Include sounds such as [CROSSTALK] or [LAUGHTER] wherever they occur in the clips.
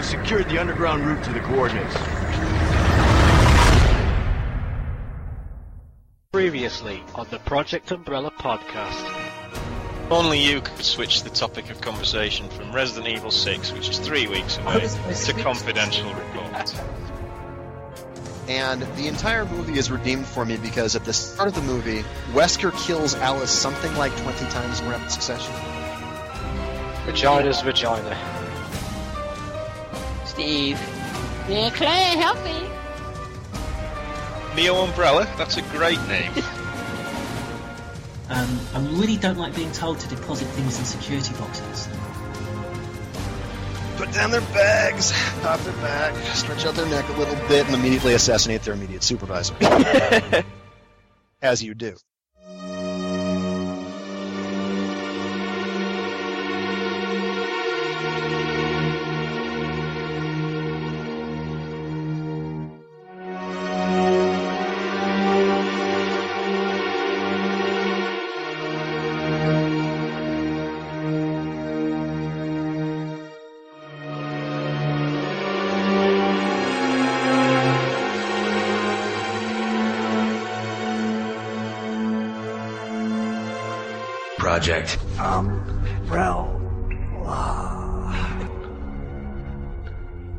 Dechant here. We've secured the underground route to the coordinates. Previously on the Project Umbrella podcast. Only you could switch the topic of conversation from Resident Evil 6, which is three weeks away, to confidential report. And the entire movie is redeemed for me because at the start of the movie, Wesker kills Alice something like 20 times in rapid succession. Vagina's vagina. Steve. Yeah, Claire, help me. Neo Umbrella, that's a great name. [LAUGHS] Um, I really don't like being told to deposit things in security boxes. Put down their bags, pop their back, stretch out their neck a little bit, and immediately assassinate their immediate supervisor. [LAUGHS] As you do. Project.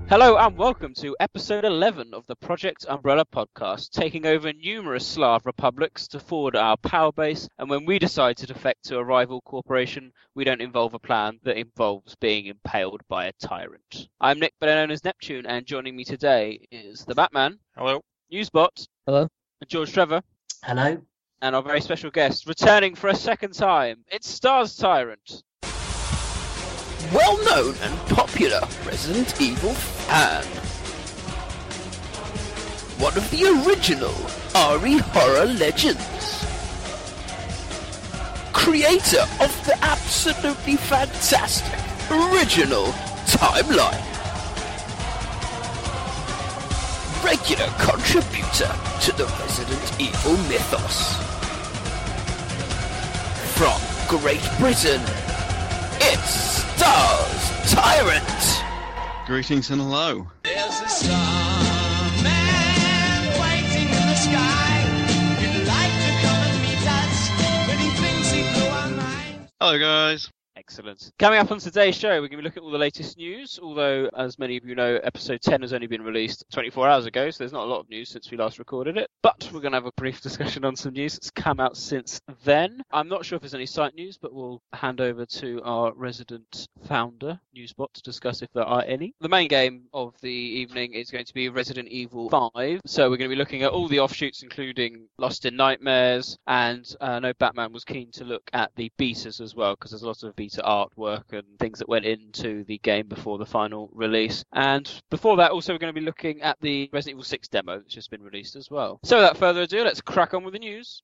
Hello and welcome to episode 11 of the Project Umbrella podcast, taking over numerous Slav republics to forward our power base. And when we decide to defect to a rival corporation, we don't involve a plan that involves being impaled by a tyrant. I'm Nick, better known as Neptune, and joining me today is the Batman, Hello. Newsbot, Hello. and George Trevor, Hello? And our very special guest, returning for a second time. It's Stars Tyrant. Well known and popular Resident Evil fan. One of the original RE horror legends. Creator of the absolutely fantastic original timeline. Regular contributor to the Resident Evil mythos. From Great Britain, it's Stars Tyrant. Greetings and hello. There's a starman waiting in the sky. Like to come and meet us, he he'd blow our minds. Hello, guys. Excellent. Coming up on today's show, we're going to be looking at all the latest news. Although, as many of you know, episode 10 has only been released 24 hours ago, so there's not a lot of news since we last recorded it. But we're going to have a brief discussion on some news that's come out since then. I'm not sure if there's any site news, but we'll hand over to our resident founder, Newsbot, to discuss if there are any. The main game of the evening is going to be Resident Evil 5. So we're going to be looking at all the offshoots, including Lost in Nightmares, and uh, I know Batman was keen to look at the betas as well, because there's a lot of beta artwork and things that went into the game before the final release. And before that, also, we're going to be looking at the Resident Evil 6 demo that's just been released as well. So without further ado, let's crack on with the news.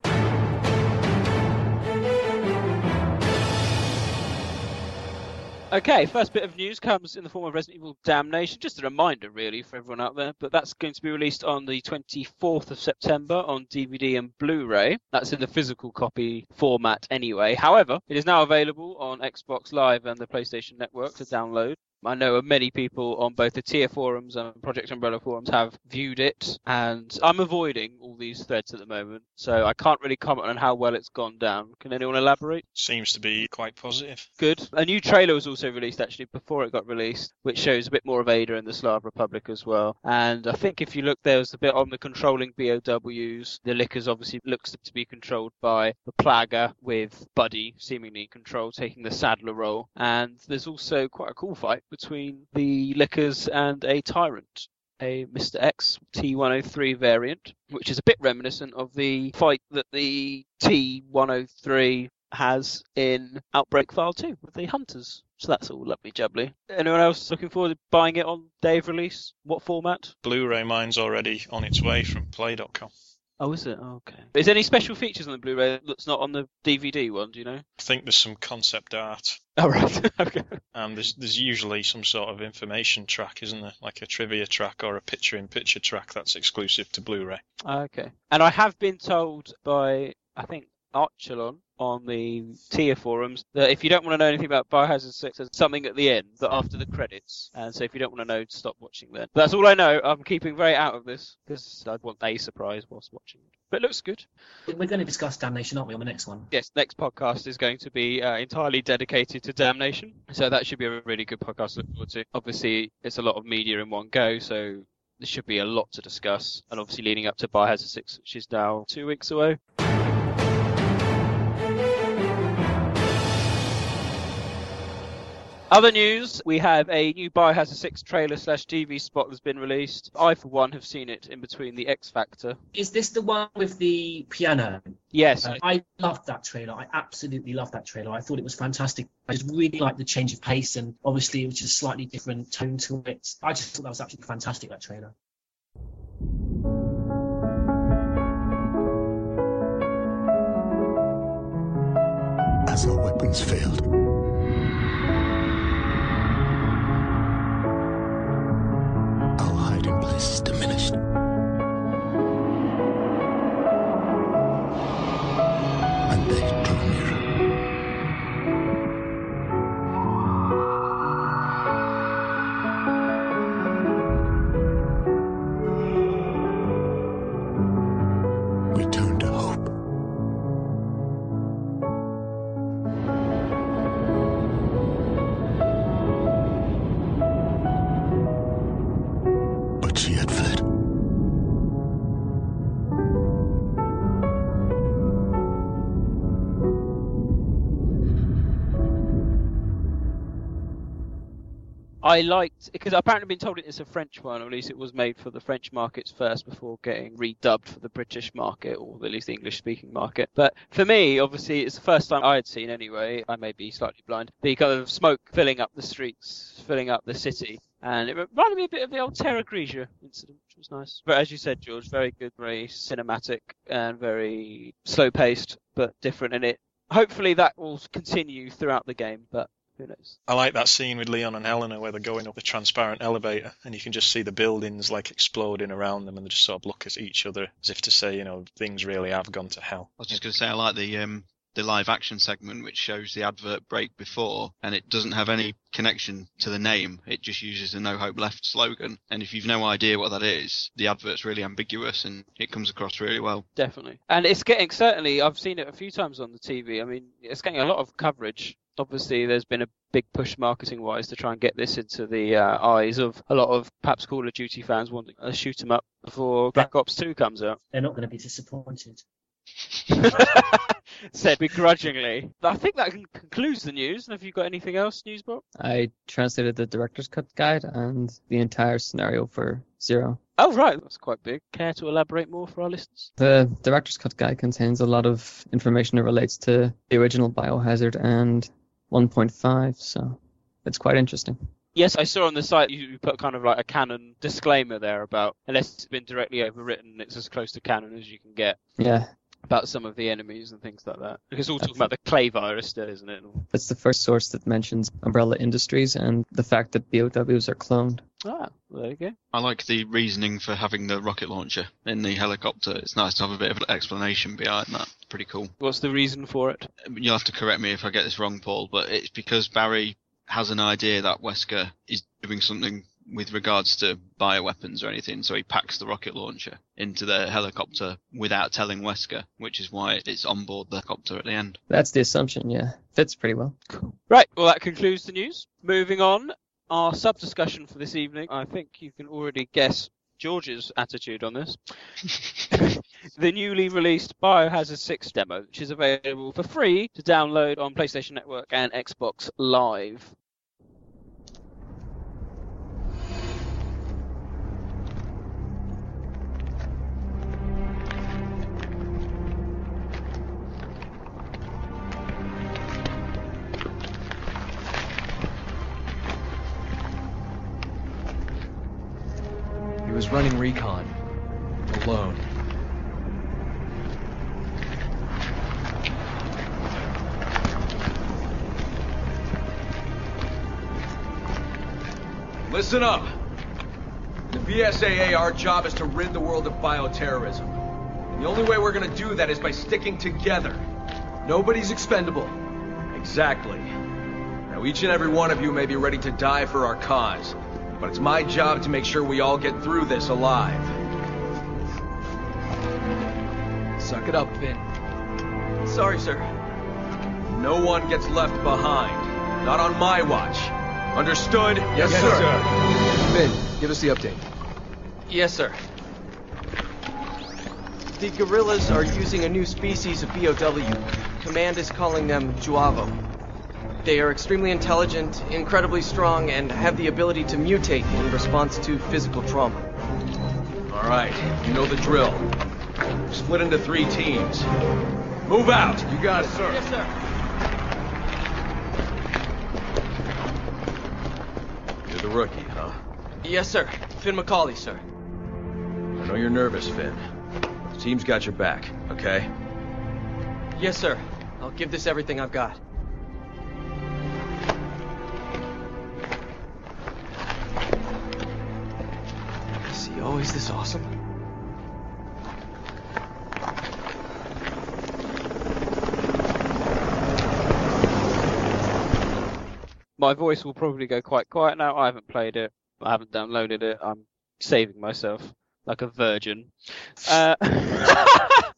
Okay, first bit of news comes in the form of Resident Evil Damnation. Just a reminder, really, for everyone out there, but that's going to be released on the 24th of September on DVD and Blu-ray. That's in the physical copy format anyway. However, it is now available on Xbox Live and the PlayStation Network to download. I know many people on both the tier forums and Project Umbrella forums have viewed it, and I'm avoiding all these threads at the moment, so I can't really comment on how well it's gone down. Can anyone elaborate? Seems to be quite positive. Good. A new trailer was also released actually before it got released, which shows a bit more of Ada in the Slav Republic as well. And I think if you look, there was a bit on the controlling BOWs. The Lickers obviously looks to be controlled by the Plaga, with Buddy seemingly in control, taking the Saddler role. And there's also quite a cool fight between the Lickers and a Tyrant. a Mr. X T103 variant, which is a bit reminiscent of the fight that the T103 has in Outbreak File 2 with the Hunters. So that's all lovely jubbly. Anyone else looking forward to buying it on day of release? What format? Blu-ray mine's already on its way from Play.com. Oh, is it? Oh, okay. Is there any special features on the Blu-ray that's not on the DVD one? Do you know? I think there's some concept art. [LAUGHS] Oh, right. [LAUGHS] okay. And there's there's usually some sort of information track, isn't there? Like a trivia track or a picture-in-picture track that's exclusive to Blu-ray. Okay. And I have been told by, I think, Archelon on the tier forums that if you don't want to know anything about Biohazard 6, there's something at the end that after the credits. And so if you don't want to know, stop watching then. But that's all I know. I'm keeping very out of this because I want a surprise whilst watching it. But it looks good. We're going to discuss Damnation, aren't we, on the next one? Yes, next podcast is going to be uh, entirely dedicated to Damnation. So that should be a really good podcast to look forward to. Obviously, it's a lot of media in one go, so there should be a lot to discuss. And obviously, leading up to Biohazard 6, which is now two weeks away. Other news, we have a new Biohazard 6 trailer slash TV spot that's been released. I, for one, have seen it in between the X Factor. Is this the one with the piano? Yes, Uh, I loved that trailer. I absolutely loved that trailer. I thought it was fantastic. I just really liked the change of pace, and obviously it was just a slightly different tone to it. I just thought that was absolutely fantastic. That trailer. As our weapons failed, our I liked because I've apparently been told it's a French one, or at least it was made for the French markets first before getting redubbed for the British market, or at least the English-speaking market. But for me, obviously, it's the first time I had seen anyway. I may be slightly blind. The kind of smoke filling up the streets, filling up the city, and it reminded me a bit of the old Terra Grigia incident, which was nice. But as you said, George, very good, very cinematic, and very slow-paced, but different in it. Hopefully, that will continue throughout the game, but who knows? I like that scene with Leon and Helena where they're going up the transparent elevator and you can just see the buildings like exploding around them and they just sort of look at each other as if to say, you know, things really have gone to hell. I was just going to say I like the um, the live action segment which shows the advert break before and it doesn't have any connection to the name. It just uses the No Hope Left slogan. And if you've no idea what that is, the advert's really ambiguous and it comes across really well. Definitely. And it's getting certainly I've seen it a few times on the TV. I mean, it's getting a lot of coverage. Obviously, there's been a big push marketing wise to try and get this into the uh, eyes of a lot of perhaps Call of Duty fans wanting to shoot 'em up before Black Ops 2 comes out. They're not going to be disappointed. [LAUGHS] Said begrudgingly. I think that concludes the news. And have you got anything else, Newsbot? I translated the director's cut guide and the entire scenario for Zero. Oh, right. That's quite big. Care to elaborate more for our listeners? The director's cut guide contains a lot of information that relates to the original Biohazard and 1.5, so it's quite interesting. Yes, I saw on the site you you put kind of like a canon disclaimer there about unless it's been directly overwritten, it's as close to canon as you can get Yeah, about some of the enemies and things like that. Because it's all talking about the clay virus still, isn't it? that's the first source that mentions Umbrella Industries and the fact that BOWs are cloned. Ah, there you go. I like the reasoning for having the rocket launcher in the helicopter. It's nice to have a bit of an explanation behind that. Pretty cool. What's the reason for it? You'll have to correct me if I get this wrong, Paul, but it's because Barry has an idea that Wesker is doing something with regards to bioweapons or anything, so he packs the rocket launcher into the helicopter without telling Wesker, which is why it's on board the helicopter at the end. That's the assumption, yeah. Fits pretty well. Cool. Right, well, that concludes the news. Moving on, our sub discussion for this evening. I think you can already guess George's attitude on this. [LAUGHS] the newly released Biohazard 6 demo, which is available for free to download on PlayStation Network and Xbox Live. Was running recon. Alone. Listen up. The BSAA, our job is to rid the world of bioterrorism. And the only way we're gonna do that is by sticking together. Nobody's expendable. Exactly. Now, each and every one of you may be ready to die for our cause, but it's my job to make sure we all get through this alive. Suck it up, Finn. Sorry, sir. No one gets left behind. Not on my watch. Understood? Yes, sir. Finn, give us the update. Yes, sir. The guerrillas are using a new species of BOW. Command is calling them J'avo. They are extremely intelligent, incredibly strong, and have the ability to mutate in response to physical trauma. All right, you know the drill. Split into three teams. Move out. You got it, sir. Yes, sir. You're the rookie, huh? Yes, sir. Finn Macauley, sir. I know you're nervous, Finn. The team's got your back, okay? Yes, sir. I'll give this everything I've got. Is he always this awesome? My voice will probably go quite quiet now. I haven't played it. I haven't downloaded it. I'm saving myself like a virgin. Uh, [LAUGHS]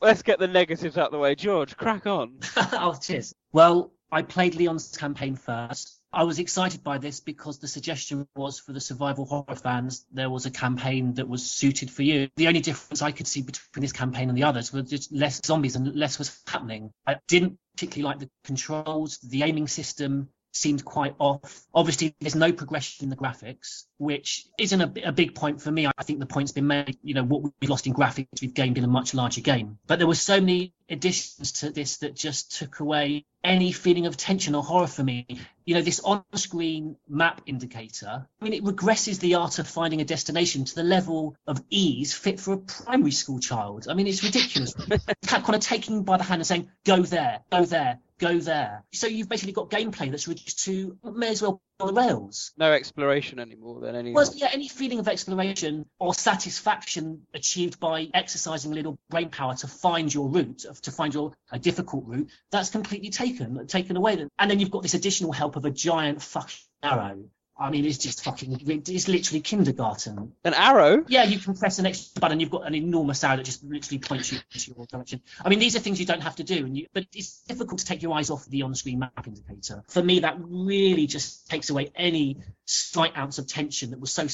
let's get the negatives out of the way. George, crack on. [LAUGHS] oh, cheers. Well, I played Leon's campaign first. I was excited by this because the suggestion was for the survival horror fans, there was a campaign that was suited for you. The only difference I could see between this campaign and the others was just less zombies and less was happening. I didn't particularly like the controls, the aiming system seemed quite off. Obviously, there's no progression in the graphics, which isn't a, a big point for me. I think the point's been made. You know, what we've lost in graphics, we've gained in a much larger game. But there were so many additions to this that just took away any feeling of tension or horror for me. You know, this on-screen map indicator, I mean, it regresses the art of finding a destination to the level of ease fit for a primary school child. I mean, it's ridiculous. [LAUGHS] kind of taking by the hand and saying, go there, go there, go there. So you've basically got gameplay that's reduced to may as well on the rails. No exploration anymore than any. Well, yeah, any feeling of exploration or satisfaction achieved by exercising a little brain power to find your route, to find your a difficult route, that's completely taken, taken away. And then you've got this additional help of a giant fucking arrow. I mean, it's just fucking, it's literally kindergarten. An arrow? Yeah, you can press an extra button, you've got an enormous arrow that just literally points you into your direction. I mean, these are things you don't have to do, and you, but it's difficult to take your eyes off the on-screen map indicator. For me, that really just takes away any slight ounce of tension that was so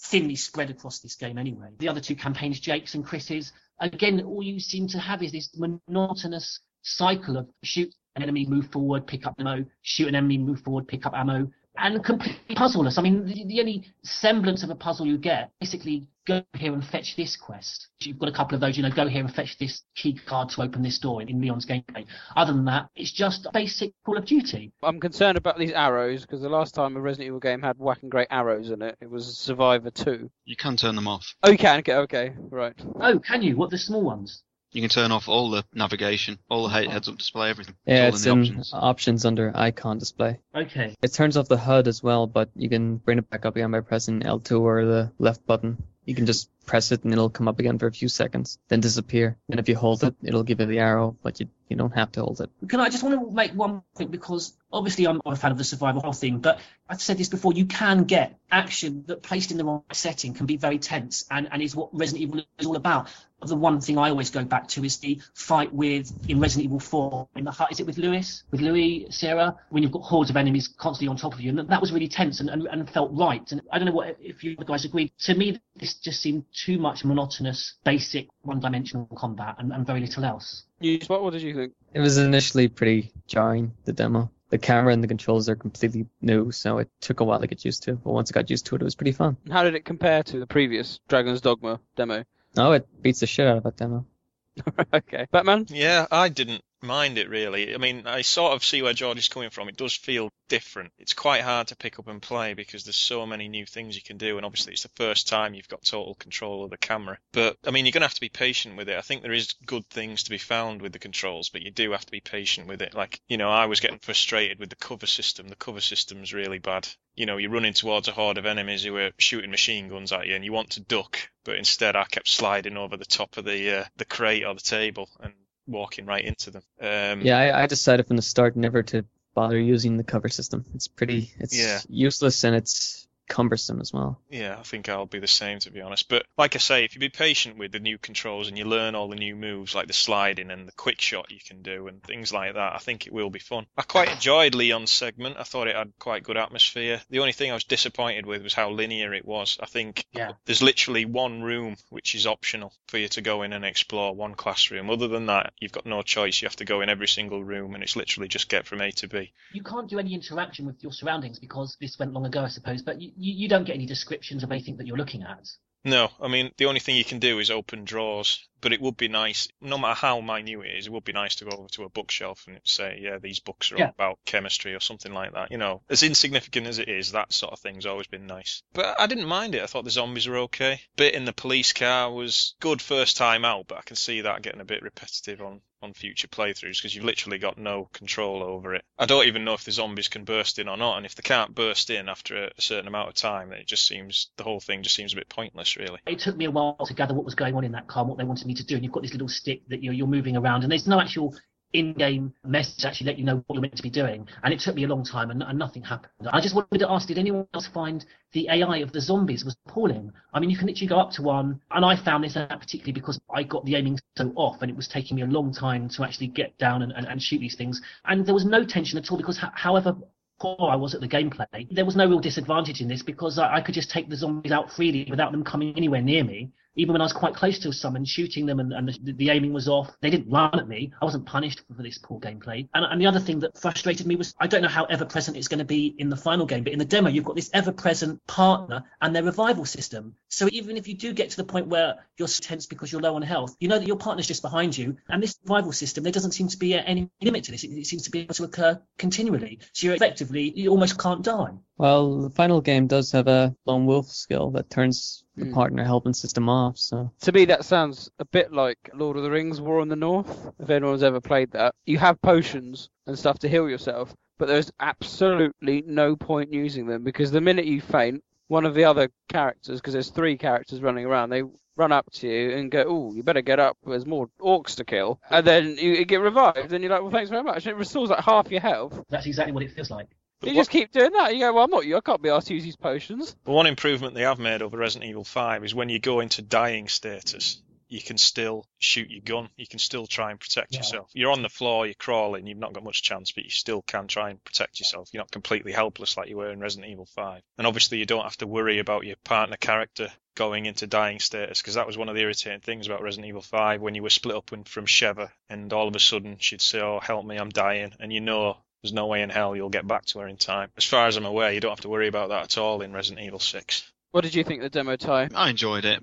thinly spread across this game anyway. The other two campaigns, Jake's and Chris's, again, all you seem to have is this monotonous cycle of shoot an enemy, move forward, pick up ammo, shoot an enemy, move forward, pick up ammo, and completely puzzleless. I mean, the, the only semblance of a puzzle you get, basically, go here and fetch this quest. You've got a couple of those, you know, go here and fetch this key card to open this door in, in Leon's gameplay. Other than that, it's just basic Call of Duty. I'm concerned about these arrows because the last time a Resident Evil game had whacking great arrows in it, it was Survivor 2. You can turn them off. Oh, you can? Okay, okay, right. Oh, can you? What, the small ones? You can turn off all the navigation, all the heads-up display, everything. Yeah, it's it's all in in the options. options under icon display. Okay. It turns off the HUD as well, but you can bring it back up again by pressing L2 or the left button. You can just press it and it'll come up again for a few seconds, then disappear. And if you hold it, it'll give you the arrow, but you, you don't have to hold it. Can I just want to make one point because obviously I'm not a fan of the survival horror thing, but I've said this before. You can get action that placed in the wrong setting can be very tense, and and is what Resident Evil is all about. The one thing I always go back to is the fight with in Resident Evil 4 in the hut. Is it with Lewis, with Luis, Sera, when you've got hordes of enemies constantly on top of you, and that was really tense and, and, and felt right. And I don't know what if you guys agree. To me, this just seemed too much monotonous, basic, one-dimensional combat, and, and very little else. You, what, what did you think? It was initially pretty jarring, the demo. The camera and the controls are completely new, so it took a while to get used to. But once I got used to it, it was pretty fun. How did it compare to the previous Dragon's Dogma demo? Oh, it beats the shit out of that demo. [LAUGHS] okay. Batman? Yeah, I didn't mind it really. I mean, I sort of see where George is coming from. It does feel different. It's quite hard to pick up and play because there's so many new things you can do, and obviously it's the first time you've got total control of the camera. But I mean, you're going to have to be patient with it. I think there is good things to be found with the controls, but you do have to be patient with it. Like, you know, I was getting frustrated with the cover system. The cover system's really bad. You know, you're running towards a horde of enemies who are shooting machine guns at you, and you want to duck, but instead I kept sliding over the top of the uh, the crate or the table and walking right into them. Um, Yeah, I, I decided from the start never to bother using the cover system. It's pretty, it's Yeah. useless and it's cumbersome as well. Yeah, I think I'll be the same to be honest. But like I say, if you be patient with the new controls and you learn all the new moves like the sliding and the quick shot you can do and things like that, I think it will be fun. I quite enjoyed Leon's segment. I thought it had quite good atmosphere. The only thing I was disappointed with was how linear it was. I think Yeah. there's literally one room which is optional for you to go in and explore, one classroom. Other than that, you've got no choice. You have to go in every single room and it's literally just get from A to B. You can't do any interaction with your surroundings because this went long ago, I suppose. But you, you, you don't get any descriptions of anything that you're looking at. No, I mean the only thing you can do is open drawers. But it would be nice, no matter how minute it is, it would be nice to go over to a bookshelf and say, yeah, these books are Yeah. about chemistry or something like that. You know, as insignificant as it is, that sort of thing's always been nice. But I didn't mind it. I thought the zombies were okay. Bit in the police car was good first time out, but I can see that getting a bit repetitive on on future playthroughs because you've literally got no control over it. I don't even know if the zombies can burst in or not, and if they can't burst in after a, certain amount of time, then it just seems the whole thing just seems a bit pointless, really. It took me a while to gather what was going on in that car and what they wanted me to do. And you've got this little stick that you're, you're moving around, and there's no actual in-game message actually let you know what you're meant to be doing. And it took me a long time, and, and nothing happened. I just wanted to ask: Did anyone else find the AI of the zombies was appalling? I mean, you can literally go up to one, and I found this out particularly because I got the aiming so off, and it was taking me a long time to actually get down and, and, and shoot these things. And there was no tension at all because, ho- however poor I was at the gameplay, there was no real disadvantage in this because I, I could just take the zombies out freely without them coming anywhere near me. Even when I was quite close to some and shooting them and, and the, the aiming was off, they didn't run at me. I wasn't punished for this poor gameplay. And, and the other thing that frustrated me was I don't know how ever present it's going to be in the final game, but in the demo, you've got this ever present partner and their revival system. So even if you do get to the point where you're tense because you're low on health, you know that your partner's just behind you. And this revival system, there doesn't seem to be any limit to this. It, it seems to be able to occur continually. So you're effectively, you almost can't die. Well, the final game does have a lone wolf skill that turns the Hmm. partner helping system off, so To me, that sounds a bit like Lord of the Rings: War on the North. If anyone's ever played that, you have potions and stuff to heal yourself, but there's absolutely no point using them because the minute you faint, one of the other characters, because there's three characters running around, they run up to you and go, "Oh, you better get up. There's more orcs to kill," and then you get revived, and you're like, "Well, thanks very much." And it restores like half your health. That's exactly what it feels like. You just keep doing that. You go, "Well, I'm not you. I can't be asked to use these potions." But one improvement they have made over Resident Evil 5 is when you go into dying status, you can still shoot your gun. You can still try and protect Yeah. yourself. You're on the floor, you're crawling, you've not got much chance, but you still can try and protect yourself. You're not completely helpless like you were in Resident Evil 5. And obviously, you don't have to worry about your partner character going into dying status because that was one of the irritating things about Resident Evil 5 when you were split up from Sheva and all of a sudden she'd say, Oh, help me, I'm dying. And you know there's no way in hell you'll get back to her in time. As far as I'm aware, you don't have to worry about that at all in Resident Evil 6. What did you think of the demo, Ty? I enjoyed it,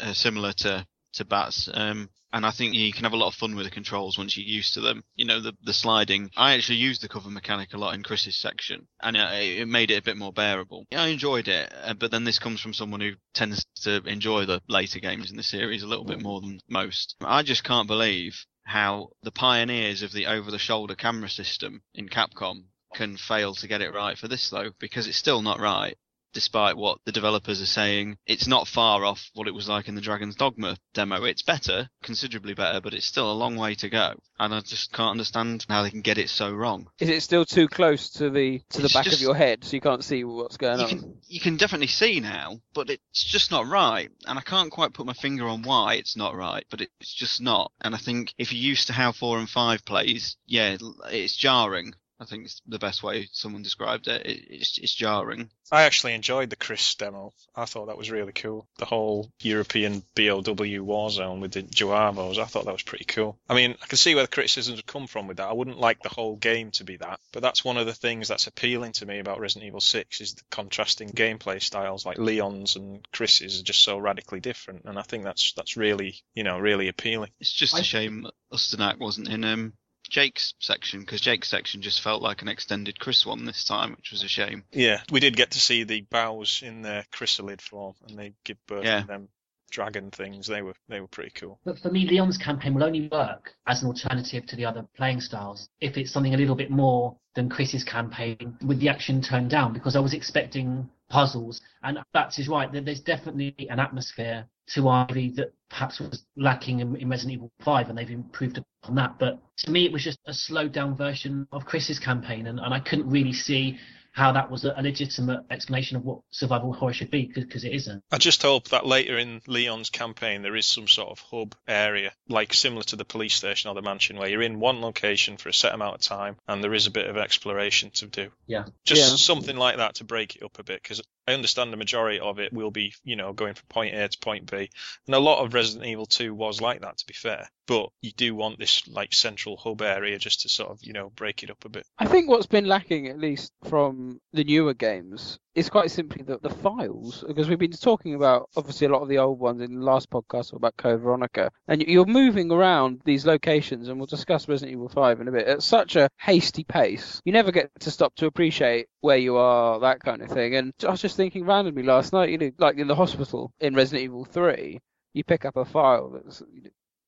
uh, similar to to Bats. Um, and I think you can have a lot of fun with the controls once you're used to them. You know, the the sliding. I actually used the cover mechanic a lot in Chris's section, and it, it made it a bit more bearable. I enjoyed it, uh, but then this comes from someone who tends to enjoy the later games in the series a little bit more than most. I just can't believe how the pioneers of the over-the-shoulder camera system in Capcom can fail to get it right for this though, because it's still not right despite what the developers are saying. It's not far off what it was like in the Dragon's Dogma demo. It's better, considerably better, but it's still a long way to go. And I just can't understand how they can get it so wrong. Is it still too close to the to the It's back just- of your head so you can't see what's going You on? can you can definitely see now, but it's just not right. And I can't quite put my finger on why it's not right, but it's just not. And I think if you're used to how four and five plays, yeah, it's jarring. I think it's the best way someone described it. it it's, it's jarring. I actually enjoyed the Chris demo. I thought that was really cool. The whole European BOW war zone with the J'avos, I thought that was pretty cool. I mean, I can see where the criticisms have come from with that. I wouldn't like the whole game to be that, but that's one of the things that's appealing to me about Resident Evil 6 is the contrasting gameplay styles. Like Leon's and Chris's are just so radically different, and I think that's that's really, you know, really appealing. It's just a shame that Ustanak wasn't in um, Jake's section because Jake's section just felt like an extended Chris one this time, which was a shame. Yeah, we did get to see the bows in their chrysalid form, and they give birth Yeah. to them dragon things. They were they were pretty cool. But for me, Leon's campaign will only work as an alternative to the other playing styles if it's something a little bit more than Chris's campaign with the action turned down because I was expecting puzzles and Bats is right there's definitely an atmosphere to Ivy that perhaps was lacking in, in Resident Evil 5 and they've improved upon that. But to me it was just a slowed down version of Chris's campaign and, and I couldn't really see how that was a, a legitimate explanation of what survival horror should be because it isn't. I just hope that later in Leon's campaign there is some sort of hub area, like similar to the police station or the mansion, where you're in one location for a set amount of time and there is a bit of exploration to do. Yeah. Just Yeah. something like that to break it up a bit, because I understand the majority of it will be, you know, going from point A to point B, and a lot of Resident Evil 2 was like that, to be fair. But you do want this like central hub area just to sort of, you know, break it up a bit. I think what's been lacking, at least from the newer games, is quite simply the, the files. Because we've been talking about, obviously, a lot of the old ones in the last podcast about Code Veronica. And you're moving around these locations, and we'll discuss Resident Evil 5 in a bit, at such a hasty pace. You never get to stop to appreciate where you are, that kind of thing. And I was just thinking randomly last night, you know, like in the hospital in Resident Evil 3, you pick up a file that's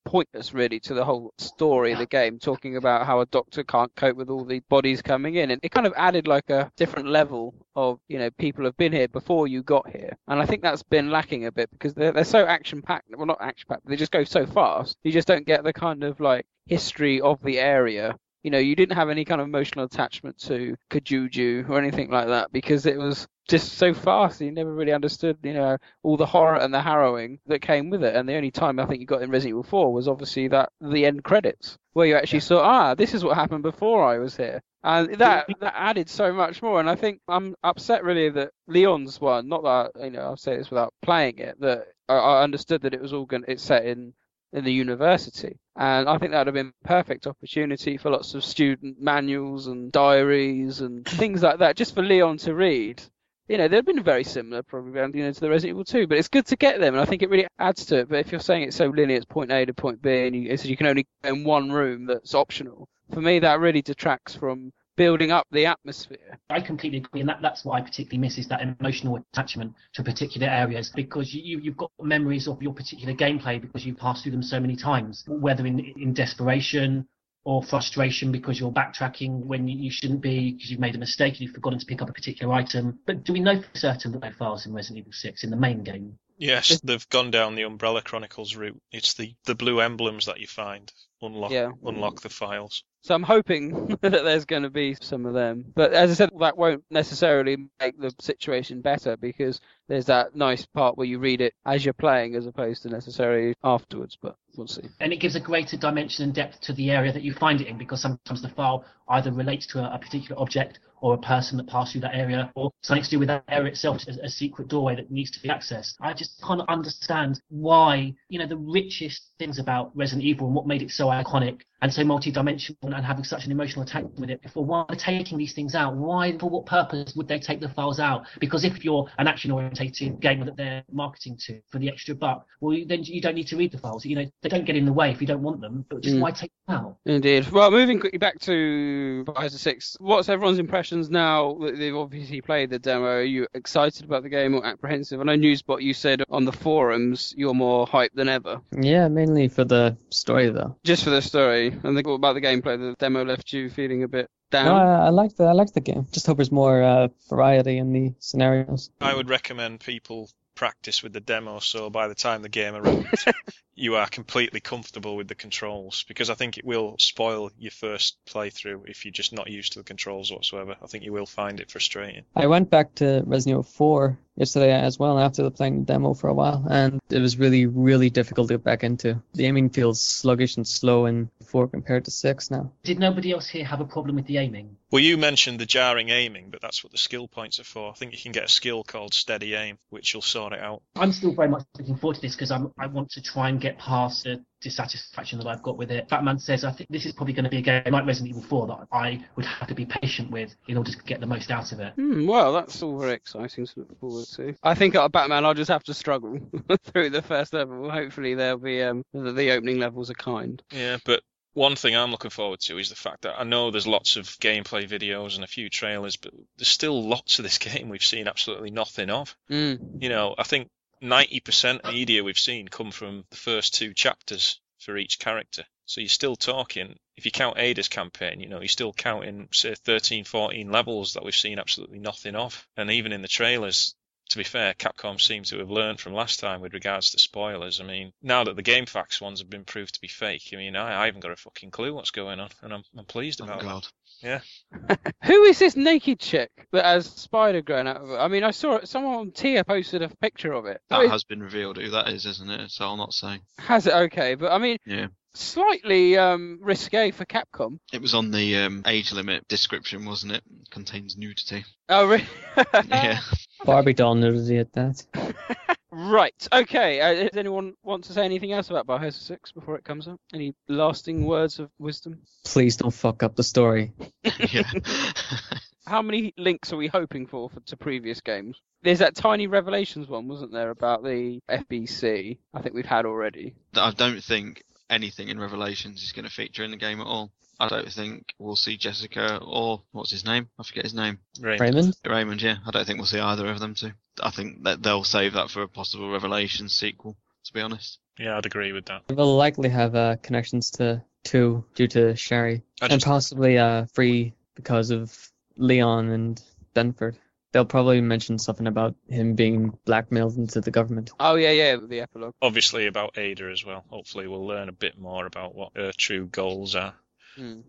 pointless really to the whole story of the game talking about how a doctor can't cope with all the bodies coming in. And it kind of added like a different level of you know people have been here before you got here. And i think that's been lacking a bit because they're, they're so action packed well not action packed they just go so fast. You just don't get the kind of like history of the area you know, you didn't have any kind of emotional attachment to Kijuju or anything like that because it was just so fast. You never really understood, you know, all the horror and the harrowing that came with it. And the only time I think you got in Resident Evil 4 was obviously that the end credits where you actually saw, ah, this is what happened before I was here. And that that added so much more. And I think I'm upset really that Leon's one, not that you know I'll say this without playing it, that I, I understood that it was all going it's set in in the university. And I think that would have been perfect opportunity for lots of student manuals and diaries and [COUGHS] things like that, just for Leon to read. You know, they've been very similar probably you know, to the Resident Evil 2, but it's good to get them, and I think it really adds to it. But if you're saying it's so linear, it's point A to point B, and you, so you can only go in one room that's optional, for me that really detracts from building up the atmosphere. I completely agree, and that, that's what I particularly miss is that emotional attachment to particular areas because you, you, you've got memories of your particular gameplay because you've passed through them so many times, whether in, in desperation or frustration because you're backtracking when you shouldn't be because you've made a mistake and you've forgotten to pick up a particular item. But do we know for certain that there are files in Resident Evil 6 in the main game? Yes, they've gone down the Umbrella Chronicles route. It's the, the blue emblems that you find unlock Yeah. unlock the files. So I'm hoping [LAUGHS] that there's going to be some of them. But as I said, that won't necessarily make the situation better because there's that nice part where you read it as you're playing as opposed to necessarily afterwards. But we'll see. and it gives a greater dimension and depth to the area that you find it in because sometimes the file either relates to a, a particular object or a person that passed through that area or something to do with that area itself as a secret doorway that needs to be accessed. I just can't understand why, you know, the richest things about Resident Evil and what made it so iconic and so multi-dimensional and having such an emotional attachment with it before why are taking these things out? Why, for what purpose would they take the files out? Because if you're an action-orientated gamer that they're marketing to for the extra buck, well, then you don't need to read the files. You know, they don't get in the way if you don't want them, but just Mm. why take them out? Indeed. Well, moving quickly back to Biohazard 6, what's everyone's impressions now that they've obviously played the demo? Are you excited about the game or apprehensive? I know Newsbot, you said on the forums you're more hyped than ever. Yeah, mainly for the story though. Just for the story. And the, what about the gameplay? The demo left you feeling a bit down? No, I, I like the I like the game. Just hope there's more uh, variety in the scenarios. I would recommend people practice with the demo so by the time the game arrives [LAUGHS] you are completely comfortable with the controls because I think it will spoil your first playthrough if you're just not used to the controls whatsoever. I think you will find it frustrating. I went back to Resident Evil 4 yesterday as well after playing the demo for a while, and it was really, really difficult to get back into. The aiming feels sluggish and slow in 4 compared to 6 now. Did nobody else here have a problem with the aiming? Well, you mentioned the jarring aiming, but that's what the skill points are for. I think you can get a skill called steady aim, which will sort it out. I'm still very much looking forward to this because I'm I want to try and get past the dissatisfaction that I've got with it. Batman says I think this is probably going to be a game like Resident Evil 4 that I would have to be patient with in order to get the most out of it. Hmm, well, that's all very exciting to look forward to. I think at Batman, I'll just have to struggle [LAUGHS] through the first level. Hopefully, there'll be um, the, the opening levels are kind. Yeah, but One thing I'm looking forward to is the fact that I know there's lots of gameplay videos and a few trailers, but there's still lots of this [LAUGHS] game we've seen absolutely nothing of. Mm. You know, I think 90% media we've seen come from the first two chapters for each character. So you're still talking, if you count Ada's campaign, you know, you're still counting, say, 13, 14 levels that we've seen absolutely nothing of. And even in the trailers, to be fair, Capcom seems to have learned from last time with regards to spoilers. I mean, now that the GameFAQs ones have been proved to be fake, I mean, I, I haven't got a fucking clue what's going on, and I'm, I'm pleased Oh about God. that. Yeah. [LAUGHS] Who is this naked chick that has spider growing out of her? I mean, I saw it. Someone on tier posted a picture of it. That it- has been revealed who that is, isn't it? So I'll not say. has it okay, but I mean, Yeah. slightly um, risque for Capcom. It was on the um, age limit description, wasn't it? Contains nudity. Oh, really? [LAUGHS] yeah. Barbie doll nudity at that. [LAUGHS] Right. Okay. Uh, does anyone want to say anything else about Biohazard 6 before it comes up? Any lasting words of wisdom? Please don't fuck up the story. [LAUGHS] [LAUGHS] How many links are we hoping for, for to previous games? There's that tiny Revelations one, wasn't there, about the FBC? I think we've had already. I don't think anything in Revelations is going to feature in the game at all. I don't think we'll see Jessica or what's his name? I forget his name. Raymond? Raymond, yeah. I don't think we'll see either of them too. I think that they'll save that for a possible Revelation sequel. To be honest. Yeah, I'd agree with that. They'll likely have uh, connections to two due to Sherry, I and possibly uh, free because of Leon and Benford. They'll probably mention something about him being blackmailed into the government. Oh, yeah, yeah, the epilogue. Obviously about Ada as well. Hopefully we'll learn a bit more about what her true goals are Hmm.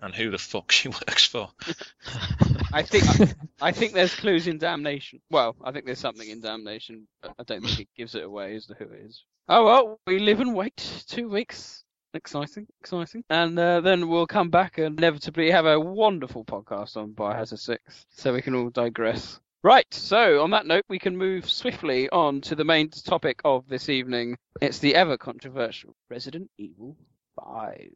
and who the fuck [LAUGHS] she works for. I think I think there's clues in Damnation. Well, I think there's something in Damnation, but I don't think it gives it away as to who it is. Oh well, we live and wait. Two weeks. Exciting, exciting. And uh, then we'll come back and inevitably have a wonderful podcast on Biohazard 6, so we can all digress. Right, so on that note, we can move swiftly on to the main topic of this evening. It's the ever controversial Resident Evil 5.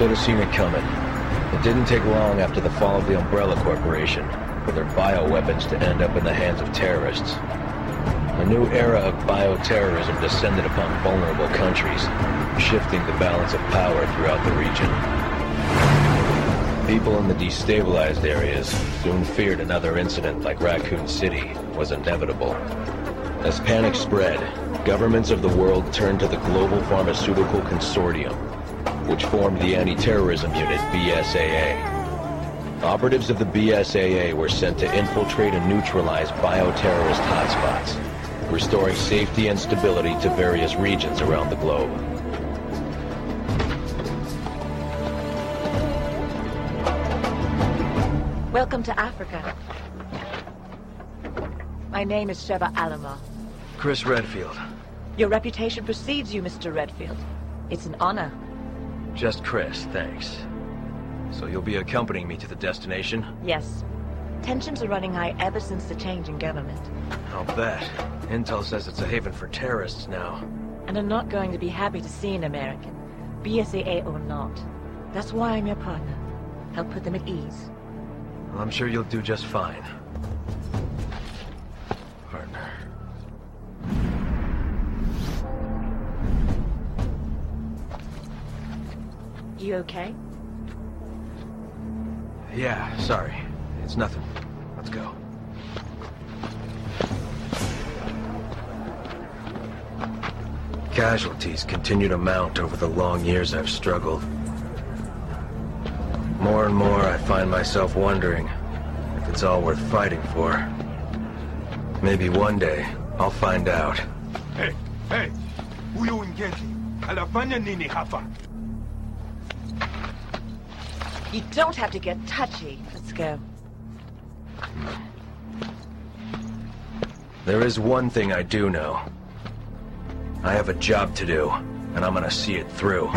Should have seen it coming. It didn't take long after the fall of the Umbrella Corporation for their bioweapons to end up in the hands of terrorists. A new era of bioterrorism descended upon vulnerable countries, shifting the balance of power throughout the region. People in the destabilized areas soon feared another incident like Raccoon City was inevitable. As panic spread, governments of the world turned to the Global Pharmaceutical Consortium, which formed the anti-terrorism unit BSAA. Operatives of the BSAA were sent to infiltrate and neutralize bioterrorist hotspots, restoring safety and stability to various regions around the globe. Welcome to Africa. My name is Sheva Alomar. Chris Redfield. Your reputation precedes you, Mr. Redfield. It's an honor. Just Chris, thanks. So you'll be accompanying me to the destination? Yes. Tensions are running high ever since the change in government. I'll bet. Intel says it's a haven for terrorists now. And I'm not going to be happy to see an American, BSAA or not. That's why I'm your partner. Help put them at ease. Well, I'm sure you'll do just fine. You okay? Yeah, sorry. It's nothing. Let's go. Casualties continue to mount over the long years I've struggled. More and more, I find myself wondering if it's all worth fighting for. Maybe one day, I'll find out. Hey, hey, huyu ngezi anafanya nini hapa? You don't have to get touchy. Let's go. There is one thing I do know. I have a job to do, and I'm gonna see it through.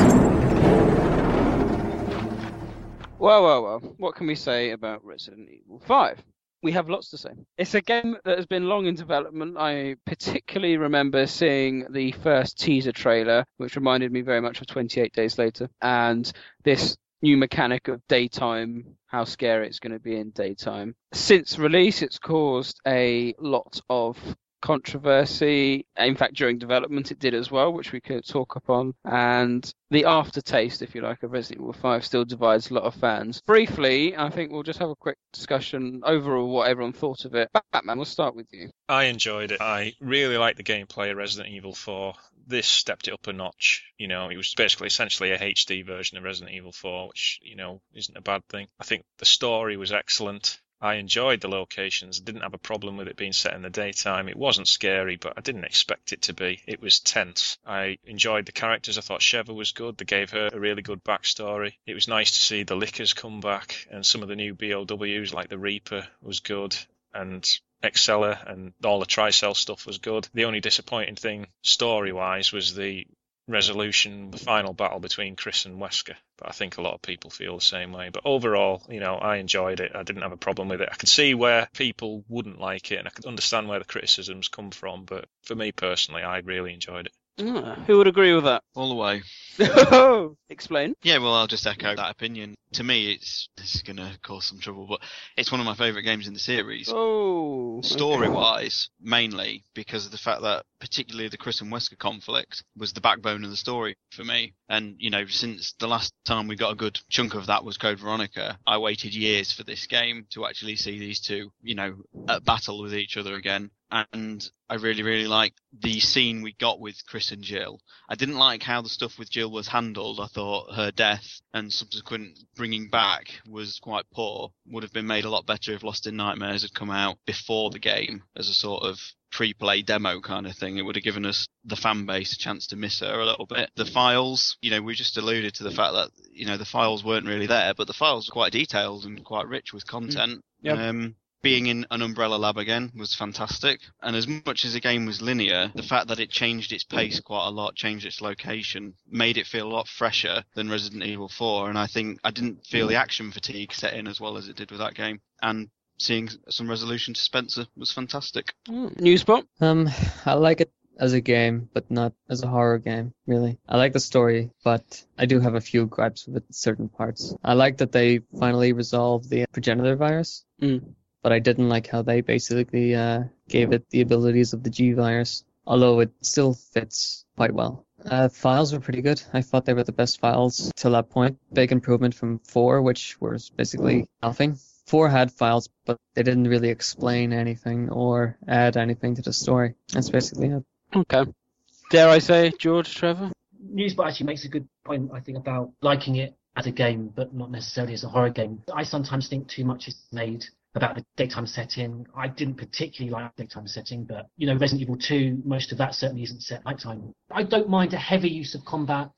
Well, well, well. What can we say about Resident Evil 5? we have lots to say. It's a game that has been long in development. I particularly remember seeing the first teaser trailer, which reminded me very much of 28 Days Later, and this new mechanic of daytime, how scary it's going to be in daytime. Since release, it's caused a lot of controversy. In fact, during development, it did as well, which we could talk upon. And the aftertaste, if you like, of Resident Evil 5 still divides a lot of fans. Briefly, I think we'll just have a quick discussion overall what everyone thought of it. Batman, we'll start with you. I enjoyed it. I really liked the gameplay of Resident Evil 4. This stepped it up a notch. You know, it was basically essentially a HD version of Resident Evil 4, which, you know, isn't a bad thing. I think the story was excellent. I enjoyed the locations. Didn't have a problem with it being set in the daytime. It wasn't scary, but I didn't expect it to be. It was tense. I enjoyed the characters. I thought Sheva was good. They gave her a really good backstory. It was nice to see the Lickers come back and some of the new BOWs like the Reaper was good and Excella and all the Tricell stuff was good. The only disappointing thing story wise was the resolution, the final battle between Chris and Wesker. But I think a lot of people feel the same way. But overall, you know, I enjoyed it. I didn't have a problem with it. I could see where people wouldn't like it, and I could understand where the criticisms come from. But for me personally, I really enjoyed it. Ah, who would agree with that? All the way. [LAUGHS] Explain. Yeah, well, I'll just echo that opinion. To me, it's this is going to cause some trouble, but it's one of my favourite games in the series. Oh. Story-wise, mainly because of the fact that particularly the Chris and Wesker conflict was the backbone of the story for me. And you know, since the last time we got a good chunk of that was Code Veronica, I waited years for this game to actually see these two, you know, at battle with each other again and I really, really liked the scene we got with Chris and Jill. I didn't like how the stuff with Jill was handled. I thought her death and subsequent bringing back was quite poor. Would have been made a lot better if Lost in Nightmares had come out before the game as a sort of pre-play demo kind of thing. It would have given us the fan base a chance to miss her a little bit. The files, you know, we just alluded to the fact that you know the files weren't really there, but the files were quite detailed and quite rich with content. Yep. Um, being in an umbrella lab again was fantastic. And as much as the game was linear, the fact that it changed its pace quite a lot, changed its location, made it feel a lot fresher than Resident Evil 4. And I think I didn't feel the action fatigue set in as well as it did with that game. And seeing some resolution to Spencer was fantastic. New spot? Um, I like it as a game, but not as a horror game, really. I like the story, but I do have a few gripes with certain parts. I like that they finally resolved the progenitor virus, Mm. But I didn't like how they basically uh, gave it the abilities of the G virus, although it still fits quite well. Uh, files were pretty good. I thought they were the best files till that point. Big improvement from 4, which was basically nothing. 4 had files, but they didn't really explain anything or add anything to the story. That's basically it. Okay. Dare I say, George, Trevor? Newsbot actually makes a good point, I think, about liking it as a game, but not necessarily as a horror game. I sometimes think too much is made about the daytime setting. I didn't particularly like daytime setting, but you know, Resident Evil 2, most of that certainly isn't set nighttime. I don't mind a heavy use of combat,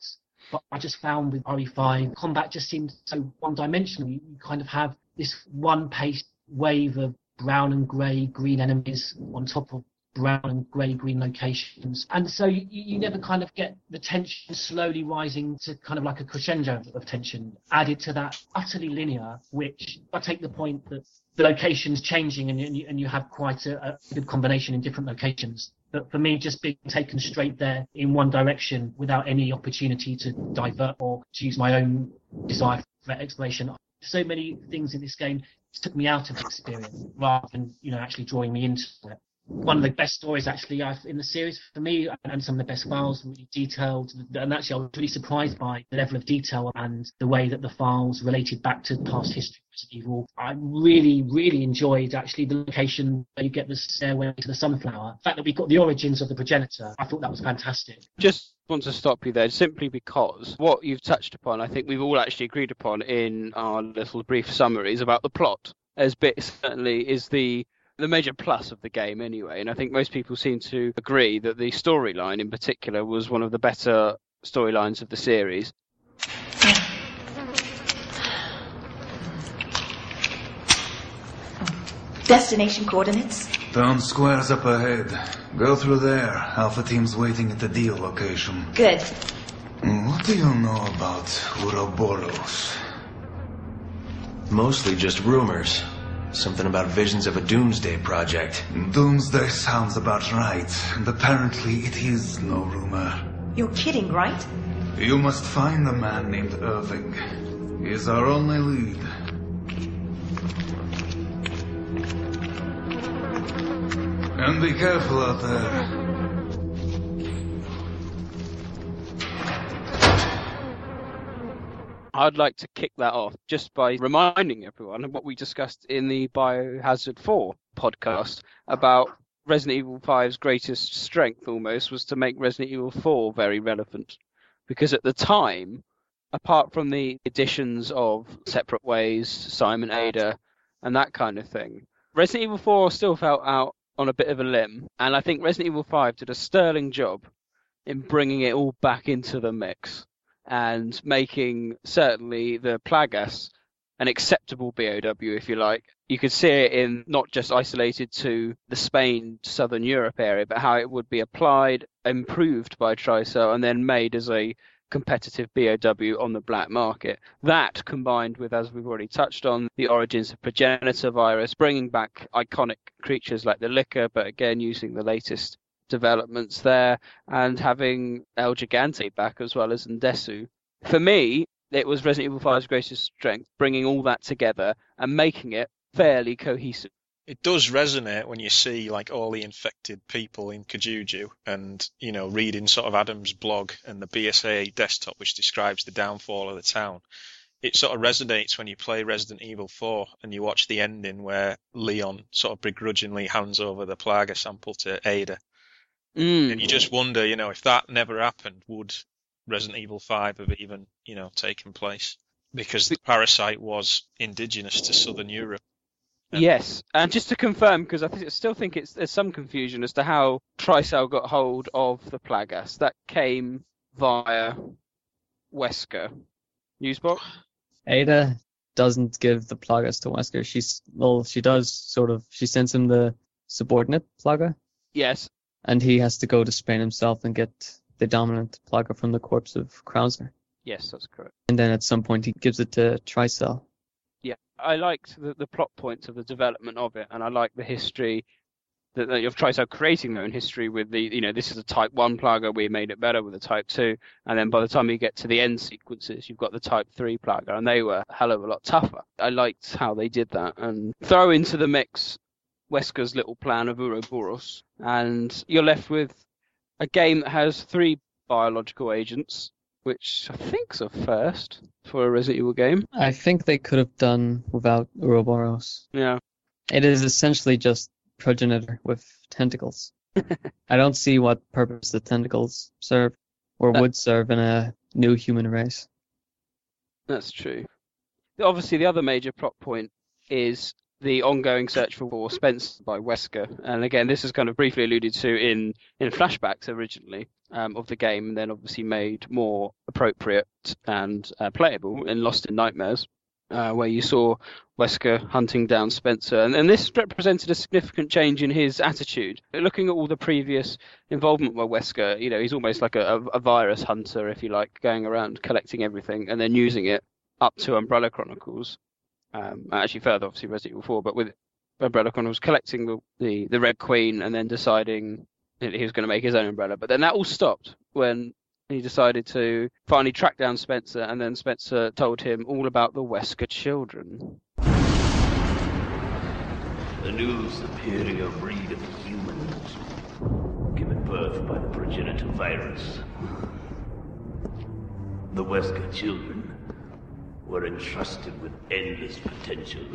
but I just found with RE5, combat just seemed so one-dimensional. You you kind of have this one-paced wave of brown and grey green enemies on top of brown and grey green locations. And so you, you never kind of get the tension slowly rising to kind of like a crescendo of tension added to that utterly linear, which I take the point that the locations changing and, you- and you have quite a, a good combination in different locations. But for me, just being taken straight there in one direction without any opportunity to divert or to use my own desire for exploration. So many things in this game took me out of the experience rather than, you know, actually drawing me into it one of the best stories actually in the series for me, and some of the best files, really detailed. And actually, I was really surprised by the level of detail and the way that the files related back to past history Evil. I really, really enjoyed actually the location where you get the stairway to the sunflower. The fact that we got the origins of the progenitor, I thought that was fantastic. Just want to stop you there simply because what you've touched upon, I think we've all actually agreed upon in our little brief summaries about the plot. As bit certainly is the the major plus of the game anyway, and I think most people seem to agree that the storyline in particular was one of the better storylines of the series. Destination coordinates? Town square's up ahead. Go through there. Alpha team's waiting at the deal location. Good. Mm, what do you know about Uroboros? Mostly just rumors. Something about visions of a doomsday project. Doomsday sounds about right, and apparently it is no rumor. You're kidding, right? You must find a man named Irving. He is our only lead. And be careful out there. I'd like to kick that off just by reminding everyone of what we discussed in the Biohazard 4 podcast about Resident Evil 5's greatest strength almost was to make Resident Evil 4 very relevant. Because at the time, apart from the additions of Separate Ways, Assignment Ada, and that kind of thing, Resident Evil 4 still felt out on a bit of a limb. And I think Resident Evil 5 did a sterling job in bringing it all back into the mix and making certainly the Plagas an acceptable BOW, if you like. You could see it in not just isolated to the Spain, Southern Europe area, but how it would be applied, improved by Tricell, and then made as a competitive BOW on the black market. That combined with, as we've already touched on, the origins of progenitor virus, bringing back iconic creatures like the Licker, but again using the latest developments there, and having El Gigante back as well as Ndesu. For me, it was Resident Evil 5's greatest strength, bringing all that together and making it fairly cohesive. It does resonate when you see like all the infected people in Kijuju and, you know, reading sort of Adam's blog and the BSAA desktop which describes the downfall of the town. It sort of resonates when you play Resident Evil 4 and you watch the ending where Leon sort of begrudgingly hands over the Plaga sample to Ada. Mm. And you just wonder, you know, if that never happened, would Resident Evil 5 have even, you know, taken place? Because the parasite was indigenous to Southern Europe. Yes, and just to confirm, because I think, still think it's there's some confusion as to how Tricell got hold of the Plagas. That came via Wesker. Newsbox? Ada doesn't give the Plagas to Wesker. She's well, she does sort of. She sends him the subordinate Plaga, Yes. And he has to go to Spain himself and get the dominant Plaga from the corpse of Krauser. Yes, that's correct. And then at some point he gives it to Tricell. Yeah, I liked the, the plot points of the development of it, and I like the history that, that of Tricell creating their own history with the, you know, this is a Type 1 Plaga, we made it better with a Type 2, and then by the time you get to the end sequences, you've got the Type 3 Plaga, and they were a hell of a lot tougher. I liked how they did that, and throw into the mix Wesker's little plan of Uroboros, and you're left with a game that has three biological agents, which I think's a first for a Resident Evil game. I think they could have done without Uroboros. Yeah. It is essentially just progenitor with tentacles. [LAUGHS] I don't see what purpose the tentacles serve or That- would serve in a new human race. That's true. Obviously, the other major plot point is the ongoing search for Spencer by Wesker, and again, this is kind of briefly alluded to in in flashbacks originally um, of the game, and then obviously made more appropriate and uh, playable in Lost in Nightmares, uh, where you saw Wesker hunting down Spencer, and, and this represented a significant change in his attitude. Looking at all the previous involvement by Wesker, you know, he's almost like a, a virus hunter, if you like, going around collecting everything and then using it up to Umbrella Chronicles. Um, actually, further, obviously, Resident Evil 4, but with Umbrella Chronicles collecting the, the, the Red Queen and then deciding that he was going to make his own umbrella. But then that all stopped when he decided to finally track down Spencer, and then Spencer told him all about the Wesker children. A new superior breed of humans, given birth by the progenitor virus. The Wesker children were entrusted with endless potential.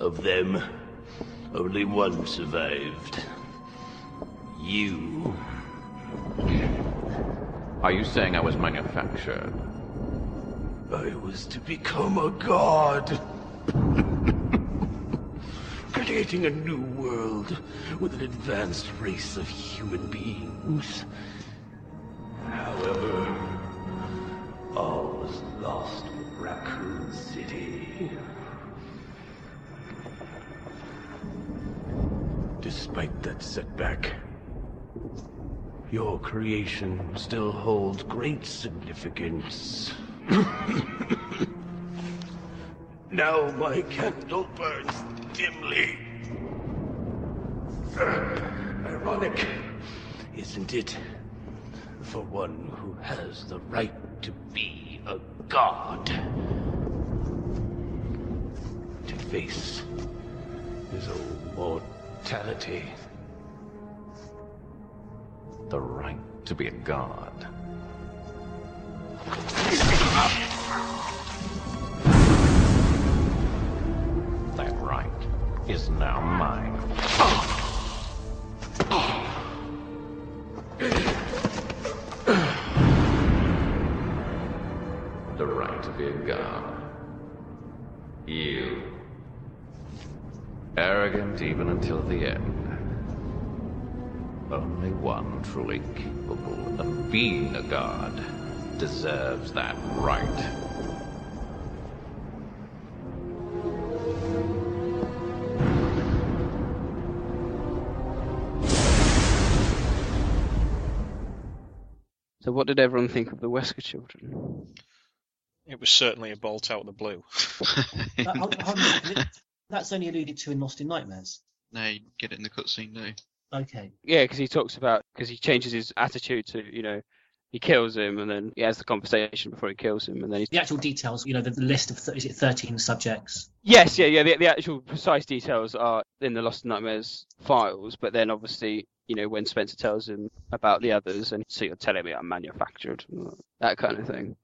Of them, only one survived. You. Are you saying I was manufactured? I was to become a god. [LAUGHS] Creating a new world with an advanced race of human beings. However, all was lost Raccoon City. Despite that setback, your creation still holds great significance. [COUGHS] Now my candle burns dimly. Uh, ironic, isn't it? For one who has the right to be a god. To face his own mortality. The right to be a god. That right is now mine. The right to be a god. You. Arrogant even until the end. Only one truly capable of being a god deserves that right. So, what did everyone think of the Wesker children? It was certainly a bolt out of the blue. Hold- hold on. That's only alluded to in Lost in Nightmares. No, you get it in the cutscene, no. Okay. Yeah, because he talks about because he changes his attitude to you know he kills him and then he has the conversation before he kills him and then he's The actual details, you know, the, the list of th- is it 13 subjects? yes yeah yeah the, the actual precise details are in the Lost in Nightmares files but then obviously you know when Spencer tells him about the others and so you're telling me I'm manufactured that kind of thing.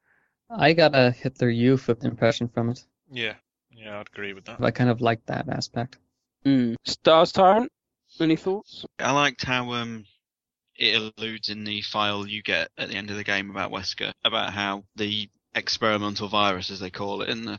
I got a Hitler Youth impression from it. Yeah, yeah, I'd agree with that. I kind of liked that aspect. Mm. Stars Tyrant, any thoughts? I liked how um it alludes in the file you get at the end of the game about Wesker about how the experimental virus, as they call it in the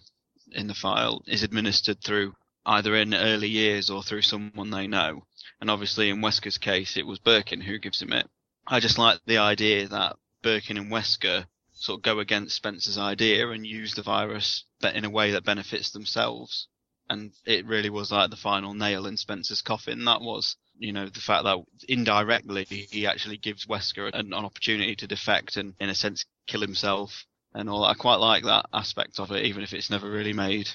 in the file, is administered through either in early years or through someone they know. And obviously, in Wesker's case, it was Birkin who gives him it. I just like the idea that Birkin and Wesker sort of go against Spencer's idea and use the virus but in a way that benefits themselves. And it really was like the final nail in Spencer's coffin. That was, you know, the fact that indirectly he actually gives Wesker an, an opportunity to defect and, in a sense, kill himself and all that. I quite like that aspect of it, even if it's never really made,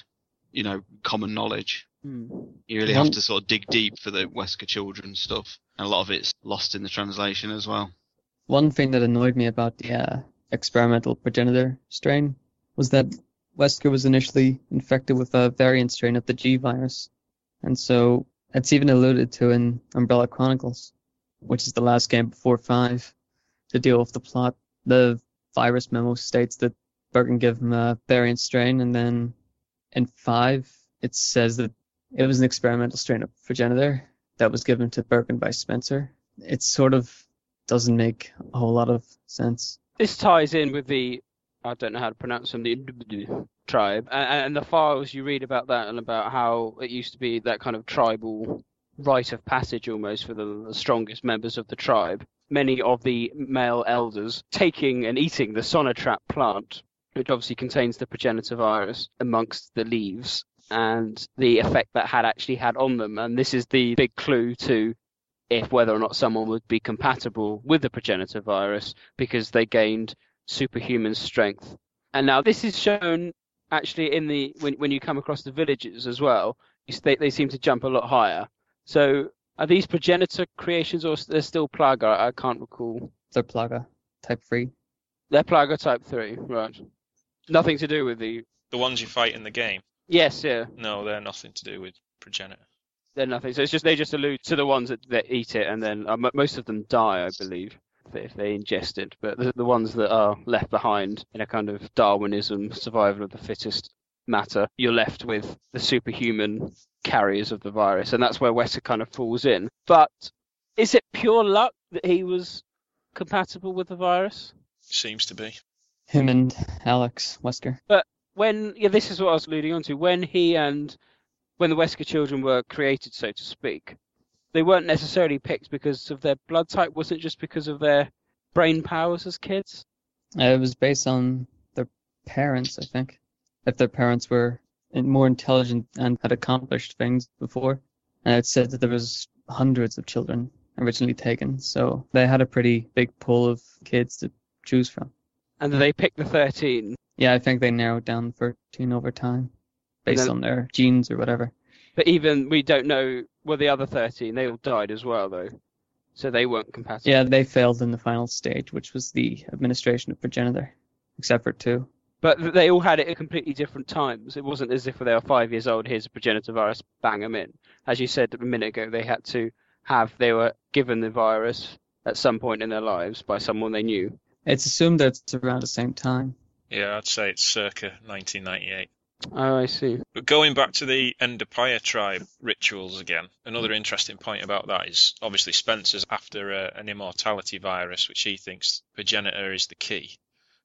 you know, common knowledge. Mm. You really have to sort of dig deep for the Wesker children stuff, and a lot of it's lost in the translation as well. One thing that annoyed me about the uh, experimental progenitor strain was that Wesker was initially infected with a variant strain of the G virus, and so it's even alluded to in Umbrella Chronicles, which is the last game before five. To deal with the plot, the virus memo states that Birkin gave him a variant strain, and then in five it says that it was an experimental strain of progenitor that was given to Birkin by Spencer. It sort of doesn't make a whole lot of sense. This ties in with the I don't know how to pronounce them, the Ndipaya tribe, and, and the files you read about that and about how it used to be that kind of tribal rite of passage almost for the, the strongest members of the tribe. Many of the male elders taking and eating the sonotrap plant, which obviously contains the progenitor virus, amongst the leaves, and the effect that had actually had on them. And this is the big clue to if whether or not someone would be compatible with the progenitor virus because they gained superhuman strength. And now this is shown actually in the when when you come across the villages as well. They they seem to jump a lot higher. So are these progenitor creations or they're still Plaga? I can't recall. They're Plaga, type 3. They're Plaga type three, right? Nothing to do with the. The ones you fight in the game, Yes, yeah, no, they're nothing to do with progenitor. They're nothing. So it's just they just allude to the ones that, that eat it, and then uh, mo- most of them die, I believe, if they, if they ingest it. But the, the ones that are left behind in a kind of Darwinism, survival of the fittest matter, you're left with the superhuman carriers of the virus, and that's where Wesker kind of falls in. But is it pure luck that he was compatible with the virus? Seems to be. Him and Alex Wesker. But when yeah, this is what I was leading on to. When he and when the Wesker children were created, so to speak, they weren't necessarily picked because of their blood type. Was it just because of their brain powers as kids? Uh, it was based on their parents, I think. If their parents were more intelligent and had accomplished things before. And it said that there was hundreds of children originally taken, so they had a pretty big pool of kids to choose from. And they picked the thirteen. Yeah, I think they narrowed down 13 over time. Based then- on their genes or whatever. But even we don't know. Well, the other 13, they all died as well, though. So they weren't compatible. Yeah, they failed in the final stage, which was the administration of progenitor, except for two. But they all had it at completely different times. It wasn't as if they were five years old, here's a progenitor virus, bang them in. As you said a minute ago, they had to have, they were given the virus at some point in their lives by someone they knew. It's assumed that it's around the same time. Yeah, I'd say it's circa 1998. Oh, I see. But going back to the Ndipaya tribe rituals again, another interesting point about that is obviously Spencer's after a, an immortality virus, which he thinks progenitor is the key.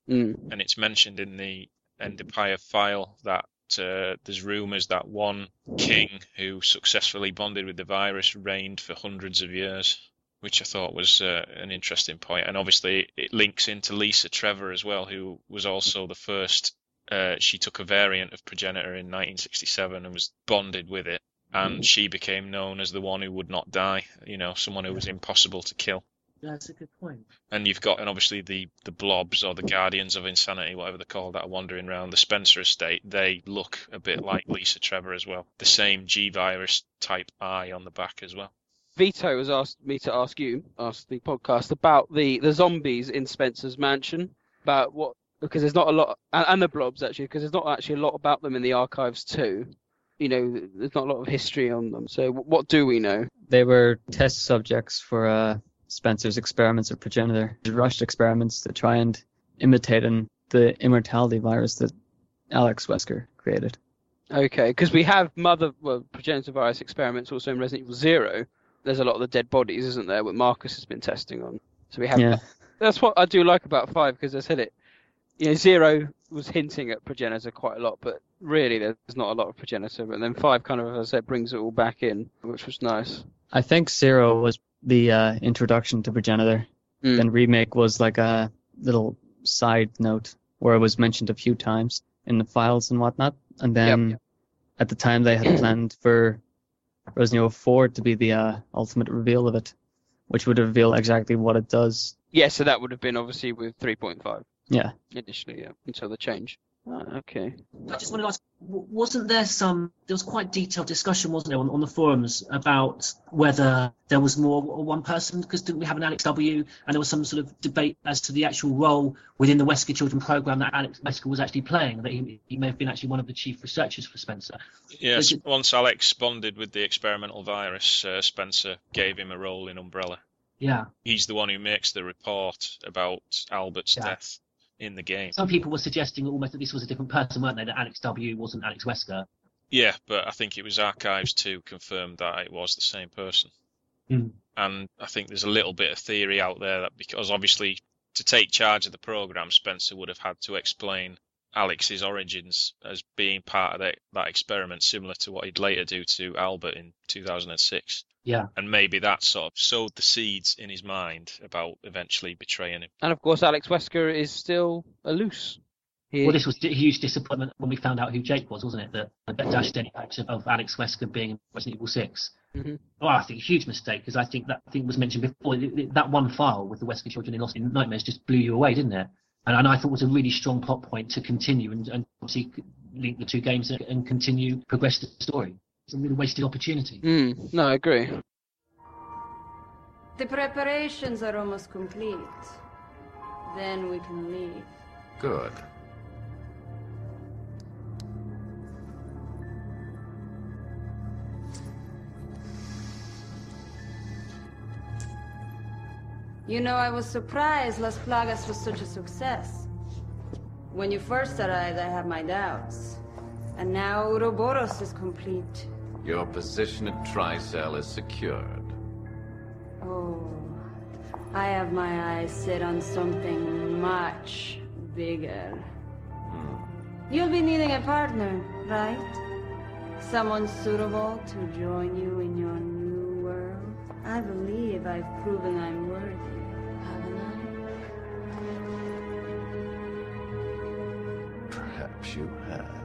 Mm. And it's mentioned in the Ndipaya file that uh, there's rumours that one king who successfully bonded with the virus reigned for hundreds of years, which I thought was uh, an interesting point. And obviously, it links into Lisa Trevor as well, who was also the first. Uh, she took a variant of progenitor in 1967 and was bonded with it, and she became known as the one who would not die. You know, someone who was impossible to kill. That's a good point. And you've got, and obviously the the blobs or the guardians of insanity, whatever they're called, that are wandering around the Spencer estate. They look a bit like Lisa Trevor as well. The same G virus type eye on the back as well. Vito has asked me to ask you, ask the podcast about the the zombies in Spencer's mansion, about what because there's not a lot, and, and the blobs actually, because there's not actually a lot about them in the archives too. You know, there's not a lot of history on them. So what do we know? They were test subjects for uh, Spencer's experiments of progenitor, rushed experiments to try and imitate an, the immortality virus that Alex Wesker created. Okay, because we have mother well progenitor virus experiments also in Resident Evil Zero. There's a lot of the dead bodies, isn't there? What Marcus has been testing on. So we have. Yeah. That's what I do like about five because I said it. You know, Zero was hinting at progenitor quite a lot, but really there's not a lot of progenitor. But then five kind of, as I said, brings it all back in, which was nice. I think Zero was the uh, introduction to progenitor. Mm. Then remake was like a little side note where it was mentioned a few times in the files and whatnot. And then at the time they had [CLEARS THROAT] planned for Resident Evil 4 to be the uh, ultimate reveal of it, which would reveal exactly what it does. Yeah, so that would have been obviously with 3.5 Yeah. initially, yeah, until the change. Ah, okay. I just wanted to ask, wasn't there some, there was quite detailed discussion, wasn't there, on, on the forums about whether there was more or one person, because didn't we have an Alex W, and there was some sort of debate as to the actual role within the Wesker Children program that Alex Wesker was actually playing, that he, he may have been actually one of the chief researchers for Spencer. Yes, Was it- once Alex bonded with the experimental virus, uh, Spencer gave him a role in Umbrella. Yeah. He's the one who makes the report about Albert's Yeah. death in the game. Some people were suggesting almost that this was a different person, weren't they? That Alex W wasn't Alex Wesker. Yeah, but I think it was Archives 2 confirmed that it was the same person. Hmm. And I think there's a little bit of theory out there that because obviously to take charge of the program, Spencer would have had to explain Alex's origins as being part of that, that experiment, similar to what he'd later do to Albert in 2006. Yeah. And maybe that sort of sowed the seeds in his mind about eventually betraying him. And of course, Alex Wesker is still a loose. He- Well, this was a huge disappointment when we found out who Jake was, wasn't it? That that dashed any hopes of, of Alex Wesker being in Resident Evil 6. Mhm. Well, I think a huge mistake because I think that thing was mentioned before. It- it- That one file with the Wesker children in Lost in Nightmares just blew you away, didn't it? And, and I thought was a really strong plot point to continue and, and obviously link the two games and, and continue progress the story. It's a really wasted opportunity. Mm, no, I agree. The preparations are almost complete. Then we can leave. Good. You know, I was surprised Las Plagas was such a success. When you first arrived, I had my doubts. And now Uroboros is complete. Your position at Tricell is secured. Oh, I have my eyes set on something much bigger. Hmm. You'll be needing a partner, right? Someone suitable to join you in your new world. I believe I've proven I'm worthy, haven't I? Perhaps you have.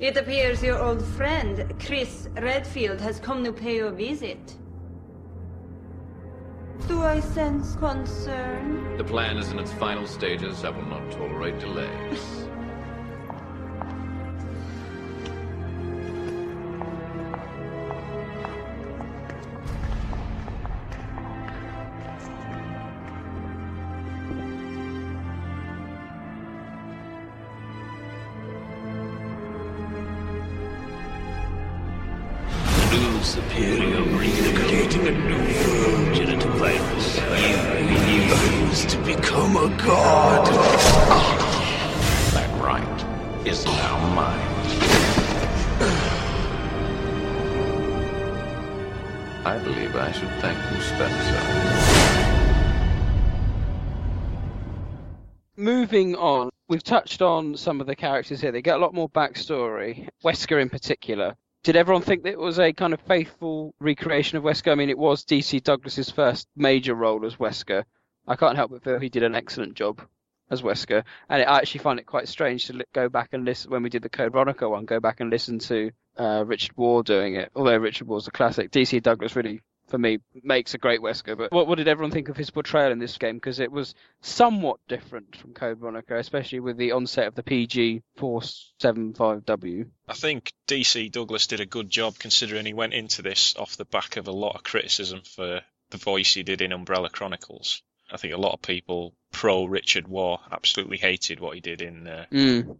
It appears your old friend, Chris Redfield, has come to pay you a visit. Do I sense concern? The plan is in its final stages. I will not tolerate delays. Touched on some of the characters here. They get a lot more backstory. Wesker in particular. Did everyone think that it was a kind of faithful recreation of Wesker? I mean, it was DC Douglas's first major role as Wesker. I can't help but feel he did an excellent job as Wesker, and I actually find it quite strange to go back and listen when we did the Code Veronica one. Go back and listen to uh, Richard Waugh doing it. Although Richard Waugh's a classic, DC Douglas really, for me, makes a great Wesker. But what, what did everyone think of his portrayal in this game? Because it was somewhat different from Code Veronica, especially with the onset of the PG 475W. I think DC Douglas did a good job considering he went into this off the back of a lot of criticism for the voice he did in Umbrella Chronicles. I think a lot of people pro Richard Waugh absolutely hated what he did in uh, Mm.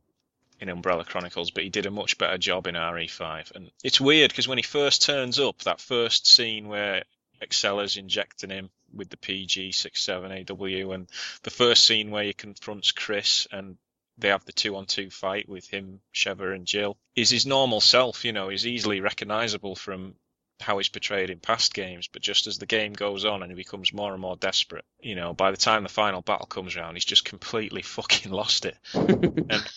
In Umbrella Chronicles, but he did a much better job in RE5. And it's weird because when he first turns up, that first scene where Excella's injecting him with the PG67AW, and the first scene where he confronts Chris and they have the two on two fight with him, Sheva, and Jill, is his normal self. You know, he's easily recognizable from how he's portrayed in past games, but just as the game goes on and he becomes more and more desperate, you know, by the time the final battle comes around, he's just completely fucking lost it. [LAUGHS] and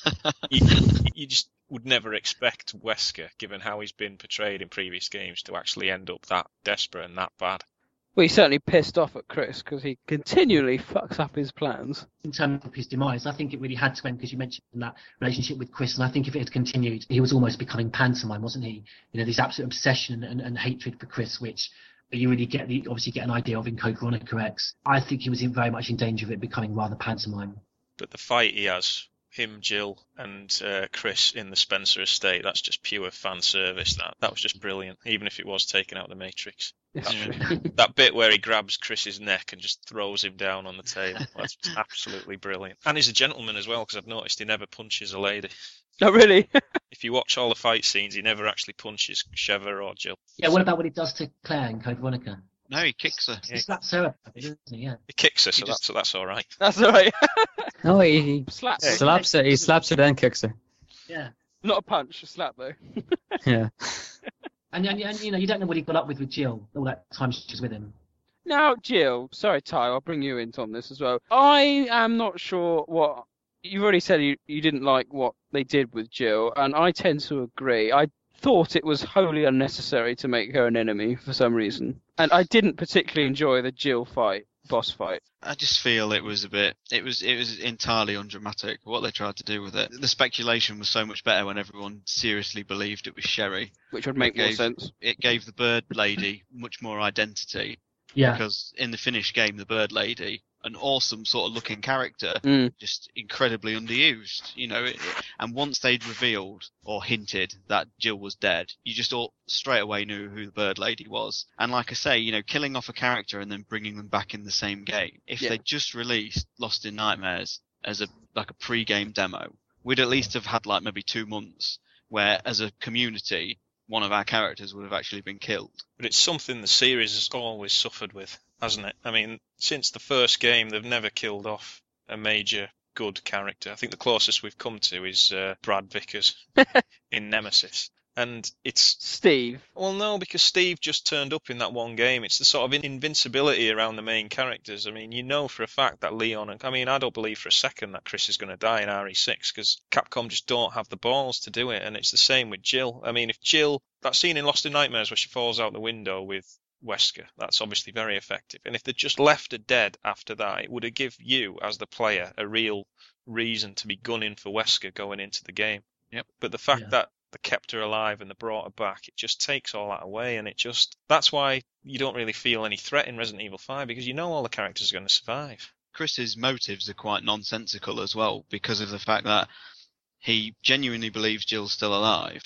you, you just would never expect Wesker, given how he's been portrayed in previous games, to actually end up that desperate and that bad. Well, he's certainly pissed off at Chris because he continually fucks up his plans. in terms of his demise, I think it really had to end because you mentioned that relationship with Chris, and I think if it had continued, he was almost becoming pantomime, wasn't he? You know, this absolute obsession and, and hatred for Chris, which you really get the obviously get an idea of in Code Veronica X. I think he was in, very much in danger of it becoming rather pantomime. But the fight he has, him, Jill, and uh, Chris in the Spencer estate, that's just pure fan service. That that was just brilliant, even if it was taken out of the Matrix. That, [LAUGHS] that bit where he grabs Chris's neck and just throws him down on the table, that's absolutely brilliant. And he's a gentleman as well, because I've noticed he never punches a lady. Oh, really? [LAUGHS] If you watch all the fight scenes, he never actually punches Sheva or Jill. Yeah, what about what he does to Claire in Code Veronica? No, he kicks her. He slaps her, up, doesn't he? Yeah. He kicks her, so that's so that's all right. [LAUGHS] That's all right. [LAUGHS] No, he, he Slaps. slaps her. He slaps her, then kicks her. Yeah. Not a punch, a slap though. [LAUGHS] Yeah. And, and, and you know, you don't know what he got up with with Jill all that time she was with him. Now, Jill, sorry, Ty, I'll bring you in on this as well. I am not sure what you've already said. You you didn't like what they did with Jill, and I tend to agree. I thought it was wholly unnecessary to make her an enemy for some reason, and I didn't particularly enjoy the Jill fight, boss fight. I just feel it was a bit. It was it was entirely undramatic. What they tried to do with it. The speculation was so much better when everyone seriously believed it was Sherry. Which would make It more gave- sense. It gave the bird lady much more identity. Yeah. Because in the finished game, the bird lady, an awesome sort of looking character, Mm. just incredibly underused. You know, it, it- and once they'd revealed or hinted that Jill was dead, you just all straight away knew who the bird lady was. And like I say, you know, killing off a character and then bringing them back in the same game. If Yeah. they just released Lost in Nightmares as a like a pre-game demo, we'd at least have had like maybe two months where, as a community, one of our characters would have actually been killed. But it's something the series has always suffered with, hasn't it? I mean, since the first game, they've never killed off a major good character. I think the closest we've come to is uh, Brad Vickers [LAUGHS] in Nemesis. And it's Steve. Well, no, because Steve just turned up in that one game. It's the sort of invincibility around the main characters. I mean, you know for a fact that Leon and I mean, I don't believe for a second that Chris is going to die in RE6 because Capcom just don't have the balls to do it. And it's the same with Jill. I mean, if Jill, that scene in Lost in Nightmares where she falls out the window with Wesker, that's obviously very effective. And if they'd just left her dead after that, it would have give you as the player a real reason to be gunning for Wesker going into the game. Yep. But the fact Yeah. that they kept her alive and they brought her back, it just takes all that away, and it just that's why you don't really feel any threat in Resident Evil 5 because you know all the characters are going to survive. Chris's motives are quite nonsensical as well because of the fact that he genuinely believes Jill's still alive,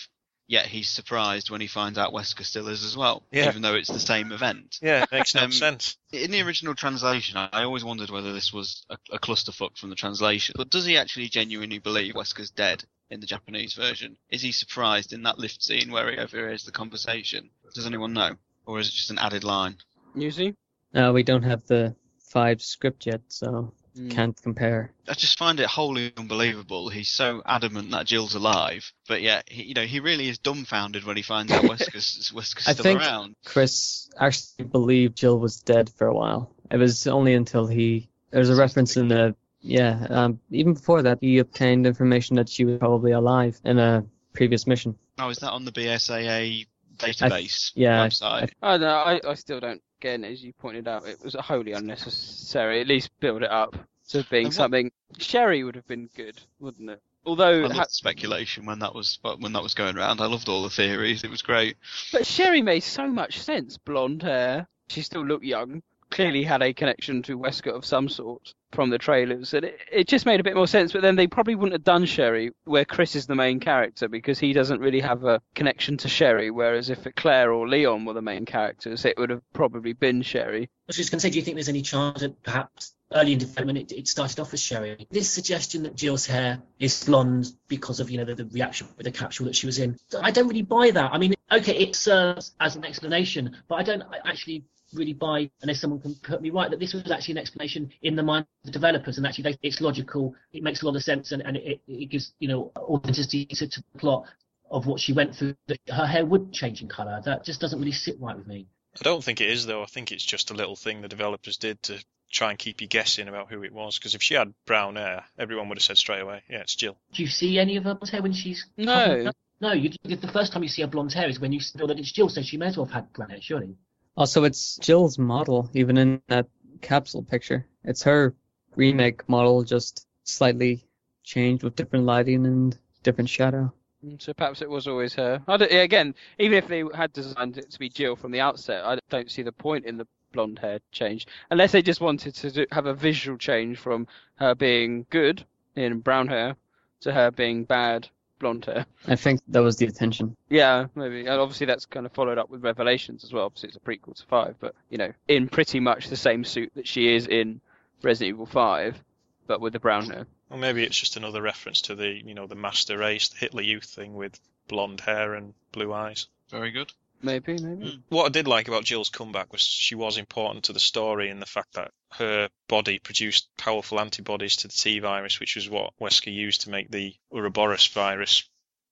yet he's surprised when he finds out Wesker still is as well, Yeah. even though it's the same event. Yeah, it makes no [LAUGHS] Um, sense. In the original translation, I I always wondered whether this was a, a clusterfuck from the translation. But does he actually genuinely believe Wesker's dead in the Japanese version? Is he surprised in that lift scene where he overhears the conversation? Does anyone know? Or is it just an added line? Newsy? No, we don't have the five script yet, so Mm. can't compare. I just find it wholly unbelievable. He's so adamant that Jill's alive, but yet, he, you know, he really is dumbfounded when he finds out Wesker's, [LAUGHS] Wesker's I still think around. Chris actually believed Jill was dead for a while. It was only until he there's a reference in the yeah um, even before that he obtained information that she was probably alive in a previous mission. Oh, is that on the BSAA database yeah, I- website? I don't know. I, I still don't it, as you pointed out. It was wholly unnecessary. At least build it up to being something. Sherry would have been good, wouldn't it? Although, I loved ha- speculation when that was when that was going around. I loved all the theories. It was great. but Sherry made so much sense. Blonde hair. She still looked young. Clearly had a connection to Wesker of some sort from the trailers, and it, it just made a bit more sense. But then they probably wouldn't have done Sherry where Chris is the main character because he doesn't really have a connection to Sherry. Whereas if Claire or Leon were the main characters, it would have probably been Sherry. I was just going to say, do you think there's any chance that perhaps early in development it, it started off as Sherry? This suggestion that Jill's hair is blonde because of you know the, the reaction with the capsule that she was in, I don't really buy that. I mean, okay, it serves as an explanation, but I don't actually really buy unless someone can put me right that this was actually an explanation in the mind of the developers and actually they, it's logical it makes a lot of sense and, and it, it gives you know authenticity to, to the plot of what she went through that her hair would change in color that just doesn't really sit right with me I don't think it is though. I think it's just a little thing the developers did to try and keep you guessing about who it was. Because if she had brown hair, everyone would have said straight away, "Yeah, it's Jill." Do you see any of her blonde hair when she's No. No, you, the first time you see her blonde hair is when you feel that it's Jill, so she may as well have had brown hair, surely. Also, it's Jill's model, even in that capsule picture. It's her remake model, just slightly changed with different lighting and different shadow. Mm, So perhaps it was always her. Again, even if they had designed it to be Jill from the outset, I don't see the point in the blonde hair change unless they just wanted to do, have a visual change from her being good in brown hair to her being bad blonde hair. I think that was the intention. Yeah, maybe. And obviously that's kind of followed up with Revelations as well. Obviously it's a prequel to five, but you know, in pretty much the same suit that she is in Resident Evil Five, but with the brown hair. Or maybe it's just another reference to the, you know, the master race, the Hitler Youth thing with blonde hair and blue eyes. Very good. Maybe, maybe. Mm. What I did like about Jill's comeback was she was important to the story and the fact that her body produced powerful antibodies to the T virus, which was what Wesker used to make the Uroboros virus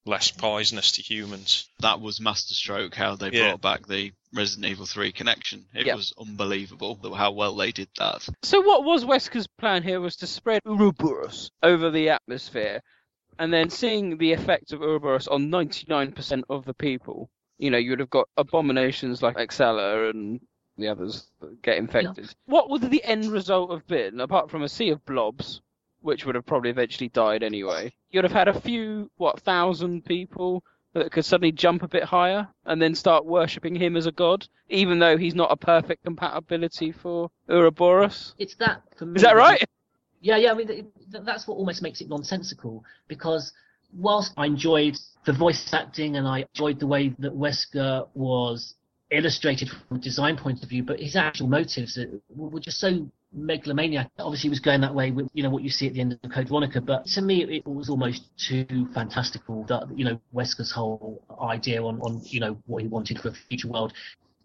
less poisonous to humans. That was masterstroke how they Yeah. brought back the Resident Evil 3 connection. It Yep. was unbelievable how well they did that. So what was Wesker's plan here was to spread Uroboros over the atmosphere, and then seeing the effect of Uroboros on 99% of the people. You know, you would have got abominations like Excella and the others that get infected. What would the end result have been, apart from a sea of blobs, which would have probably eventually died anyway? You'd have had a few, what, thousand people that could suddenly jump a bit higher and then start worshipping him as a god, even though he's not a perfect compatibility for Uroboros. It's that for me. Is that right? Yeah, yeah. I mean, th- th- that's what almost makes it nonsensical because whilst I enjoyed the voice acting and I enjoyed the way that Wesker was illustrated from a design point of view, but his actual motives uh, were were just so megalomaniac. Obviously, he was going that way with you know what you see at the end of Code Veronica, but to me, it was almost too fantastical. That you know Wesker's whole idea on on you know what he wanted for a future world.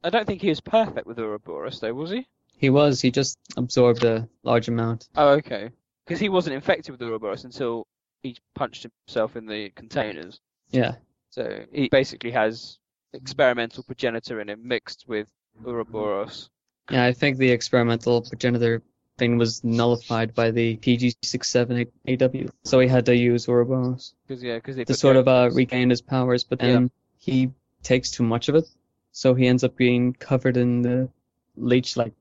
I don't think he was perfect with Uroboros, though, was he? He was, he just absorbed a large amount. Oh, okay. Because he wasn't infected with the Uroboros until he punched himself in the containers. Yeah. So he basically has experimental progenitor in him mixed with Uroboros. Yeah, I think the experimental progenitor thing was nullified by the PG67 AW, so he had to use Uroboros Because yeah, because to sort of uh, regain his powers, but then he takes too much of it, so he ends up being covered in the leech-like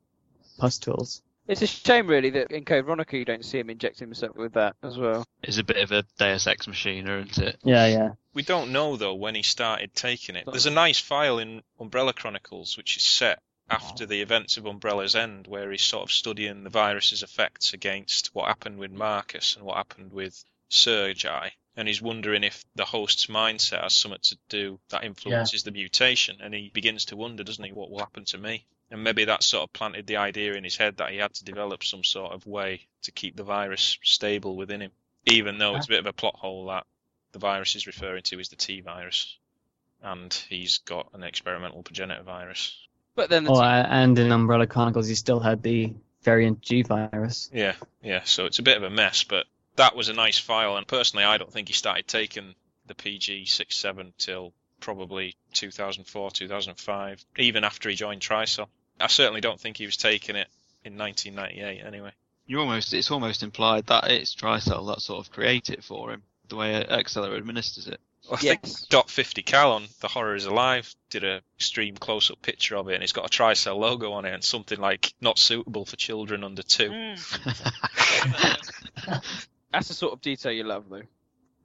pustules. It's a shame, really, that in Code Veronica you don't see him injecting himself with that as well. It's a bit of a Deus Ex Machina, isn't it? Yeah, yeah. We don't know though when he started taking it. There's a nice file in Umbrella Chronicles which is set after the events of Umbrella's End, where he's sort of studying the virus's effects against what happened with Marcus and what happened with Sergei. And he's wondering if the host's mindset has something to do that influences the mutation. And he begins to wonder, doesn't he, what will happen to me? And maybe that sort of planted the idea in his head that he had to develop some sort of way to keep the virus stable within him, even though it's a bit of a plot hole that the virus is referring to is the T virus, and he's got an experimental progenitor virus. But then the Oh, T- a- and in Umbrella Chronicles, he still had the variant G virus. Yeah, yeah. So it's a bit of a mess, but that was a nice file. And personally, I don't think he started taking the PG 67 till probably 2004, 2005, even after he joined Tricell. I certainly don't think he was taking it in 1998 anyway. You almost it's almost implied that it's Tricell that sort of created it for him, the way Excella administers it. Well, I think Dot 50 Cal on The Horror is Alive did a extreme close up picture of it, and it's got a Tricell logo on it and something like not suitable for children under two. Hmm. [LAUGHS] [LAUGHS] That's the sort of detail you love, though.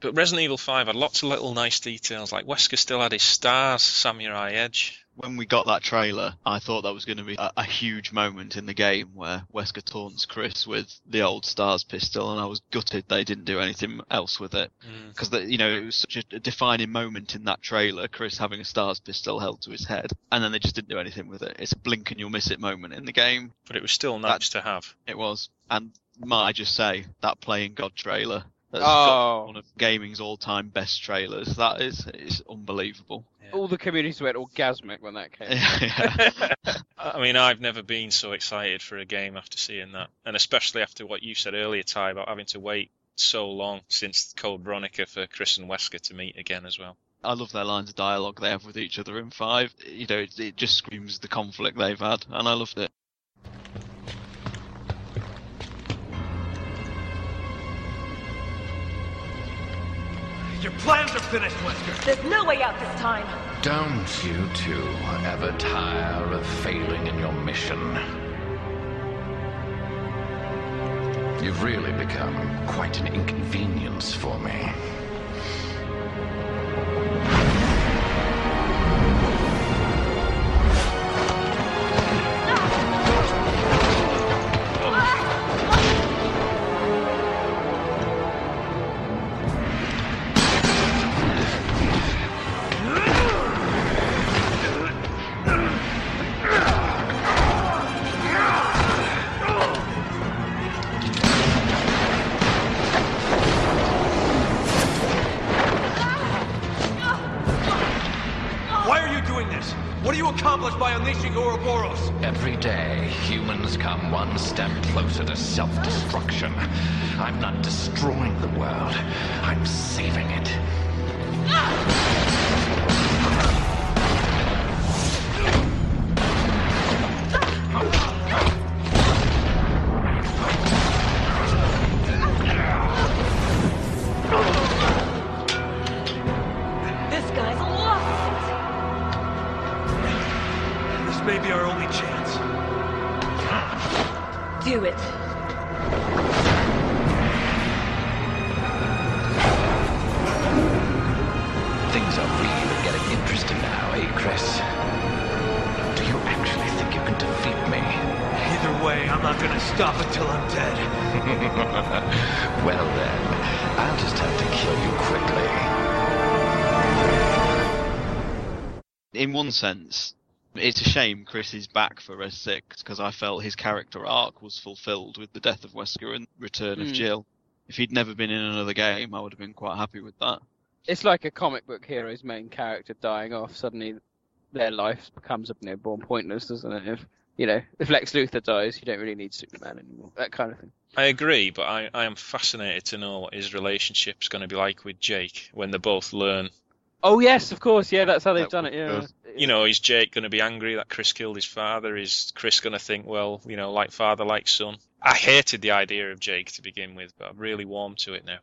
But Resident Evil 5 had lots of little nice details, like Wesker still had his stars, Samurai Edge. When we got that trailer, I thought that was going to be a, a huge moment in the game where Wesker taunts Chris with the old Stars pistol, and I was gutted they didn't do anything else with it mm. because you know it was such a, a defining moment in that trailer. Chris having a Stars pistol held to his head, and then they just didn't do anything with it. It's a blink and you'll miss it moment in the game. But it was still nice to have. It was, and might I just say that playing God trailer. That's Oh. got one of gaming's all-time best trailers. That is, is unbelievable. All the communities went orgasmic when that came. [LAUGHS] [LAUGHS] I mean, I've never been so excited for a game after seeing that, and especially after what you said earlier, Ty, about having to wait so long since Code Veronica for Chris and Wesker to meet again as well. I love their lines of dialogue they have with each other in five. You know, it, it just screams the conflict they've had, and I loved it. Your plans are finished, Wesker. There's no way out this time. Don't you two ever tire of failing in your mission? You've really become quite an inconvenience for me. One sense, it's a shame Chris is back for Res 6 because I felt his character arc was fulfilled with the death of Wesker and return of Hmm. Jill. If he'd never been in another game, I would have been quite happy with that. It's like a comic book hero's main character dying off. Suddenly, their life becomes you know, born pointless, doesn't it? If you know, if Lex Luthor dies, you don't really need Superman anymore. That kind of thing. I agree, but I, I am fascinated to know what his relationship's going to be like with Jake when they both learn. Oh yes, of course. Yeah, that's how they've done it. Yeah. You know, is Jake going to be angry that Chris killed his father? Is Chris going to think, well, you know, like father, like son? I hated the idea of Jake to begin with, but I'm really warm to it now.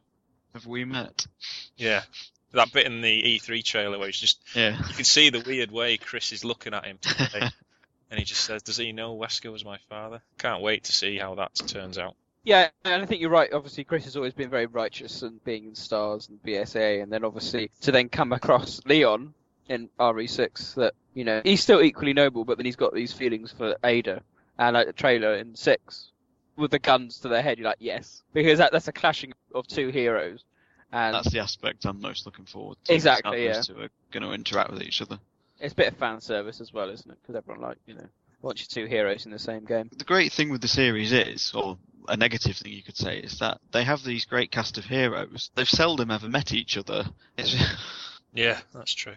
Have we met? Yeah. That bit in the E3 trailer where he's just, Yeah. you can see the weird way Chris is looking at him [LAUGHS] today. and he just says, does he know Wesker was my father? Can't wait to see how that turns out. Yeah, and I think you're right. Obviously, Chris has always been very righteous and being in Stars and BSAA, and then obviously to then come across Leon in RE6 that you know he's still equally noble, but then he's got these feelings for Ada and like the trailer in six with the guns to their head. You're like, yes, because that, that's a clashing of two heroes. And That's the aspect I'm most looking forward to. Exactly, How those yeah. two are going to interact with each other. it's a bit of fan service as well, isn't it? Because everyone like you know wants your two heroes in the same game. The great thing with the series is, or a negative thing you could say, is that they have these great cast of heroes. They've seldom ever met each other. It's, Yeah, that's true.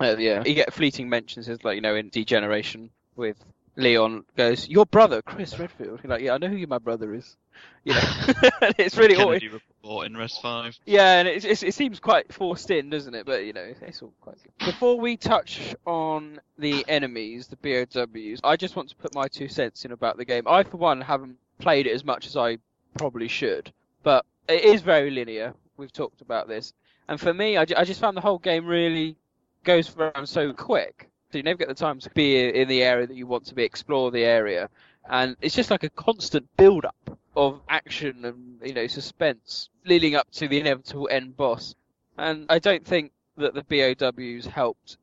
Uh, yeah, you get fleeting mentions as like you know in Degeneration with Leon goes, "Your brother, Chris Redfield." You're like, yeah, I know who my brother is. You know, [LAUGHS] it's really awkward. Report in Res 5. Yeah, and it, seems quite forced in, doesn't it? But you know, it's, it's all quite good. Before we touch on the enemies, the BOWs, I just want to put my two cents in about the game. I, for one, haven't played it as much as I probably should, but it is very linear. We've talked about this, and for me, I, I just found the whole game really goes around so quick. So you never get the time to be in the area that you want to be, explore the area, and it's just like a constant build-up of action and you know suspense leading up to the inevitable end boss. And I don't think that the BOWs helped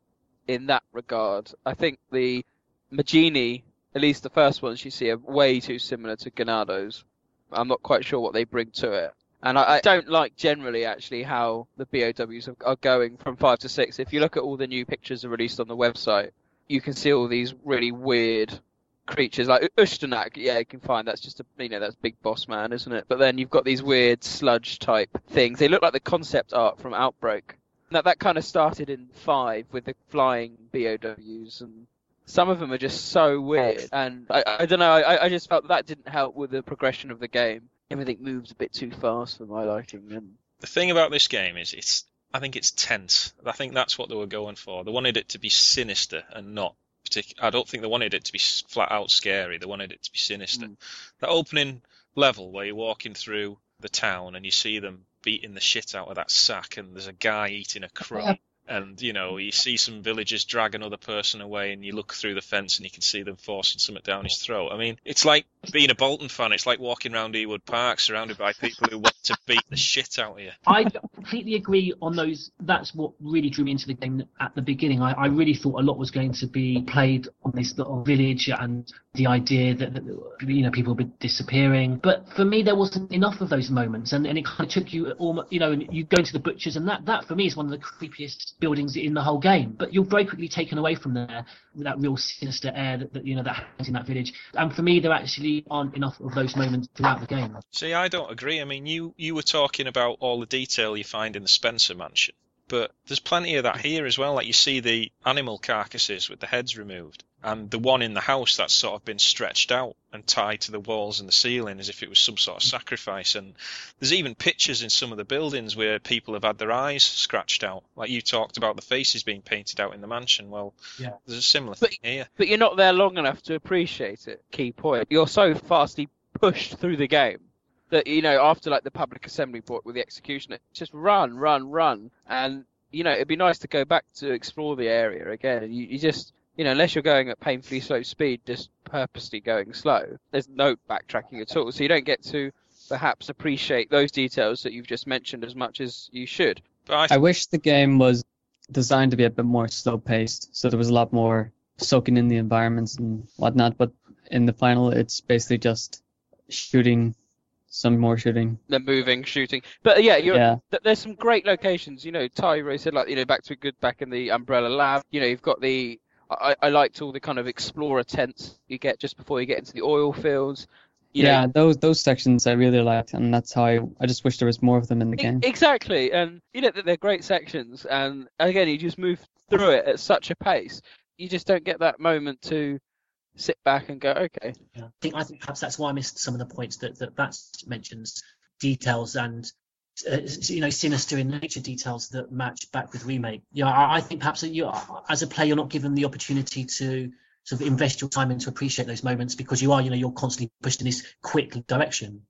in that regard. I think the Majini, at least the first ones you see, are way too similar to Ganados. I'm not quite sure what they bring to it. And I, I don't like generally actually how the BOWs are, going from five to six. If you look at all the new pictures that are released on the website, you can see all these really weird creatures like Ustanak. Yeah, you can find that's just a you know that's Big Boss Man, isn't it? But then you've got these weird sludge type things. They look like the concept art from Outbreak. That that kind of started in five with the flying BOWs and. Some of them are just so weird, and I, I don't know. I, I just felt that didn't help with the progression of the game. Everything moves a bit too fast for my liking, and The thing about this game is it's I think it's tense. I think that's what they were going for. They wanted it to be sinister and not partic- I don't think they wanted it to be flat out scary. They wanted it to be sinister. Mm. That opening level where you're walking through the town and you see them beating the shit out of that sack and there's a guy eating a crow. [LAUGHS] And you know, you see some villagers drag another person away, and you look through the fence and you can see them forcing something down his throat. I mean, it's like being a Bolton fan. It's like walking around Ewood Park, surrounded by people who want to beat the shit out of you. I completely agree on those. That's what really drew me into the game at the beginning. I, I really thought a lot was going to be played on this little village and the idea that, that you know people would be disappearing. But for me, there wasn't enough of those moments, and, and it kind of took you almost, you know, and you go into the butchers, and that that for me is one of the creepiest buildings in the whole game. But you're very quickly taken away from there with that real sinister air that, that you know that hangs in that village. And for me, there actually aren't enough of those moments throughout the game. See, I don't agree. I mean, you you were talking about all the detail you find in the Spencer mansion, but there's plenty of that here as well. Like you see the animal carcasses with the heads removed, and the one in the house that's sort of been stretched out and tied to the walls and the ceiling as if it was some sort of sacrifice. And there's even pictures in some of the buildings where people have had their eyes scratched out. Like you talked about the faces being painted out in the mansion. Well, Yeah. there's a similar thing here. but you're not there long enough to appreciate it. Key point. You're so fastly pushed through the game that you know after like the public assembly point with the executioner, just run, run, run, and you know it'd be nice to go back to explore the area again. You, you just you know unless you're going at painfully slow speed, just purposely going slow. There's no backtracking at all, so you don't get to perhaps appreciate those details that you've just mentioned as much as you should. But I wish the game was designed to be a bit more slow paced, so there was a lot more soaking in the environments and whatnot. But in the final, it's basically just shooting, some more shooting. they're moving, shooting. But yeah, you're, Yeah. th- there's some great locations. You know, Tyro said like you know back to good back in the Umbrella Lab. You know, you've got the I, I liked all the kind of explorer tents you get just before you get into the oil fields. You yeah, know, those those sections I really liked, and that's how I I just wish there was more of them in the game. exactly, and you know they're great sections. And again, you just move through it at such a pace. You just don't get that moment to sit back and go, okay. I think I think perhaps that's why I missed some of the points that that that mentions details and uh, you know sinister in nature details that match back with remake. Yeah, I, I think perhaps that you as a player you're not given the opportunity to sort of invest your time and to appreciate those moments because you are you know you're constantly pushed in this quick direction.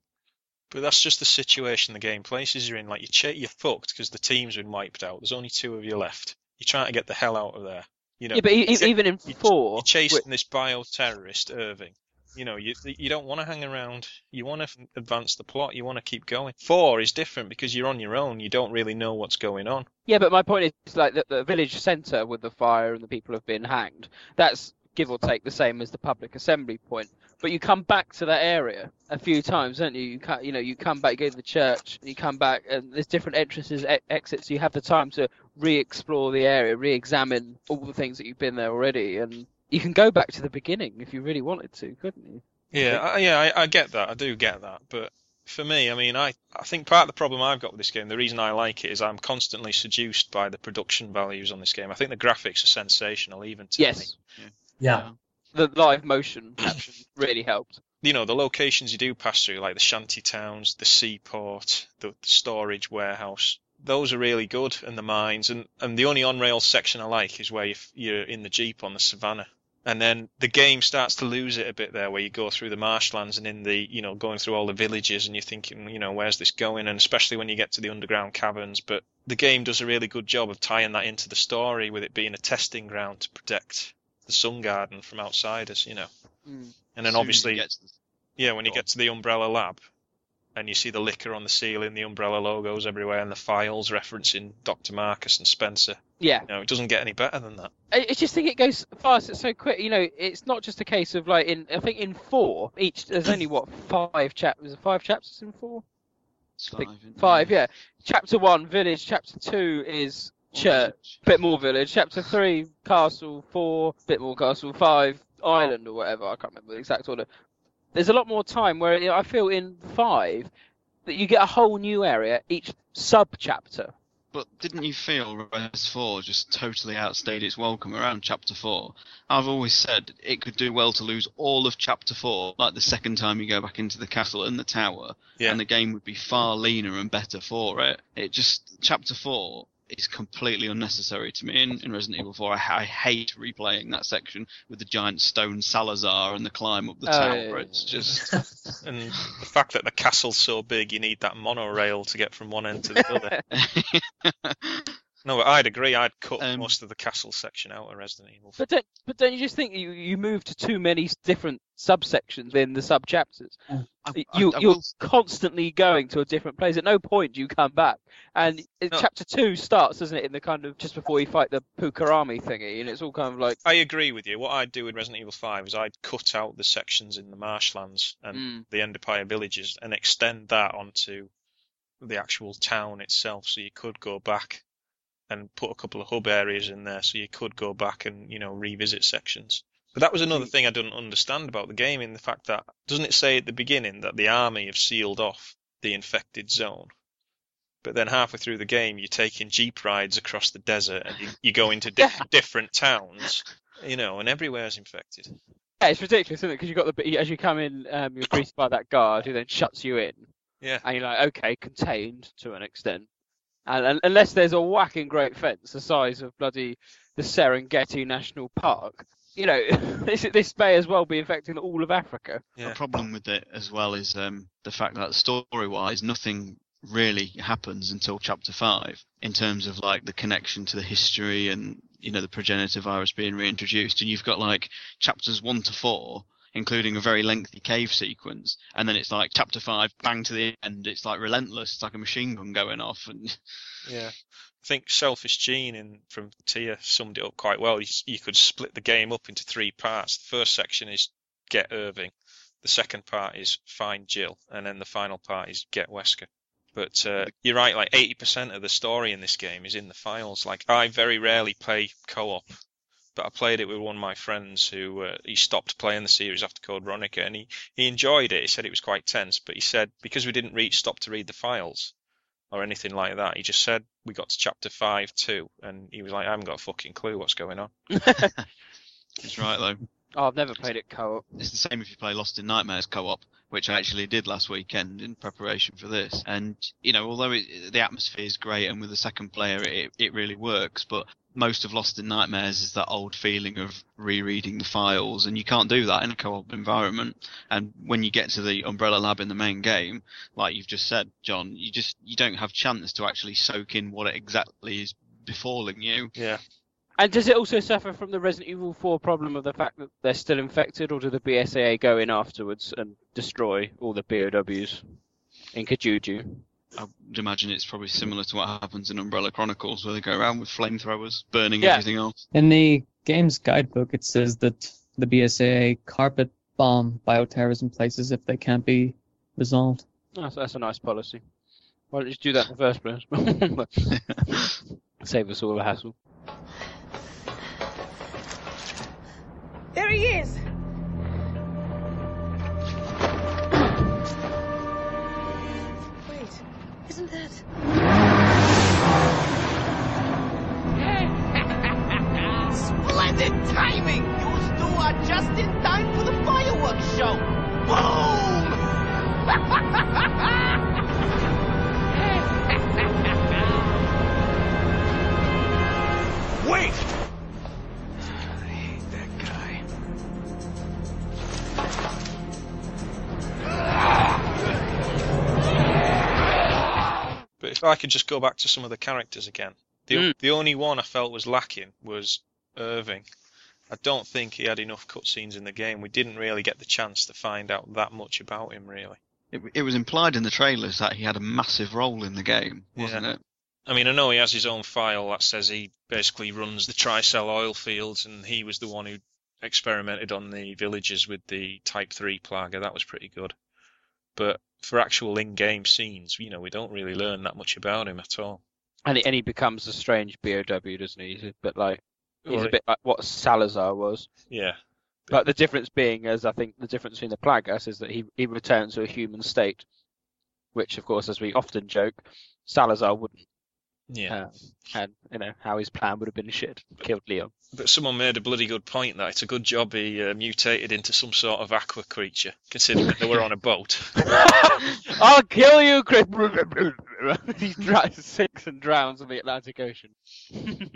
But that's just the situation the game places you in. Like you ch- you're fucked because the team's been wiped out. There's only two of you left. You're trying to get the hell out of there. You know. Yeah, but you even in four, you're chasing this bio terrorist Irving, You know, you you don't want to hang around. You want to advance the plot. You want to keep going. Four is different because you're on your own. You don't really know what's going on. Yeah, but my point is like the, the village centre with the fire and the people have been hanged. That's give or take the same as the public assembly point. But you come back to that area a few times, don't you? You you know, you come back, you go to the church, you come back, and there's different entrances, e- exits. You have the time to re-explore the area, re-examine all the things that you've been there already, and you can go back to the beginning if you really wanted to, couldn't you? Yeah, I, yeah, I, I get that. I do get that. But for me, I mean, I, I think part of the problem I've got with this game, the reason I like it, is I'm constantly seduced by the production values on this game. I think the graphics are sensational, even to Yes. me. Yeah. The live motion [COUGHS] action really helped. You know, the locations you do pass through, like the shanty towns, the seaport, the, the storage warehouse, those are really good, and the mines. And, and the only on rail section I like is where you, you're in the jeep on the savannah. And then the game starts to lose it a bit there, where you go through the marshlands and in the, you know, going through all the villages, and you're thinking, you know, where's this going? And especially when you get to the underground caverns. But the game does a really good job of tying that into the story, with it being a testing ground to protect the Sun Garden from outsiders, you know. Mm. And then Soon obviously, the- yeah, when you get to the Umbrella Lab, and you see the licker on the ceiling, the Umbrella logos everywhere, and the files referencing Dr. Marcus and Spencer. Yeah. You know, it doesn't get any better than that. I I just think it goes fast. It's so quick. You know, it's not just a case of like in. I think in four, each there's only what [COUGHS] five chapters. Five chapters in four. It's five. Five, yeah. Chapter one, village. Chapter two is church. Bit more village. Chapter three, castle. Four, bit more castle. Five, island or whatever. I can't remember the exact order. There's a lot more time where you know, I feel in five that you get a whole new area each sub chapter. But didn't you feel Res 4 just totally outstayed its welcome around Chapter 4? I've always said it could do well to lose all of Chapter 4, like the second time you go back into the castle and the tower, Yeah. and the game would be far leaner and better for it. It just, Chapter 4 is completely unnecessary to me in, in Resident Evil 4. I, I hate replaying that section with the giant stone Salazar and the climb up the Oh, tower. yeah, yeah, It's just. [LAUGHS] And the fact that the castle's so big, you need that monorail to get from one end to the other. [LAUGHS] no, I'd agree. I'd cut Um, most of the castle section out of Resident Evil. But don't, but don't you just think you, you move to too many different subsections in the sub chapters? I- You, I you're will- constantly going to a different place. At no point do you come back. And No. chapter two starts, doesn't it, in the kind of just before you fight the Popokarimu thingy, and it's all kind of like I agree with you. What I'd do with Resident Evil 5 is I'd cut out the sections in the marshlands and Mm. the Ndipaya villages and extend that onto the actual town itself. So you could go back and put a couple of hub areas in there, so you could go back and you know revisit sections. But that was another thing I didn't understand about the game in the fact that doesn't it say at the beginning that the army have sealed off the infected zone? But then halfway through the game, you're taking jeep rides across the desert and you, you go into di- [LAUGHS] different towns, you know, and everywhere's infected. yeah, it's ridiculous, isn't it? Because you've got the as you come in, um, you're greeted by that guard who then shuts you in, Yeah. and you're like, okay, contained to an extent. And, and unless there's a whacking great fence the size of bloody the Serengeti National Park, you know, [LAUGHS] this this may as well be affecting all of Africa. Yeah. The problem with it as well is um, the fact that story-wise, nothing really happens until chapter five in terms of like the connection to the history and you know the progenitor virus being reintroduced, and you've got like chapters one to four. Including a very lengthy cave sequence, and then it's like chapter five, bang to the end. It's like relentless. It's like a machine gun going off, and [LAUGHS] Yeah. I think Selfish Gene in from Tia summed it up quite well. You, you could split the game up into three parts. The first section is get Irving, the second part is find Jill, and then the final part is get Wesker. But uh, you're right, like 80% of the story in this game is in the files. Like I very rarely play co-op, but I played it with one of my friends who uh, he stopped playing the series after Code Veronica, and he he enjoyed it. He said it was quite tense, but he said because we didn't reach stop to read the files or anything like that, he just said we got to chapter five too, and he was like, I haven't got a fucking clue what's going on. [LAUGHS] he's right though. Oh, I've never played it co-op. It's the same if you play Lost in Nightmares co-op, which I actually did last weekend in preparation for this. And you know, although it, the atmosphere is great and with the second player it it really works, but most of Lost in Nightmares is that old feeling of rereading the files, and you can't do that in a co-op environment. And when you get to the Umbrella Lab in the main game, like you've just said, John, you just you don't have chance to actually soak in what it exactly is befalling you. Yeah. And does it also suffer from the Resident Evil 4 problem of the fact that they're still infected, or do the BSAA go in afterwards and destroy all the BOWs in Kijuju? I would imagine it's probably similar to what happens in Umbrella Chronicles, where they go around with flamethrowers, burning Yeah. everything else. In the game's guidebook, it says that the BSAA carpet bomb bioterrorism places if they can't be resolved. That's, that's a nice policy. Why don't you just do that in the first place? [LAUGHS] Save us all the hassle. There he is! Splendid timing! You two are just in time for the fireworks show! Boom! [LAUGHS] Wait! I hate that guy. But if I could just go back to some of the characters again, the Mm. the only one I felt was lacking was Irving. I don't think he had enough cutscenes in the game. We didn't really get the chance to find out that much about him, really. It, it was implied in the trailers that he had a massive role in the game, wasn't Yeah. it? I mean, I know he has his own file that says he basically runs the Tricell oil fields, and he was the one who experimented on the villagers with the Type 3 plaga. That was pretty good. But for actual in-game scenes, you know, we don't really learn that much about him at all. And he, and he becomes a strange BOW, doesn't he? He's a bit like he's Well, a bit like what Salazar was. Yeah. But the difference being, as I think the difference between the Plagas is that he he returns to a human state, which, of course, as we often joke, Salazar wouldn't. Yeah. Uh, and you know how his plan would have been shit, killed Leon. But someone made a bloody good point that it's a good job he uh, mutated into some sort of aqua creature, considering that they were on a boat. [LAUGHS] I'll kill you, Chris. [LAUGHS] he dra- sinks and drowns in the Atlantic Ocean. [LAUGHS]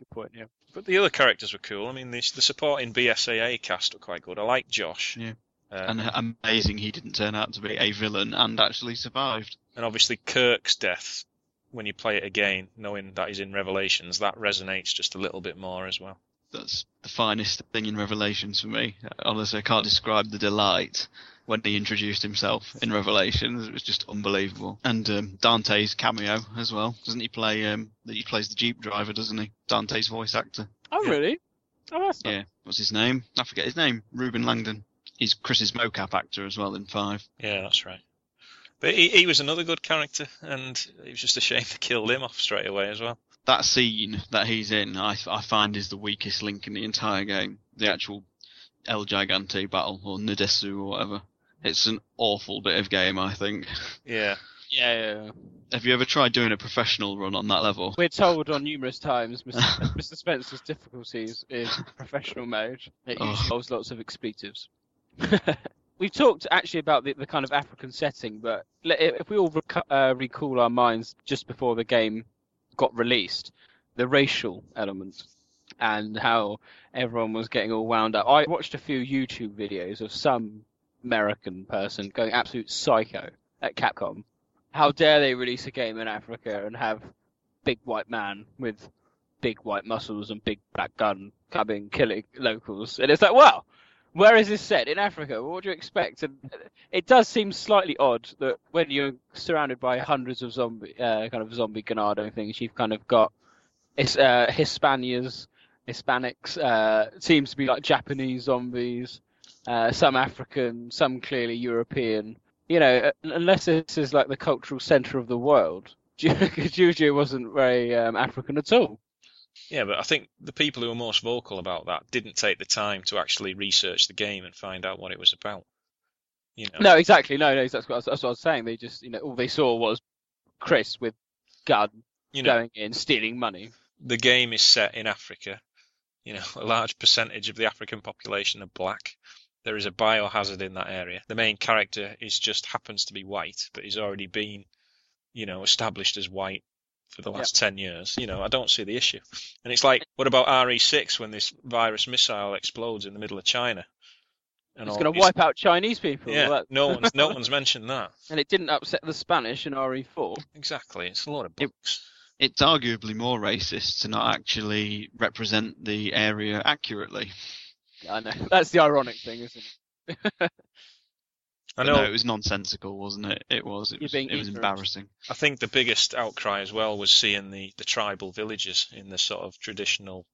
good point, yeah. But the other characters were cool. I mean, the, the supporting BSAA cast were quite good. I like Josh. Yeah. Um, and amazing he didn't turn out to be a villain and actually survived. and obviously Kirk's death, when you play it again, knowing that he's in Revelations, that resonates just a little bit more as well. That's the finest thing in Revelations for me. Honestly, I can't describe the delight when he introduced himself in Revelations. It was just unbelievable. And um, Dante's cameo as well. Doesn't he play? Um, he plays the jeep driver, doesn't he? Dante's voice actor. Oh, really? Oh, that's Yeah. What's his name? I forget his name. Reuben Langdon. He's Chris's mocap actor as well in Five. Yeah, that's right. But he, he was another good character, and it was just a shame to kill him off straight away as well. That scene that he's in, I, I find is the weakest link in the entire game. The actual El Gigante battle, or Ndesu, or whatever. It's an awful bit of game, I think. Yeah. Yeah, yeah, yeah. Have you ever tried doing a professional run on that level? We're told on numerous times Mr. [LAUGHS] Mr. Spencer's difficulties in professional mode. It Oh. involves lots of expletives. [LAUGHS] We've talked actually about the, the kind of African setting, but if we all reco- uh, recall our minds just before the game got released, the racial element and how everyone was getting all wound up. I watched a few YouTube videos of some American person going absolute psycho at Capcom. How dare they release a game in Africa and have big white man with big white muscles and big black gun coming killing locals? And it's like, wow, where is this set in Africa? What do you expect? And it does seem slightly odd that when you're surrounded by hundreds of zombie, uh, kind of zombie Ganado things, you've kind of got it's uh, Hispanias, Hispanics, uh, seems to be like Japanese zombies, uh, some African, some clearly European. You know, uh, unless this is like the cultural center of the world, [LAUGHS] Juju wasn't very um, African at all. Yeah, but I think the people who were most vocal about that didn't take the time to actually research the game and find out what it was about. You know. No, exactly. No, no, that's what, I was- that's what I was saying. They just, you know, all they saw was Chris with gun You know- going in, stealing money. the game is set in Africa. You know, a large percentage of the African population are black. There is a biohazard in that area. The main character is just happens to be white, but he's already been, you know, established as white for the last 10 years. You know, I don't see the issue. And it's like, what about RE6 when this virus missile explodes in the middle of China? And It's going to wipe out Chinese people. Yeah, That- no one's no [LAUGHS] one's mentioned that. and it didn't upset the Spanish in RE4. Exactly, it's a lot of books. it's arguably more racist to not actually represent the area accurately. I know [LAUGHS] that's the ironic thing, isn't it? I know no, it was nonsensical, wasn't it? It was. It was. It was embarrassing. I think the biggest outcry as well was seeing the, the tribal villages in the sort of traditional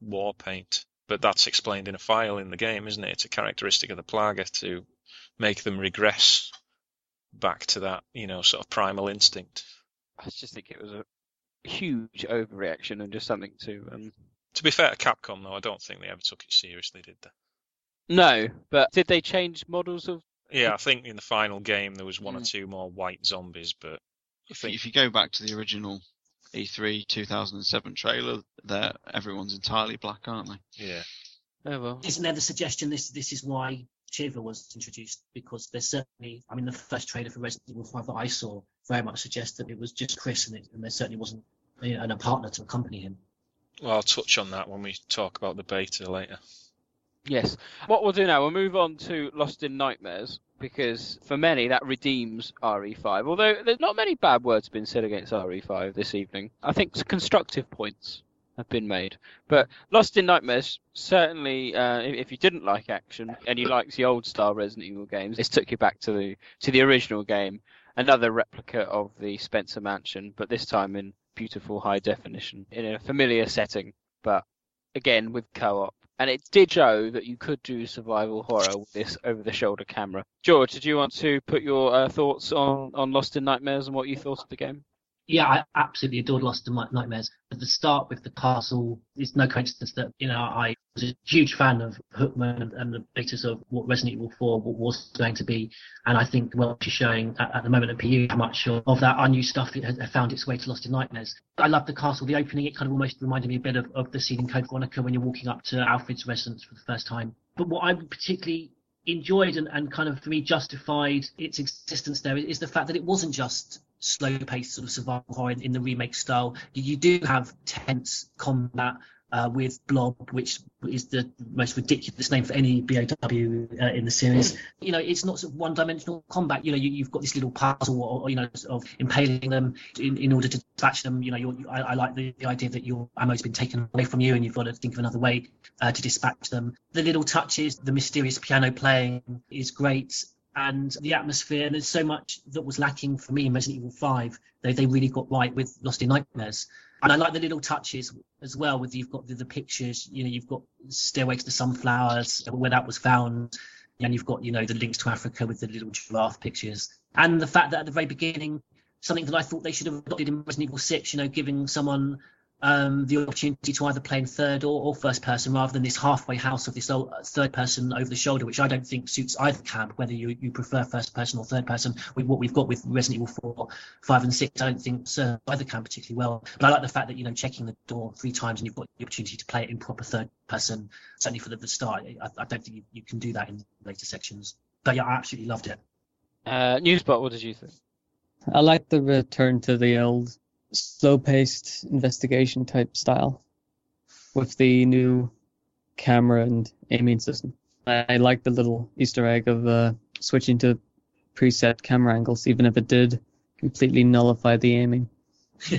war paint. But that's explained in a file in the game, isn't it? It's a characteristic of the Plaga to make them regress back to that, you know, sort of primal instinct. I just think it was a huge overreaction and just something to um. To be fair to Capcom, though, I don't think they ever took it seriously, did they? No, but did they change models of? Yeah, I think in the final game there was one or Mm. two more white zombies, but I If you, think if you go back to the original E3 2007 trailer, there everyone's entirely black, aren't they? yeah. Oh well. Isn't there the suggestion this this is why Sheva was introduced? Because there's certainly, I mean, the first trailer for Resident Evil 5 that I saw very much suggests that it was just Chris and, it, and there certainly wasn't you know, and a partner to accompany him. Well, I'll touch on that when we talk about the beta later. Yes. What we'll do now, we'll move on to Lost in Nightmares because for many that redeems RE5. Although there's not many bad words been said against RE5 this evening. I think constructive points have been made. But Lost in Nightmares certainly, uh, if if you didn't like action and you liked the old style Resident Evil games, this took you back to the to the original game. Another replica of the Spencer Mansion, but this time in beautiful high definition in a familiar setting, but again with co-op. And it did show that you could do survival horror with this over-the-shoulder camera. George, did you want to put your uh, thoughts on, on Lost in Nightmares and what you thought of the game? Yeah, I absolutely adored Lost in Nightmares. At the start with the castle, it's no coincidence that, you know, I was a huge fan of Hookman and, and the basis of what Resident Evil 4 was going to be. And I think, well, she's showing at, at the moment at PU how much of, that unused stuff has found its way to Lost in Nightmares. I love the castle, the opening, it kind of almost reminded me a bit of, of the scene in Code Veronica when you're walking up to Alfred's residence for the first time. But what I particularly enjoyed and, and kind of for me justified its existence there is the fact that it wasn't just slow paced sort of survival horror in, in the remake style. You, you do have tense combat uh, with Blob, which is the most ridiculous name for any BOW uh, in the series. You know, it's not sort of one dimensional combat. You know, you, you've got this little puzzle, or, or, you know, of impaling them in, in order to dispatch them. You know, I, I like the, the idea that your ammo's been taken away from you, and you've got to think of another way uh, to dispatch them. The little touches, the mysterious piano playing is great and the atmosphere. And there's so much that was lacking for me in Resident Evil 5. They they really got right with Lost in Nightmares. And I like the little touches as well. With you've got the, the pictures, you know, you've got Stairway to the Sunflowers where that was found, and you've got you know the links to Africa with the little giraffe pictures, and the fact that at the very beginning, something that I thought they should have adopted in Resident Evil 6, you know, giving someone um, the opportunity to either play in third or, or first person rather than this halfway house of this old, uh, third person over the shoulder, which I don't think suits either camp, whether you, you prefer first person or third person. With what we've got with Resident Evil 4, 5, and 6, I don't think serve either camp particularly well. But I like the fact that, you know, checking the door three times and you've got the opportunity to play it in proper third person, certainly for the, the start. I, I don't think you, you can do that in later sections. But yeah, I absolutely loved it. Uh, Newsbot, what did you think? I like the return to the old slow-paced investigation type style with the new camera and aiming system. I, I like the little Easter egg of uh, switching to preset camera angles, even if it did completely nullify the aiming. [LAUGHS] but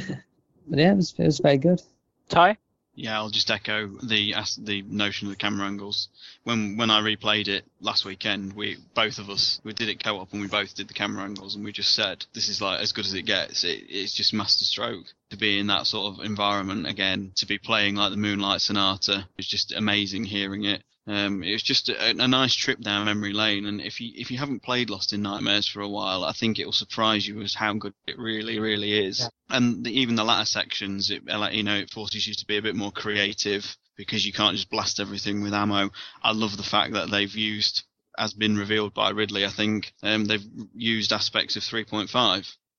yeah, it was, it was very good. Ty? Yeah, I'll just echo the the notion of the camera angles. When when I replayed it last weekend, we both of us we did it co-op and we both did the camera angles and we just said this is like as good as it gets. It, it's just masterstroke to be in that sort of environment again, to be playing like the Moonlight Sonata. It's just amazing hearing it. Um, it was just a, a nice trip down memory lane, and if you if you haven't played Lost in Nightmares for a while, I think it will surprise you as how good it really, really is. Yeah. And the, even the latter sections, it uh, you know it forces you to be a bit more creative because you can't just blast everything with ammo. I love the fact that they've used, as been revealed by Ridley, I think um, they've used aspects of 3.5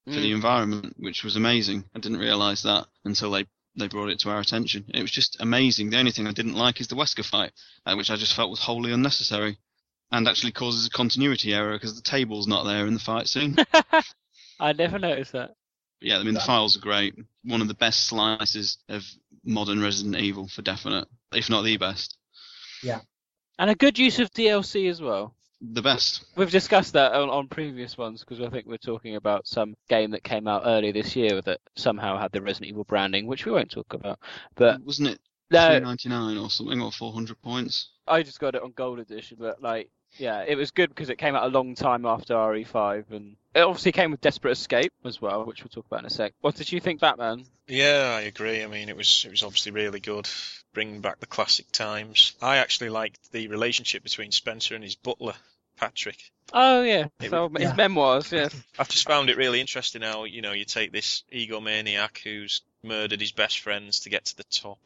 for the Mm. environment, which was amazing. I didn't realise that until they they brought it to our attention. It was just amazing. The only thing I didn't like is the Wesker fight, uh, which I just felt was wholly unnecessary, and actually causes a continuity error because the table's not there in the fight scene. [LAUGHS] I never noticed that. yeah, I mean the files are great. One of the best slices of modern Resident Evil for definite, if not the best. Yeah. And a good use of DLC as well. The best. We've discussed that on, on previous ones because I think we're talking about some game that came out earlier this year that somehow had the Resident Evil branding, which we won't talk about. But wasn't it no, three ninety nine or something or four hundred points? I just got it on Gold Edition, but like, yeah, it was good because it came out a long time after RE5, and it obviously came with Desperate Escape as well, which we'll talk about in a sec. What did you think, Batman? Yeah, I agree. I mean, it was it was obviously really good, bringing back the classic times. I actually liked the relationship between Spencer and his butler, Patrick. Oh yeah, It so his Yeah. memoirs, yeah. [LAUGHS] I've just found it really interesting how you know you take this egomaniac who's murdered his best friends to get to the top.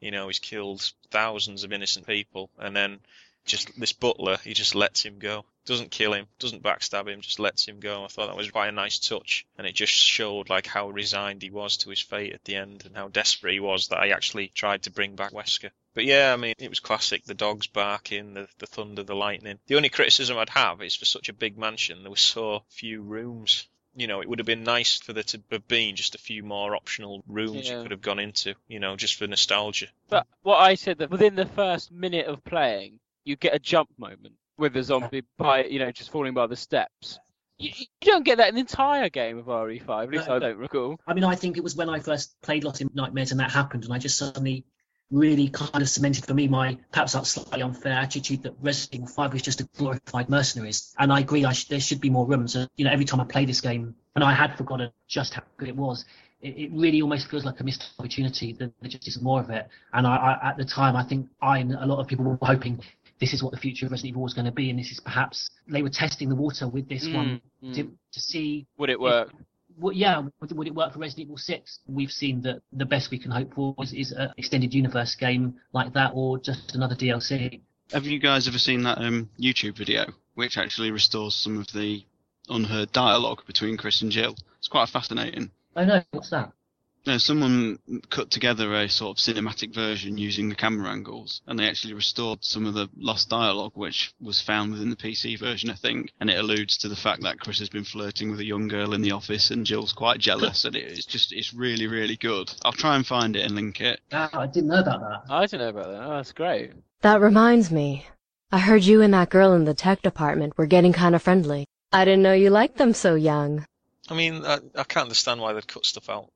You know, he's killed thousands of innocent people, and then just this butler, he just lets him go. Doesn't kill him, doesn't backstab him, just lets him go. I thought that was quite a nice touch, and it just showed like how resigned he was to his fate at the end, and how desperate he was that I actually tried to bring back Wesker. But yeah, I mean, it was classic. The dogs barking, the, the thunder, the lightning. The only criticism I'd have is for such a big mansion, there were so few rooms. You know, it would have been nice for there to have been just a few more optional rooms Yeah. you could have gone into, you know, just for nostalgia. But what I said that within the first minute of playing, you get a jump moment with the zombie by you know just falling by the steps. You, you don't get that in the entire game of RE5. At least No. I don't recall. I mean, I think it was when I first played Lost in Nightmares and that happened, and I just suddenly really kind of cemented for me my perhaps that slightly unfair attitude that Resident Evil 5 was just a glorified mercenaries. And I agree, I sh- there should be more rooms. And, you know, every time I play this game, and I had forgotten just how good it was, it, it really almost feels like a missed opportunity that there just isn't more of it. And I, I, at the time, I think I and a lot of people were hoping this is what the future of Resident Evil was going to be, and this is perhaps they were testing the water with this Mm, one mm. to, to see Would it if- work? well, yeah, would, would it work for Resident Evil 6? We've seen that the best we can hope for is, is an extended universe game like that or just another DLC. Have you guys ever seen that um, YouTube video, which actually restores some of the unheard dialogue between Chris and Jill? It's quite fascinating. Oh no, what's that? No, someone cut together a sort of cinematic version using the camera angles, and they actually restored some of the lost dialogue, which was found within the PC version, I think. And it alludes to the fact that Chris has been flirting with a young girl in the office, and Jill's quite jealous, and it- it's just it's really really good. I'll try and find it and link it. Ah, I didn't know about that. I didn't know about that. Oh, that's great. That reminds me. I heard you and that girl in the tech department were getting kind of friendly. I didn't know you liked them so young. I mean, I, I can't understand why they'd cut stuff out.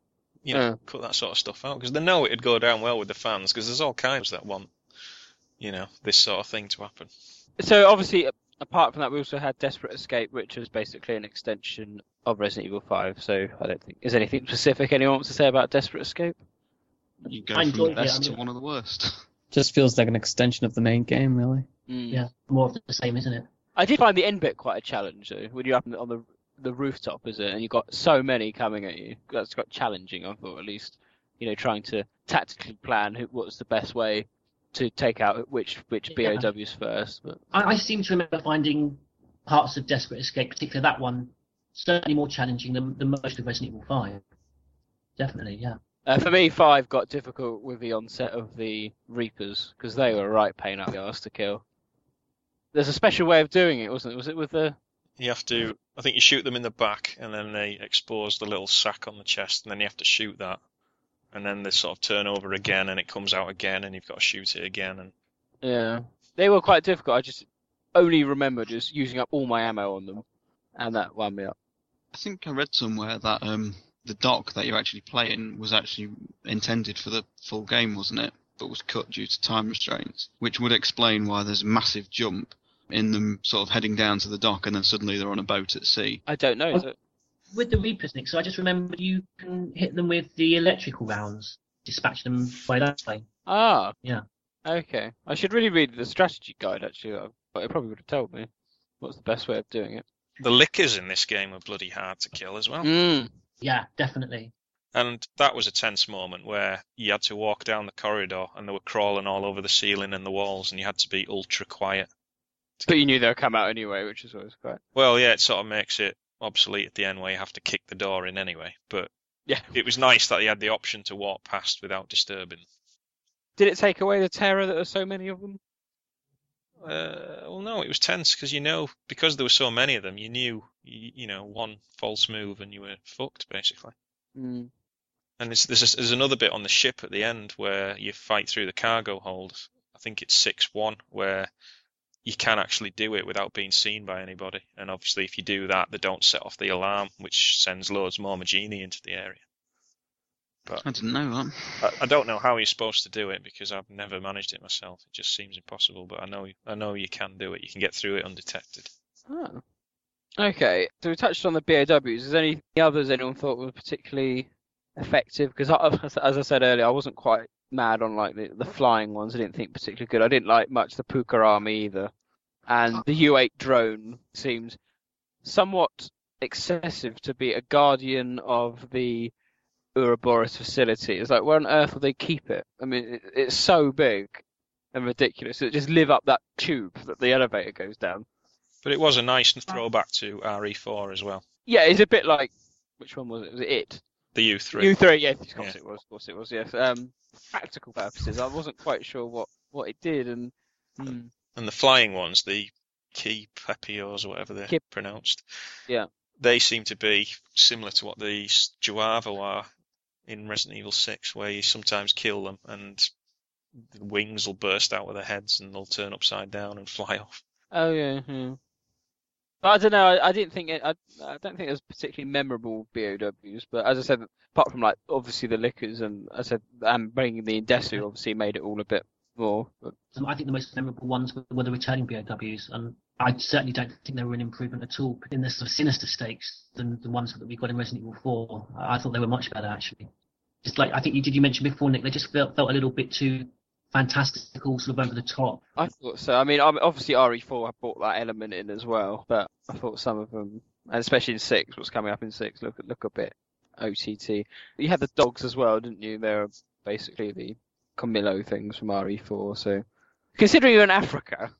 You know, Yeah. cut that sort of stuff out because they know it'd go down well with the fans because there's all kinds that want, you know, this sort of thing to happen. So obviously, apart from that, we also had Desperate Escape, which was basically an extension of Resident Evil 5. So I don't think is anything [LAUGHS] specific anyone wants to say about Desperate Escape. You go I from the best I to one of the worst. [LAUGHS] Just feels like an extension of the main game, really. Hmm. Yeah, more of the same, isn't it? I did find the end bit quite a challenge though. When you're up on the the rooftop, is it, and you've got so many coming at you. That's quite challenging. I thought at least, you know, trying to tactically plan who, what's the best way to take out which which Yeah. BOWs first. But I, I seem to remember finding parts of Desperate Escape, particularly that one, certainly more challenging than, than most of Resident Evil 5. Definitely, yeah. Uh, for me, five got difficult with the onset of the Reapers because they were a right pain up the arse to kill. There's a special way of doing it, wasn't it? Was it with the? You have to, I think you shoot them in the back and then they expose the little sack on the chest and then you have to shoot that. And then they sort of turn over again and it comes out again and you've got to shoot it again. And Yeah, they were quite difficult. I just only remember just using up all my ammo on them, and that wound me up. I think I read somewhere that um, the dock that you're actually playing was actually intended for the full game, wasn't it? But was cut due to time restraints, which would explain why there's a massive jump in them sort of heading down to the dock and then suddenly they're on a boat at sea. I don't know. Is it? With the Reapers, Nick, so I just remembered you can hit them with the electrical rounds, dispatch them by that way. Ah, Yeah. okay. I should really read the strategy guide actually, but it probably would have told me what's the best way of doing it. the lickers in this game are bloody hard to kill as well. Mm. Yeah, definitely. And that was a tense moment where you had to walk down the corridor and they were crawling all over the ceiling and the walls and you had to be ultra quiet. But you knew they would come out anyway, which is always quite. Well, yeah, it sort of makes it obsolete at the end where you have to kick the door in anyway. But Yeah. it was nice that you had the option to walk past without disturbing. Did it take away the terror that there's so many of them? Uh, well, no, it was tense because you know because there were so many of them, you knew you, you know one false move and you were fucked basically. Mm. And there's, there's there's another bit on the ship at the end where you fight through the cargo hold. I think it's six one where you can actually do it without being seen by anybody. And obviously, if you do that, they don't set off the alarm, which sends loads more Majini into the area. But I didn't know that. I, I don't know how you're supposed to do it because I've never managed it myself. It just seems impossible. But I know I know you can do it. You can get through it undetected. Oh. Okay, so we touched on the BOWs. Is there any others anyone thought were particularly effective? Because [LAUGHS] as I said earlier, I wasn't quite mad on like the, the flying ones. I didn't think particularly good. I didn't like much the Puka army either, and the U8 drone seemed somewhat excessive to be a guardian of the Uroboros facility. It's like where on earth will they keep it? I mean, it, it's so big and ridiculous. It just live up that tube that the elevator goes down. But it was a nice throwback to RE4 as well. Yeah, it's a bit like which one was it? Was it it? The U3. U3, yes, of course Yeah. it was. Of course it was. Yes. Um, practical purposes, I wasn't quite sure what what it did, and hmm, And the flying ones, the Kipepeos or whatever they're Kip- pronounced, yeah. they seem to be similar to what the J'avo are in Resident Evil 6, where you sometimes kill them and the wings will burst out of their heads and they'll turn upside down and fly [LAUGHS] off. Oh yeah, yeah. I don't know. I, I didn't think it. I, I don't think it was particularly memorable BOWs. But as I said, apart from like obviously the lickers and I said and bringing the Ndesu obviously made it all a bit more. But Um, I think the most memorable ones were, the returning BOWs, and I certainly don't think they were an improvement at all in the sort of sinister stakes than the ones that we got in Resident Evil 4. I thought they were much better actually. Just like I think you did, you mention before, Nick, they just felt felt a little bit too fantastical, sort of over the top. I thought so. I mean, obviously RE4 I brought that element in as well, but I thought some of them, and especially in six, what's coming up in six, look look a bit OTT. You had the dogs as well, didn't you? They're basically the Colmillo things from RE4. So, considering you're in Africa,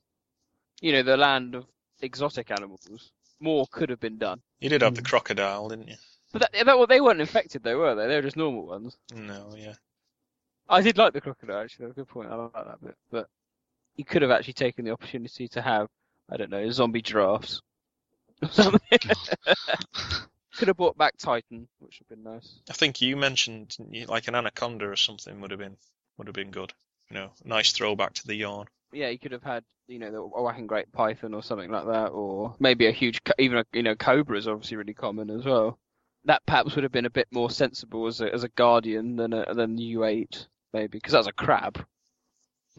you know the land of exotic animals, more could have been done. You did have the hmm. crocodile, didn't you? But that, that, well, they weren't infected though, were they? They were just normal ones. No, yeah. I did like the crocodile actually. That's a good point. I like that bit. But you could have actually taken the opportunity to have, I don't know, zombie giraffes or [LAUGHS] something. [LAUGHS] could have brought back Titan, which would have been nice. I think you mentioned you- like an anaconda or something would have been would have been good. You know, nice throwback to the yawn. Yeah, you could have had, you know, the whacking great python or something like that, or maybe a huge, co- even a, you know, cobra is obviously really common as well. That perhaps would have been a bit more sensible as a as a guardian than a, than U8 maybe, because that was a crab. [LAUGHS]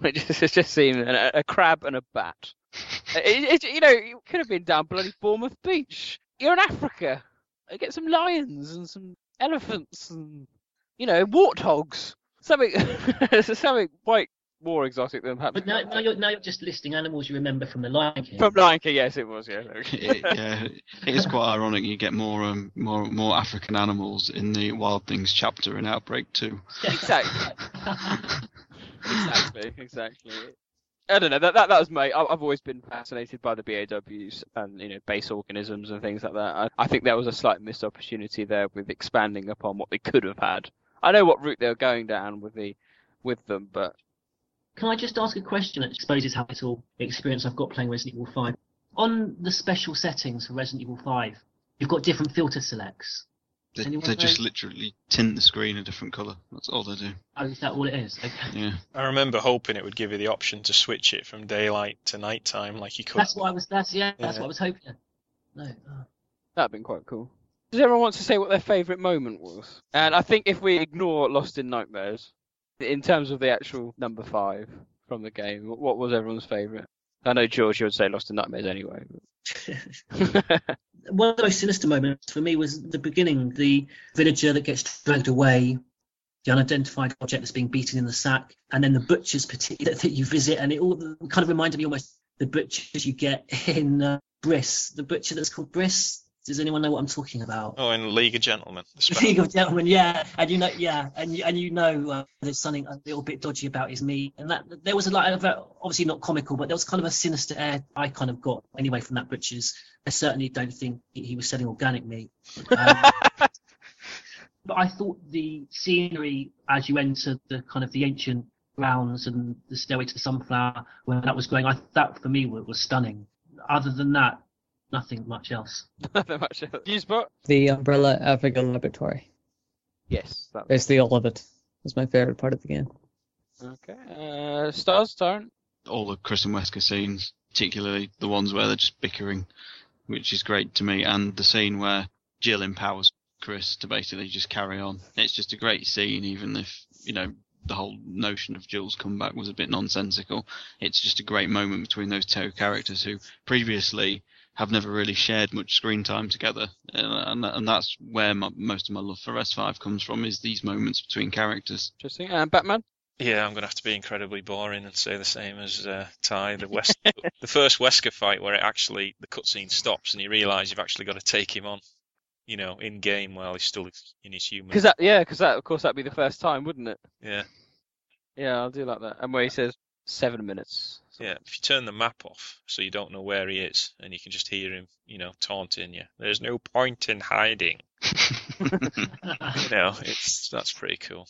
It just, it just seemed a, a crab and a bat. [LAUGHS] It, it, you know, it could have been down bloody Bournemouth Beach. You're in Africa. Get some lions and some elephants and you know warthogs. Something, [LAUGHS] something quite more exotic than perhaps. But now, now, you're, now you're just listing animals you remember from the Lion King. From Lion King, yes, it was. Yeah. [LAUGHS] it, yeah, it is quite [LAUGHS] ironic. You get more um, more more African animals in the Wild Things chapter in Outbreak Two. exactly. [LAUGHS] exactly. Exactly. I don't know. That that, that was my. I- I've always been fascinated by the BOWs and you know base organisms and things like that. I, I think there was a slight missed opportunity there with expanding upon what they could have had. I know what route they were going down with the with them, but Can I just ask a question that exposes how little experience I've got playing Resident Evil 5? On the special settings for Resident Evil 5, you've got different filter selects. They, Anyone they just literally tint the screen a different colour. That's all they do. Oh, is that all it is? Okay. Yeah. I remember hoping it would give you the option to switch it from daylight to nighttime, like you could. That's what I was. That's yeah. That's Yeah. what I was hoping. No. oh. that'd been quite cool. Does everyone want to say what their favourite moment was? And I think if we ignore Lost in Nightmares, in terms of the actual number five from the game, what was everyone's favourite? I know George, you would say Lost in Nightmares anyway. [LAUGHS] One of the most sinister moments for me was the beginning. The villager that gets dragged away, the unidentified object that's being beaten in the sack, and then the butchers particularly [LAUGHS] that you visit, and it all kind of reminded me almost the butchers you get in uh, Briss, the butcher that's called Briss. Does anyone know what I'm talking about? Oh, in League of Gentlemen. [LAUGHS] League of Gentlemen, yeah, and you know, yeah, and you, and you know, uh, there's something a little bit dodgy about his meat, and that there was a lot of uh, obviously not comical, but there was kind of a sinister air I kind of got anyway from that butcher's. I certainly don't think he, he was selling organic meat. Um, [LAUGHS] but I thought the scenery as you enter the kind of the ancient grounds and the stairway to the sunflower, when that was going, I that for me was, was stunning. Other than that, nothing much else. [LAUGHS] Nothing much. Newsbot? The Umbrella Africa Laboratory. Yes. That was... Basically, all of it was my favorite part of the game. Okay. Uh, Stars turn. All the Chris and Wesker scenes, particularly the ones where they're just bickering, which is great to me, and the scene where Jill empowers Chris to basically just carry on. It's just a great scene, even if you know the whole notion of Jill's comeback was a bit nonsensical. It's just a great moment between those two characters who previously have never really shared much screen time together, uh, and and that's where my, most of my love for S5 comes from is these moments between characters. Interesting. And Batman? Yeah, I'm going to have to be incredibly boring and say the same as uh, Ty. The West, [LAUGHS] the first Wesker fight where it actually the cutscene stops and you realise you've actually got to take him on, you know, in game while he's still in his human. Because that, yeah, because that, of course, that'd be the first time, wouldn't it? Yeah, Yeah, I'll do like that. And where he says seven minutes. Yeah. If you turn the map off so you don't know where he is and you can just hear him, you know, taunting you. There's no point in hiding. [LAUGHS] you know, it's that's pretty cool.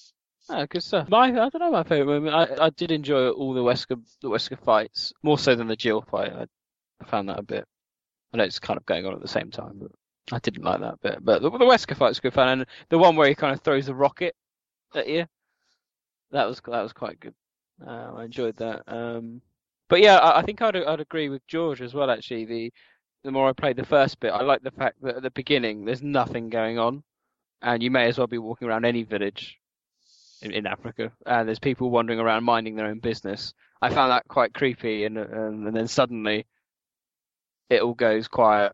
Oh, good stuff. My, I don't know my favourite moment. I, I did enjoy all the Wesker, the Wesker fights more so than the Jill fight. I, I found that a bit. I know it's kind of going on at the same time, but I didn't like that bit. But the, the Wesker fight's good fun, and the one where he kind of throws a rocket at you, that was that was quite good. Uh, I enjoyed that. Um, but yeah, I, I think I'd I'd agree with George as well. Actually, the the more I played the first bit, I like the fact that at the beginning there's nothing going on, and you may as well be walking around any village in, in Africa, and there's people wandering around minding their own business. I found that quite creepy, and and, and then suddenly it all goes quiet.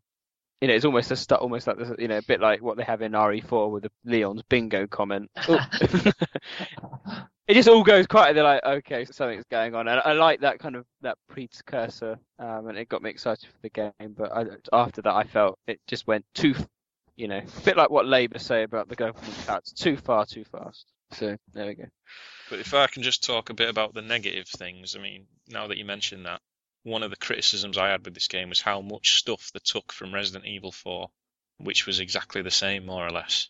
You know, it's almost a stu- almost like this, you know, a bit like what they have in RE4 with the Leon's bingo comment. [LAUGHS] [LAUGHS] [LAUGHS] It just all goes quiet. They're like, okay, something's going on, and I like that kind of that precursor, um, and it got me excited for the game. But I, after that, I felt it just went too, you know, a bit like what Labour say about the government cuts, too far, too fast. So there we go. But if I can just talk a bit about the negative things, I mean, now that you mention that, one of the criticisms I had with this game was how much stuff they took from Resident Evil 4, which was exactly the same, more or less.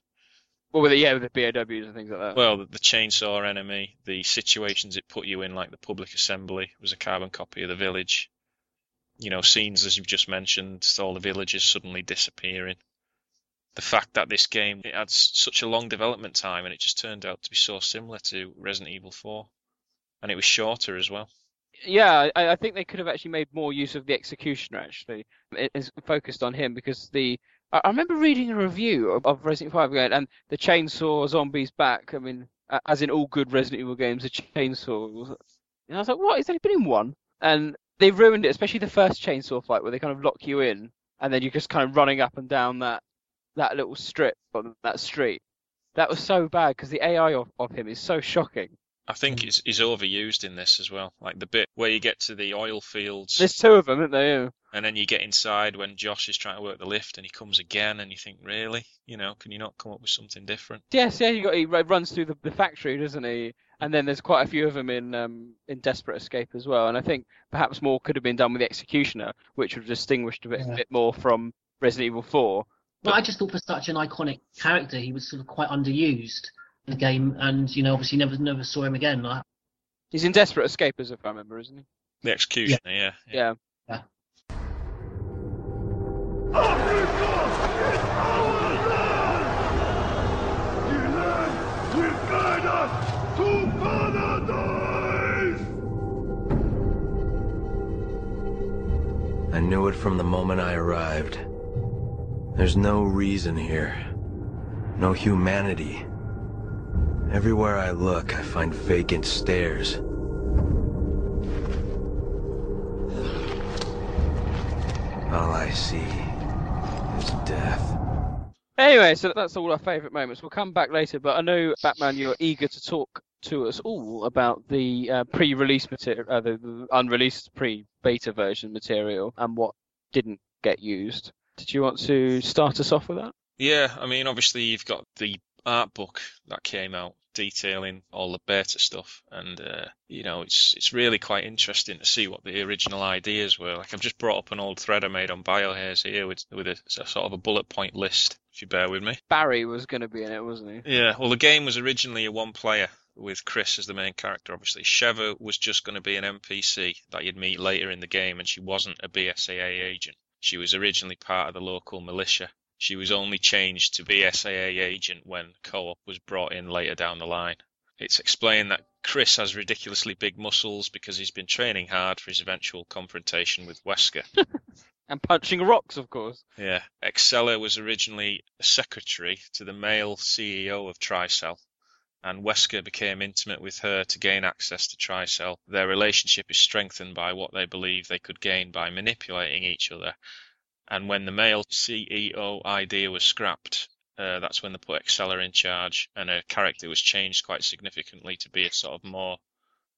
Well, with it, yeah, with the BOWs and things like that. Well, the, the chainsaw enemy, the situations it put you in, like the public assembly, was a carbon copy of the village. You know, scenes as you've just mentioned, all the villages suddenly disappearing. The fact that this game it had such a long development time and it just turned out to be so similar to Resident Evil 4, and it was shorter as well. Yeah, I, I think they could have actually made more use of the executioner. Actually, it is focused on him because the I I remember reading a review of, of Resident Evil 5 going, and the chainsaw zombie's back. I mean, as in all good Resident Evil games, the chainsaw. Was, and I was like, what? He's only been in one, and they ruined it, especially the first chainsaw fight where they kind of lock you in, and then you're just kind of running up and down that that little strip on that street. That was so bad because the AI of, of him is so shocking. I think it's, is overused in this as well. Like the bit where you get to the oil fields There's two of them, isn't there? Yeah. and then you get inside when Josh is trying to work the lift and he comes again and you think, really? You know, can you not come up with something different? Yes, yeah, you got he runs through the, the factory, doesn't he? And then there's quite a few of them in um, in Desperate Escape as well. And I think perhaps more could have been done with the Executioner, which would have distinguished a bit, Yeah. bit more from Resident Evil 4. But I just thought for such an iconic character, he was sort of quite underused in the game, and you know, obviously never never saw him again. Like, He's in Desperate Escape, as if I remember, isn't he? The executioner, yeah. Yeah. I knew it from the moment I arrived. There's no reason here. No humanity. Everywhere I look, I find vacant stares. All I see is death. Anyway, so that's all our favourite moments. We'll come back later, but I know Batman, you're eager to talk to us all about the uh, pre-release material, uh, the, the unreleased pre-beta version material, and what didn't get used. Did you want to start us off with that? Yeah, I mean, obviously you've got the art book that came out detailing all the beta stuff, and uh, you know it's it's really quite interesting to see what the original ideas were. Like I've just brought up an old thread I made on biohairs here with with a, a sort of a bullet point list. If you bear with me. Barry was going to be in it, wasn't he? Yeah, well, the game was originally a one player with Chris as the main character, obviously. Sheva was just going to be an NPC that you'd meet later in the game, and she wasn't a BSAA agent. She was originally part of the local militia. She was only changed to BSAA agent when co op was brought in later down the line. It's explained that Chris has ridiculously big muscles because he's been training hard for his eventual confrontation with Wesker. [LAUGHS] And punching rocks, of course. Yeah. Excella was originally a secretary to the male CEO of Tricell, and Wesker became intimate with her to gain access to Tricell. Their relationship is strengthened by what they believe they could gain by manipulating each other. And when the male CEO idea was scrapped, uh, that's when they put Excella in charge, and her character was changed quite significantly to be a sort of more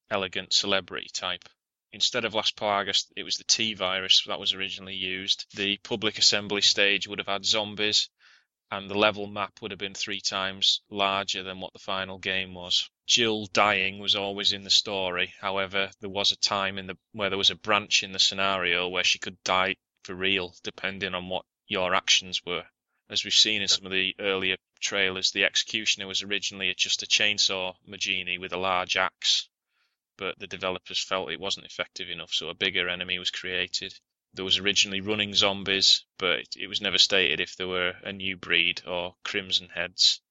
elegant celebrity type. Instead of Las Plagas, it was the T virus that was originally used. The public assembly stage would have had zombies, and the level map would have been three times larger than what the final game was. Jill dying was always in the story. However, there was a time in the where there was a branch in the scenario where she could die for real, depending on what your actions were. As we've seen in some of the earlier trailers, the executioner was originally just a chainsaw Majini with a large axe, but the developers felt it wasn't effective enough, so a bigger enemy was created. There was originally running zombies, but it was never stated if there were a new breed or crimson heads.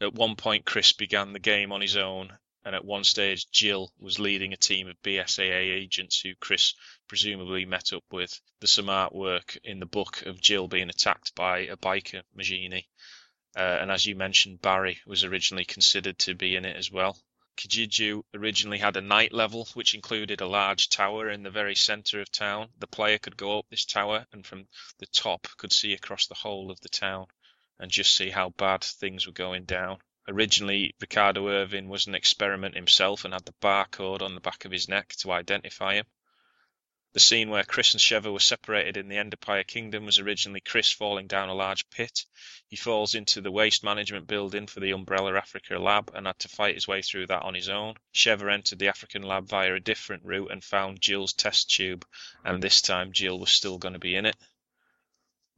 At one point, Chris began the game on his own, and at one stage, Jill was leading a team of BSAA agents who Chris presumably met up with. There's some artwork in the book of Jill being attacked by a biker Majini. Uh, and as you mentioned, Barry was originally considered to be in it as well. Kijuju originally had a night level, which included a large tower in the very centre of town. The player could go up this tower and from the top could see across the whole of the town and just see how bad things were going down. Originally, Ricardo Irving was an experiment himself and had the barcode on the back of his neck to identify him. The scene where Chris and Sheva were separated in the Ndipaya Kingdom was originally Chris falling down a large pit. He falls into the waste management building for the Umbrella Africa lab and had to fight his way through that on his own. Sheva entered the African lab via a different route and found Jill's test tube, and this time Jill was still going to be in it.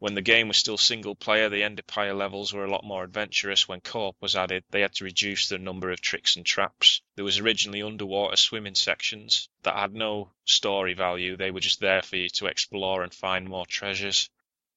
When the game was still single player, the Ndipaya levels were a lot more adventurous. When co-op was added, they had to reduce the number of tricks and traps. There was originally underwater swimming sections that had no story value. They were just there for you to explore and find more treasures.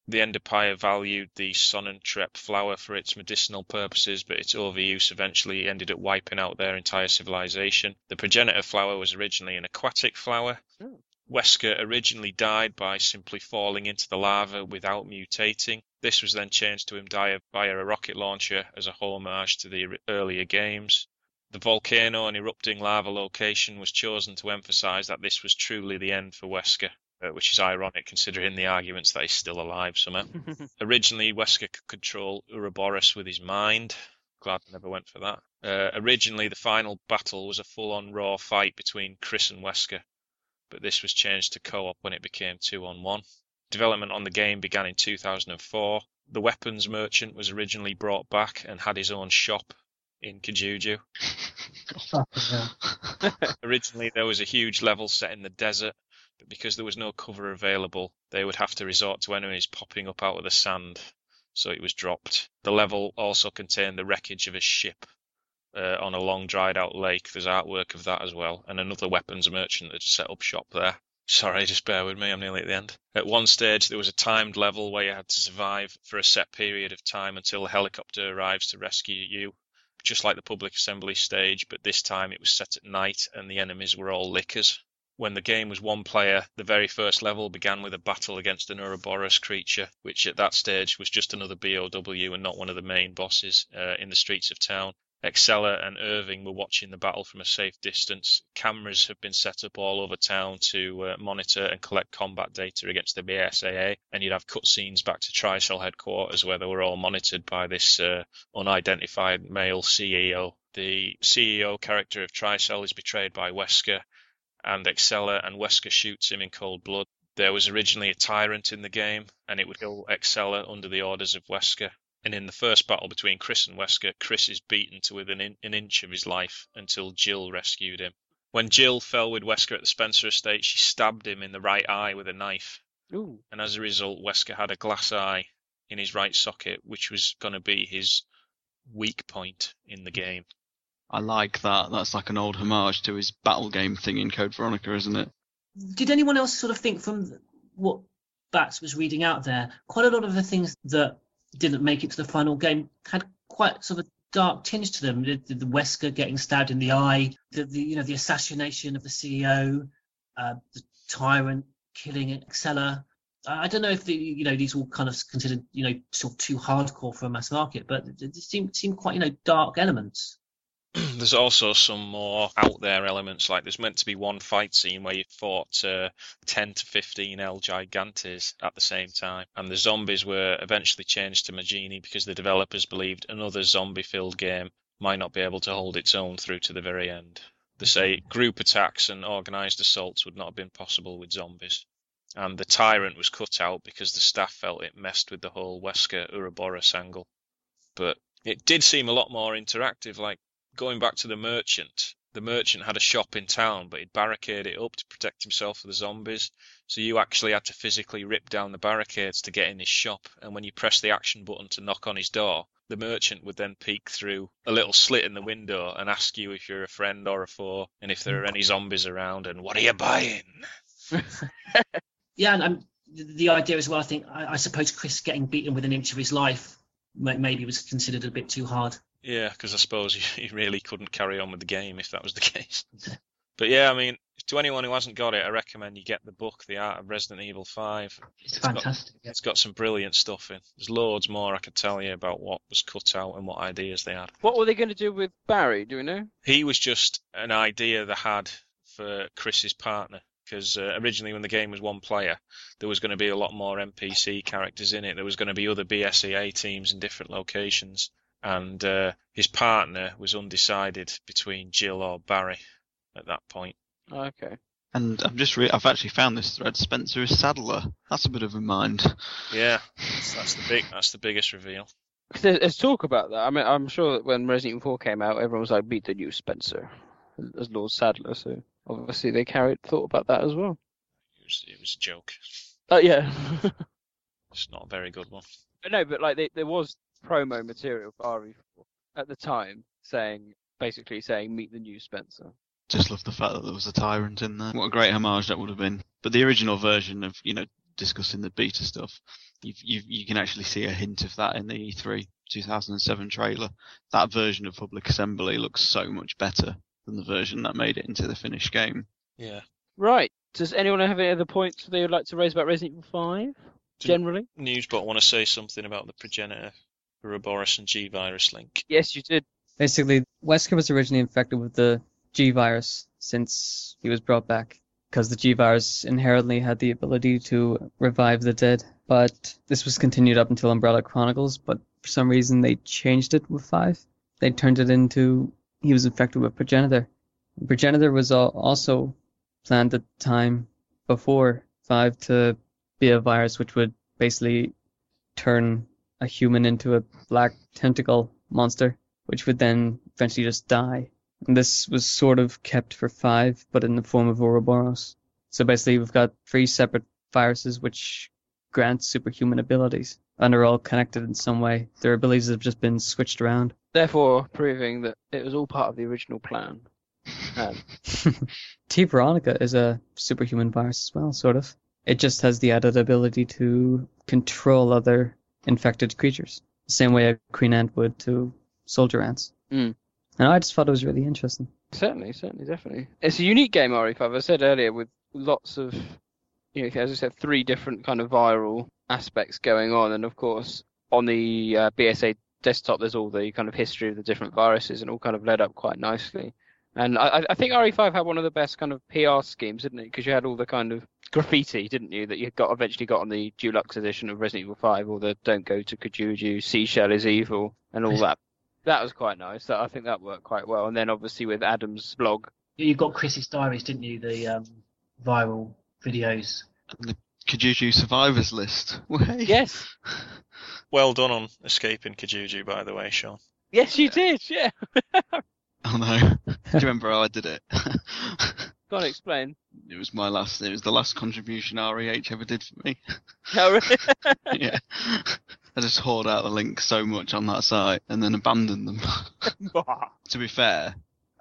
The Ndipaya valued the Sonnentreppe flower for its medicinal purposes, but its overuse eventually ended up wiping out their entire civilization. The progenitor flower was originally an aquatic flower. Hmm. Wesker originally died by simply falling into the lava without mutating. This was then changed to him die via a rocket launcher as a homage to the earlier games. The volcano and erupting lava location was chosen to emphasize that this was truly the end for Wesker, uh, which is ironic considering the arguments that he's still alive somehow. [LAUGHS] Originally, Wesker could control Uroboros with his mind. Glad I never went for that. Uh, originally, the final battle was a full on raw fight between Chris and Wesker but this was changed to co-op when it became two on one. Development on the game began in 2004. The weapons merchant was originally brought back and had his own shop in Kijuju. [LAUGHS] originally, there was a huge level set in the desert, but because there was no cover available, they would have to resort to enemies popping up out of the sand, so it was dropped. The level also contained the wreckage of a ship uh, on a long dried out lake. There's artwork of that as well, and another weapons merchant that set up shop there. [LAUGHS] Sorry, just bear with me, I'm nearly at the end. At one stage, there was a timed level where you had to survive for a set period of time until a helicopter arrives to rescue you, just like the public assembly stage, but this time it was set at night and the enemies were all lickers. When the game was one player, the very first level began with a battle against an Uroboros creature, which at that stage was just another BOW and not one of the main bosses uh, in the streets of town. Excella and Irving were watching the battle from a safe distance. Cameras have been set up all over town to uh, monitor and collect combat data against the BSAA, and you'd have cutscenes back to Tricell headquarters where they were all monitored by this uh, unidentified male CEO. The CEO character of Tricell is betrayed by Wesker, and Excella and Wesker shoots him in cold blood. There was originally a tyrant in the game, and it would kill Excella under the orders of Wesker. And in the first battle between Chris and Wesker, Chris is beaten to within an inch of his life until Jill rescued him. When Jill fell with Wesker at the Spencer estate, she stabbed him in the right eye with a knife. Ooh. And as a result, Wesker had a glass eye in his right socket, which was going to be his weak point in the game. I like that. That's like an old homage to his battle game thing in Code Veronica, isn't it? Did anyone else sort of think from what Bats was reading out there, quite a lot of the things that didn't make it to the final game had quite sort of a dark tinge to them. The, the, Wesker getting stabbed in the eye, the, the you know the assassination of the CEO, uh, the tyrant killing Excella. I don't know if the you know these all kind of considered you know sort of too hardcore for a mass market, but it seemed seem seem quite you know dark elements. [CLEARS THROAT] there's also some more out there elements. Like there's meant to be one fight scene where you fought uh, 10 to 15 El Gigantes at the same time, and the zombies were eventually changed to Majini because the developers believed another zombie-filled game might not be able to hold its own through to the very end. They say group attacks and organised assaults would not have been possible with zombies. And the tyrant was cut out because the staff felt it messed with the whole Wesker Uroboros angle. But it did seem a lot more interactive. Like going back to the merchant, the merchant had a shop in town, but he'd barricade it up to protect himself from the zombies. So you actually had to physically rip down the barricades to get in his shop. And when you press the action button to knock on his door, the merchant would then peek through a little slit in the window and ask you if you're a friend or a foe, and if there are any zombies around, and what are you buying? [LAUGHS] Yeah, and the, idea as well. I think I, I suppose Chris getting beaten with an inch of his life maybe was considered a bit too hard. Yeah, because I suppose [LAUGHS] you, you really couldn't carry on with the game if that was the [LAUGHS] case. but yeah, I mean, to anyone who hasn't got it, I recommend you get the book, The Art of Resident Evil 5. It's got- fantastic. yeah. It's got some brilliant stuff in. There's loads more I could tell you about what was cut out and what ideas they had. What were they going to do with Barry? Do we know? He was just an idea they had for Chris's partner. Because uh, originally, when the game was one player, there was going to be a lot more NPC characters in it. There was going to be other BSAA teams in different locations. And uh, his partner was undecided between Jill or Barry at that point. Okay. And I've just re- I've actually found this thread. Spencer is Saddler. That's a bit of a mind. Yeah, [LAUGHS] that's, that's the big, that's the biggest reveal. There's, there's talk about that. I mean, I'm sure that when Resident Evil 4 came out, everyone was like, "Beat the new Spencer," as Lord Saddler. So obviously they carried thought about that as well. It was, it was a joke. Oh yeah. [LAUGHS] It's not a very good one. But no, but like they, there was promo material for RE4 at the time saying basically saying meet the new Spencer. Just love the fact that there was a tyrant in there. What a great homage that would have been. But the original version of you know discussing the beta stuff, you you you can actually see a hint of that in the E E3 2007 trailer. That version of Public Assembly looks so much better than the version that made it into the finished game. Yeah. Right. Does anyone have any other points they would like to raise about Resident Evil 5? Generally? Newsbot I want to say something about the progenitor Uroboros and G virus link. Yes, you did. Basically, Wesker was originally infected with the G virus since he was brought back, because the G virus inherently had the ability to revive the dead. But this was continued up until Umbrella Chronicles, but for some reason they changed it with 5. They turned it into he was infected with Progenitor. Progenitor was also planned at the time before 5 to be a virus which would basically turn a human into a black tentacle monster, which would then eventually just die. And this was sort of kept for five, but in the form of Uroboros. So basically, we've got three separate viruses which grant superhuman abilities, and are all connected in some way. Their abilities have just been switched around. Therefore, proving that it was all part of the original plan. Um, [LAUGHS] T. Veronica is a superhuman virus as well, sort of. It just has the added ability to control other infected creatures, the same way a queen ant would to soldier ants. Mm. And I just thought it was really interesting. Certainly, certainly, definitely. It's a unique game, RE5. I said earlier, with lots of, you know, as I said, three different kind of viral aspects going on, and of course, on the uh, BSA desktop, there's all the kind of history of the different viruses, and all kind of led up quite nicely. And I, I think RE5 had one of the best kind of PR schemes, didn't it? Because you had all the kind of graffiti, didn't you, that you got eventually got on the Deluxe edition of Resident Evil 5, or the "Don't go to Kijuju," "Tricell is evil," and all that. That was quite nice. That I think that worked quite well. And then obviously with Adam's blog, You got Chris's diaries, didn't you? The um, viral videos. And the Kijuju survivors list. [LAUGHS] Yes. [LAUGHS] Well done on escaping Kijuju, by the way, Sean. Yes, you did. Yeah. [LAUGHS] Oh no. Do you remember how I did it? Go on, explain. it was my last. It was the last contribution REH ever did for me. [LAUGHS] Oh, really? [LAUGHS] yeah. I just hoard out the links so much on that site and then abandon them. [LAUGHS] to be fair,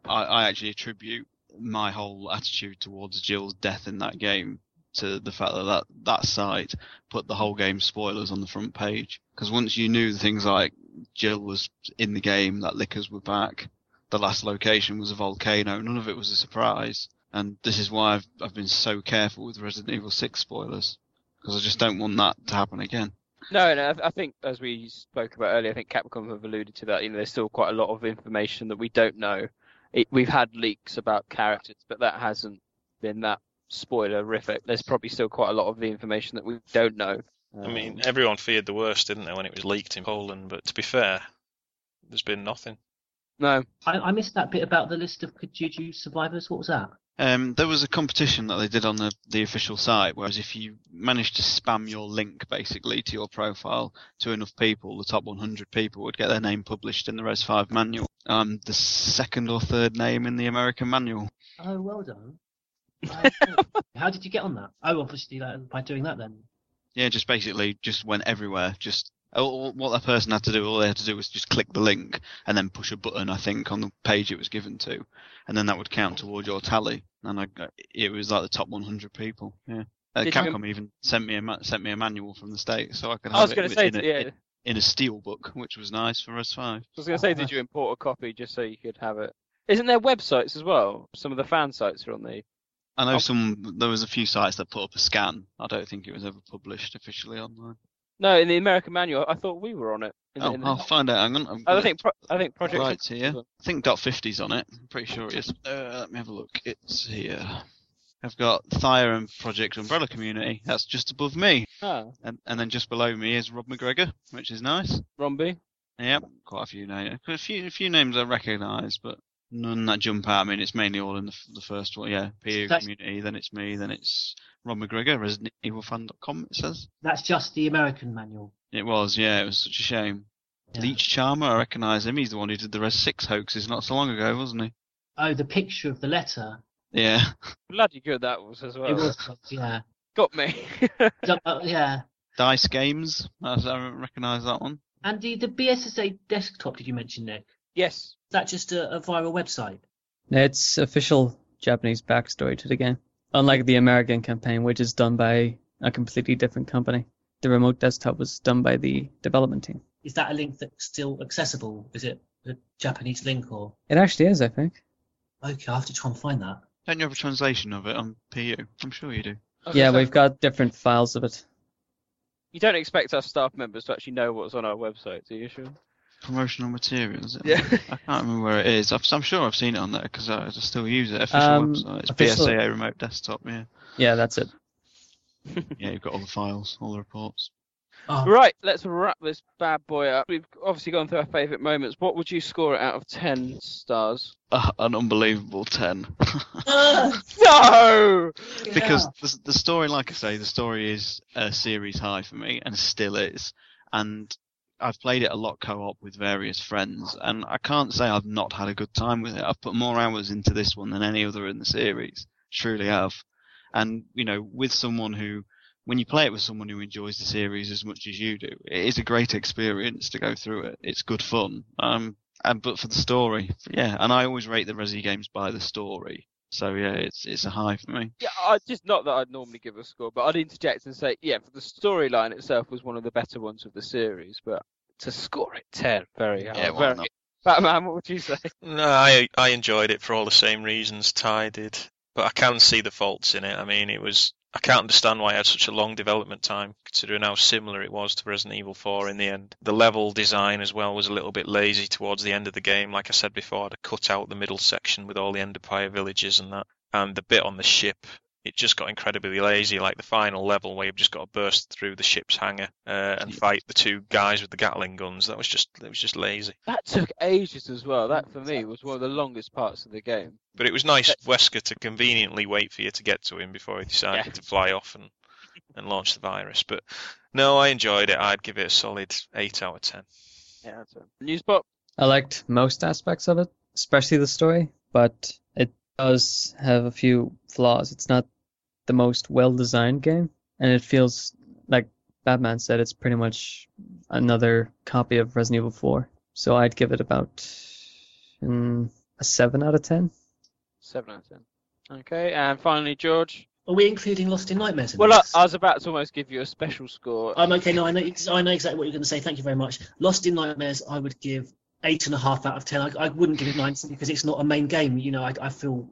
I, I actually attribute my whole attitude towards Jill's death in that game to the fact that that, that site put the whole game spoilers on the front page. Because once you knew things like Jill was in the game, that lickers were back, the last location was a volcano, none of it was a surprise. And this is why I've, I've been so careful with Resident Evil 6 spoilers. Because I just don't want that to happen again. No, no, I- I think as we spoke about earlier, I think Capcom have alluded to that. You know, there's still quite a lot of information that we don't know. It, we've had leaks about characters, but that hasn't been that spoilerific. There's probably still quite a lot of the information that we don't know. I mean, um, everyone feared the worst, didn't they, when it was leaked in Poland? But to be fair, there's been nothing. No. I, I missed that bit about the list of Kijuju survivors. What was that? Um, there was a competition that they did on the, the official site, whereas if you managed to spam your link basically to your profile to enough people, the top 100 people would get their name published in the Res 5 manual. Um, the second or third name in the American manual. Oh, well done. [LAUGHS] How did you get on that? Oh, obviously that, by doing that then. Yeah, just basically just went everywhere. Just what that person had to do, all they had to do was just click the link and then push a button, I think, on the page it was given to, and then that would count towards your tally. And I, it was like the top 100 people. Yeah. Uh, Did you- Capcom even sent me a sent me a manual from the states, so I could. Have I was it going to say, in a, yeah. in a steel book, which was nice for us five. I was going to say, did you import a copy just so you could have it? Isn't there websites as well? Some of the fan sites are on the. I know Oh. some. There was a few sites that put up a scan. I don't think it was ever published officially online. No, in the American manual, I thought we were on it. In Oh, in the- I'll find out. Hang on. I've I think Pro- I think Project right here. I think dot 50's on it. I'm pretty sure it is. Uh, let me have a look. It's here. I've got Thyre and Project Umbrella Community. That's just above me. Ah, And and then just below me is Rob McGregor, which is nice. Romby. Yep, quite a few names. A few a few names I recognise, but none that jump out. I mean, it's mainly all in the, the first one. Yeah, PU That's- Community. Then it's me. Then it's Rob McGregor. ResidentEvilFan.com. It says. That's just the American manual. It was. Yeah, it was such a shame. Leech Charmer, I recognise him. He's the one who did the Res Six hoaxes not so long ago, wasn't he? Oh, the picture of the letter. Yeah. [LAUGHS] Bloody good that was as well. It was, yeah. [LAUGHS] Got me. [LAUGHS] Uh, yeah. Dice Games. I I recognise that one. And the, the BSAA desktop, did you mention, Nick? Yes. Is that just a, a viral website? It's official Japanese backstory to the game. Unlike the American campaign, which is done by a completely different company. The remote desktop was done by the development team. Is that a link that's still accessible? Is it a Japanese link or? It actually is, I think. Okay, I'll have to try and find that. Don't you have a translation of it on PU? I'm sure you do. Yeah, we've got different files of it. You don't expect our staff members to actually know what's on our website, do you, sure? Promotional materials. Yeah. [LAUGHS] I can't remember where it is. I've, I'm sure I've seen it on there because I, I still use it. Official Um, website. It's official- BSAA remote desktop. Yeah. Yeah, that's it. [LAUGHS] Yeah, you've got all the files, all the reports. Oh. Right, let's wrap this bad boy up. We've obviously gone through our favourite moments. What would you score it out of 10 stars? Uh, [LAUGHS] an unbelievable ten. no! because the, the story, like I say, the story is a series high for me, and still is. And I've played it a lot co-op with various friends, and I can't say I've not had a good time with it. I've put more hours into this one than any other in the series. Truly have. And you know, with someone who, when you play it with someone who enjoys the series as much as you do, it is a great experience to go through it. It's good fun. Um, and but for the story, yeah, and I always rate the Resi games by the story. So yeah, it's it's a high for me. Yeah, I just not that I'd normally give a score, but I'd interject and say, yeah, for the storyline itself was one of the better ones of the series, but to score it 10, very high. Yeah, well, very... no. [LAUGHS] Batman, what would you say? No, I I enjoyed it for all the same reasons Ty did, but I can see the faults in it. I mean, it was I can't understand why it had such a long development time, considering how similar it was to Resident Evil 4 in the end. The level design as well was a little bit lazy towards the end of the game. Like I said before, I'd cut out the middle section with all the Empire villages and that, and the bit on the ship. It just got incredibly lazy, like the final level where you've just got to burst through the ship's hangar uh, and fight the two guys with the Gatling guns. That was just it was just lazy. That took ages as well. That, for me, was one of the longest parts of the game. But it was nice of Wesker to conveniently wait for you to get to him before he decided Yeah. to fly off and, and launch the virus. But no, I enjoyed it. I'd give it a solid 8 out of 10. Yeah, that's it. Newsbot. I liked most aspects of it, especially the story, but it does have a few flaws. It's not the most well designed game, and it feels like Batman said it's pretty much another copy of Resident Evil 4. So I'd give it about mm, a 7 out of 10. 7 out of 10. Okay, and finally, George. Are we including Lost in Nightmares? In Well, I, this? I was about to almost give you a special score. I'm okay. No, I know. I know exactly what you're going to say. Thank you very much. Lost in Nightmares, I would give eight and a half out of ten. I, I wouldn't give it nine because it's not a main game. You know, I, I feel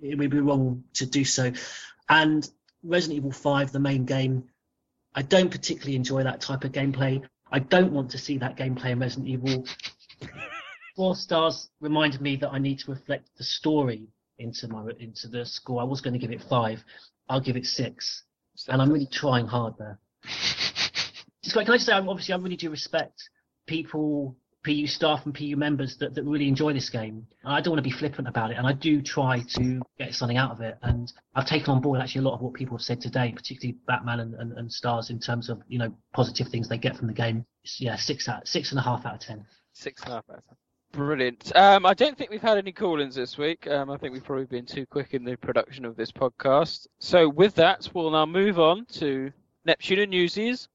it would be wrong to do so. And Resident Evil Five, the main game, I don't particularly enjoy that type of gameplay. I don't want to see that gameplay in Resident Evil. Four stars reminded me that I need to reflect the story into my into the score. I was going to give it five. I'll give it six, and I'm really trying hard there. Just can I just say, obviously, I really do respect people, PU staff and PU members that, that really enjoy this game. I don't want to be flippant about it, and I do try to get something out of it. And I've taken on board actually a lot of what people have said today, particularly Batman and, and, and Stars, in terms of you know positive things they get from the game. Yeah, six out, six and a half out of ten. Six and a half out of ten. Brilliant. Um, I don't think we've had any call-ins this week. Um, I think we've probably been too quick in the production of this podcast. So with that, we'll now move on to Neptune and Newsies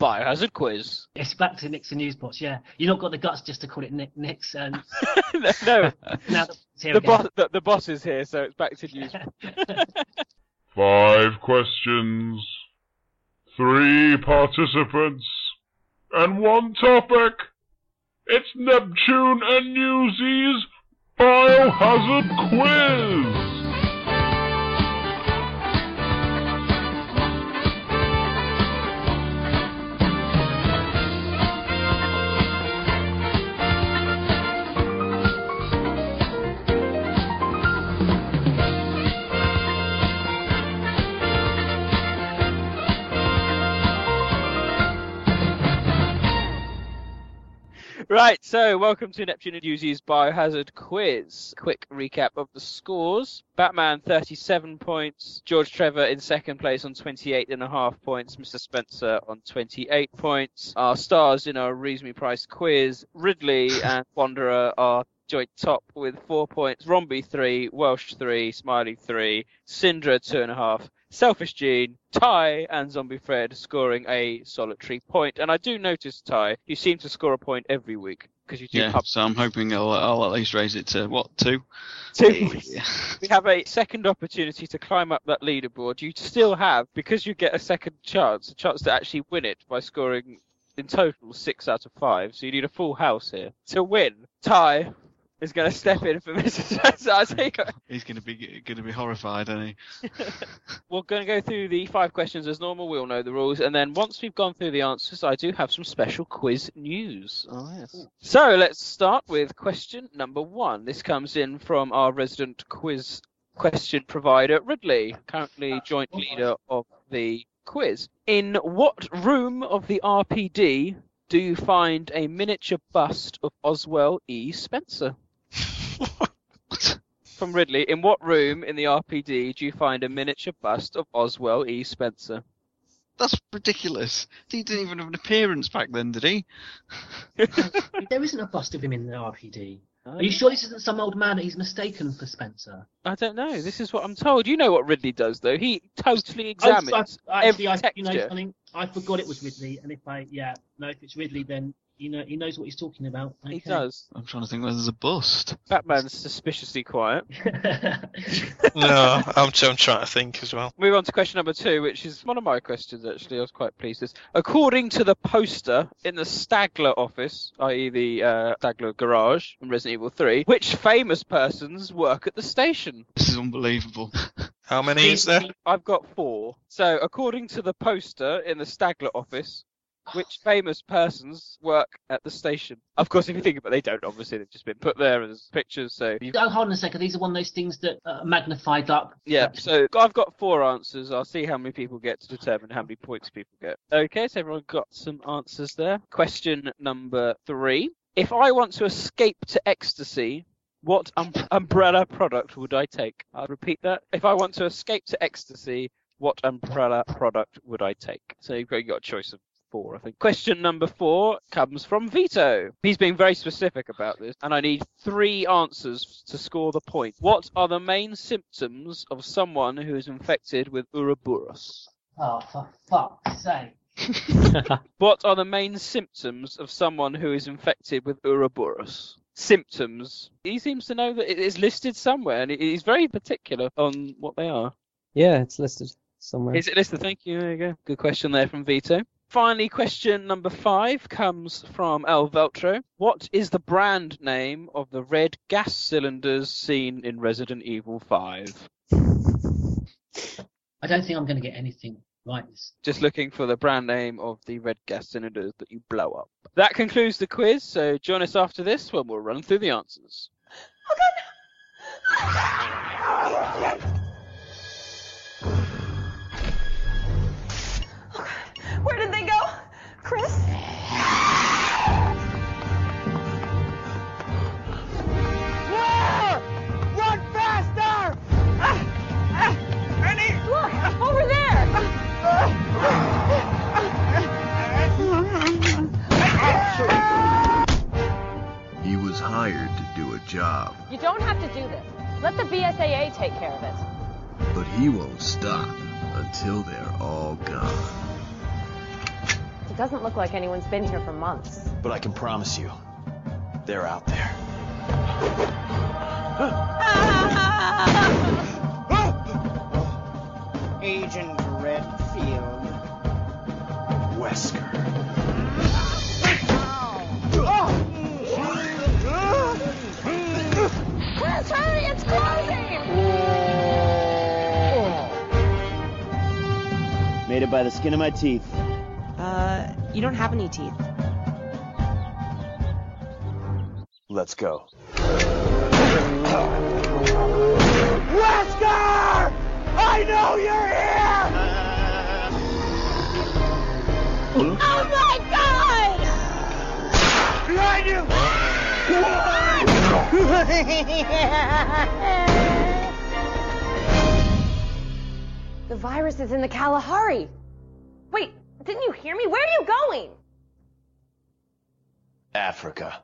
Biohazard Quiz. It's back to Nick's and Newsbots. Yeah, You've not got the guts just to call it Nick Nick's. Um, [LAUGHS] and no, no. now that it's here the boss, the, the boss is here, so it's back to news. [LAUGHS] Five questions, three participants, and one topic. It's Neptune and Newsies Biohazard Quiz! Right, so welcome to Neptune and Newsies Biohazard Quiz. Quick recap of the scores. Batman 37 points, George Trevor in second place on 28 and a half points, Mr. Spencer on 28 points. Our stars in our reasonably priced quiz, Ridley and Wanderer are joint top with four points, Romby three, Welsh three, Smiley three, Syndra two and a half, Selfish Gene, Ty, and Zombie Fred scoring a solitary point. And I do notice, Ty, you seem to score a point every week because you do Yeah, up so I'm hoping I'll, I'll at least raise it to what two? two. [LAUGHS] we have a second opportunity to climb up that leaderboard. You still have, because you get a second chance, a chance to actually win it by scoring in total six out of five. So you need a full house here to win. Ty is going to step in for [LAUGHS] Mr. Spencer. He's going to be going to be horrified, isn't he? [LAUGHS] we're going to go through the five questions as normal. We all know the rules, and then once we've gone through the answers, I do have some special quiz news. Oh yes. So let's start with question number one. This comes in from our resident quiz question provider, Ridley, currently joint leader of the quiz. In what room of the RPD do you find a miniature bust of Oswell E. Spencer? [LAUGHS] From Ridley, in what room in the RPD do you find a miniature bust of Oswell E. Spencer? That's ridiculous. He didn't even have an appearance back then, did he? [LAUGHS] there isn't a bust of him in the RPD. Are you sure this isn't some old man that he's mistaken for Spencer? I don't know. This is what I'm told. You know what Ridley does, though. He totally oh, examines I, I, every actually, I, texture. you know something? I forgot it was Ridley, and if I, yeah, no, if it's Ridley, then you know he knows what he's talking about. He does. I'm trying to think whether there's a bust. Batman's suspiciously quiet. [LAUGHS] no, I'm, I'm trying to think as well. Move on to question number two, which is one of my questions actually. I was quite pleased with. According to the poster in the Stagla office, i.e. the uh, Stagla garage in Resident Evil 3, which famous persons work at the station? This is unbelievable. How many is there? I've got four. So, according to the poster in the Stagla office, which famous persons work at the station? Of course, if you think about it, they don't. Obviously, they've just been put there as pictures. So, you Oh, hold on a second. These are one of those things that are magnified up. yeah. So, I've got four answers. I'll see how many people get to determine how many points people get. Okay, so everyone got some answers there. Question number three: If I want to escape to ecstasy. What um- umbrella product would I take? I'll repeat that. If I want to escape to ecstasy, what umbrella product would I take? So you've got, you've got a choice of four, I think. Question number four comes from Vito. He's being very specific about this, and I need three answers to score the point. What are the main symptoms of someone who is infected with Uroboros? Oh, for fuck's sake. [LAUGHS] What are the main symptoms of someone who is infected with Uroboros? Symptoms. He seems to know that it is listed somewhere, and he's very particular on what they are. Yeah, it's listed somewhere. Is it listed? Thank you. There you go. Good question there from Vito. Finally, question number five comes from El Veltro. What is the brand name of the red gas cylinders seen in Resident Evil 5? I don't think I'm going to get anything right. This Just looking for the brand name of the red gas cylinders that you blow up. That concludes the quiz, so join us after this when we'll run through the answers. Oh, [LAUGHS] Where did they go? Chris? Run faster! Ah, ah, Ernie! Look, over there! He was hired to do a job, You don't have to do this. Let the BSAA take care of it. but he won't stop until they're all gone. It doesn't look like anyone's been here for months. But I can promise you, they're out there. [LAUGHS] Agent Redfield. Wesker. Chris, hurry, it's closing! Made it by the skin of my teeth. Uh, you don't have any teeth. Let's go. Wesker! I know you're here! Oh my god! Behind you! [LAUGHS] The virus is in the Kalahari. Wait, didn't you hear me? Where are you going? Africa.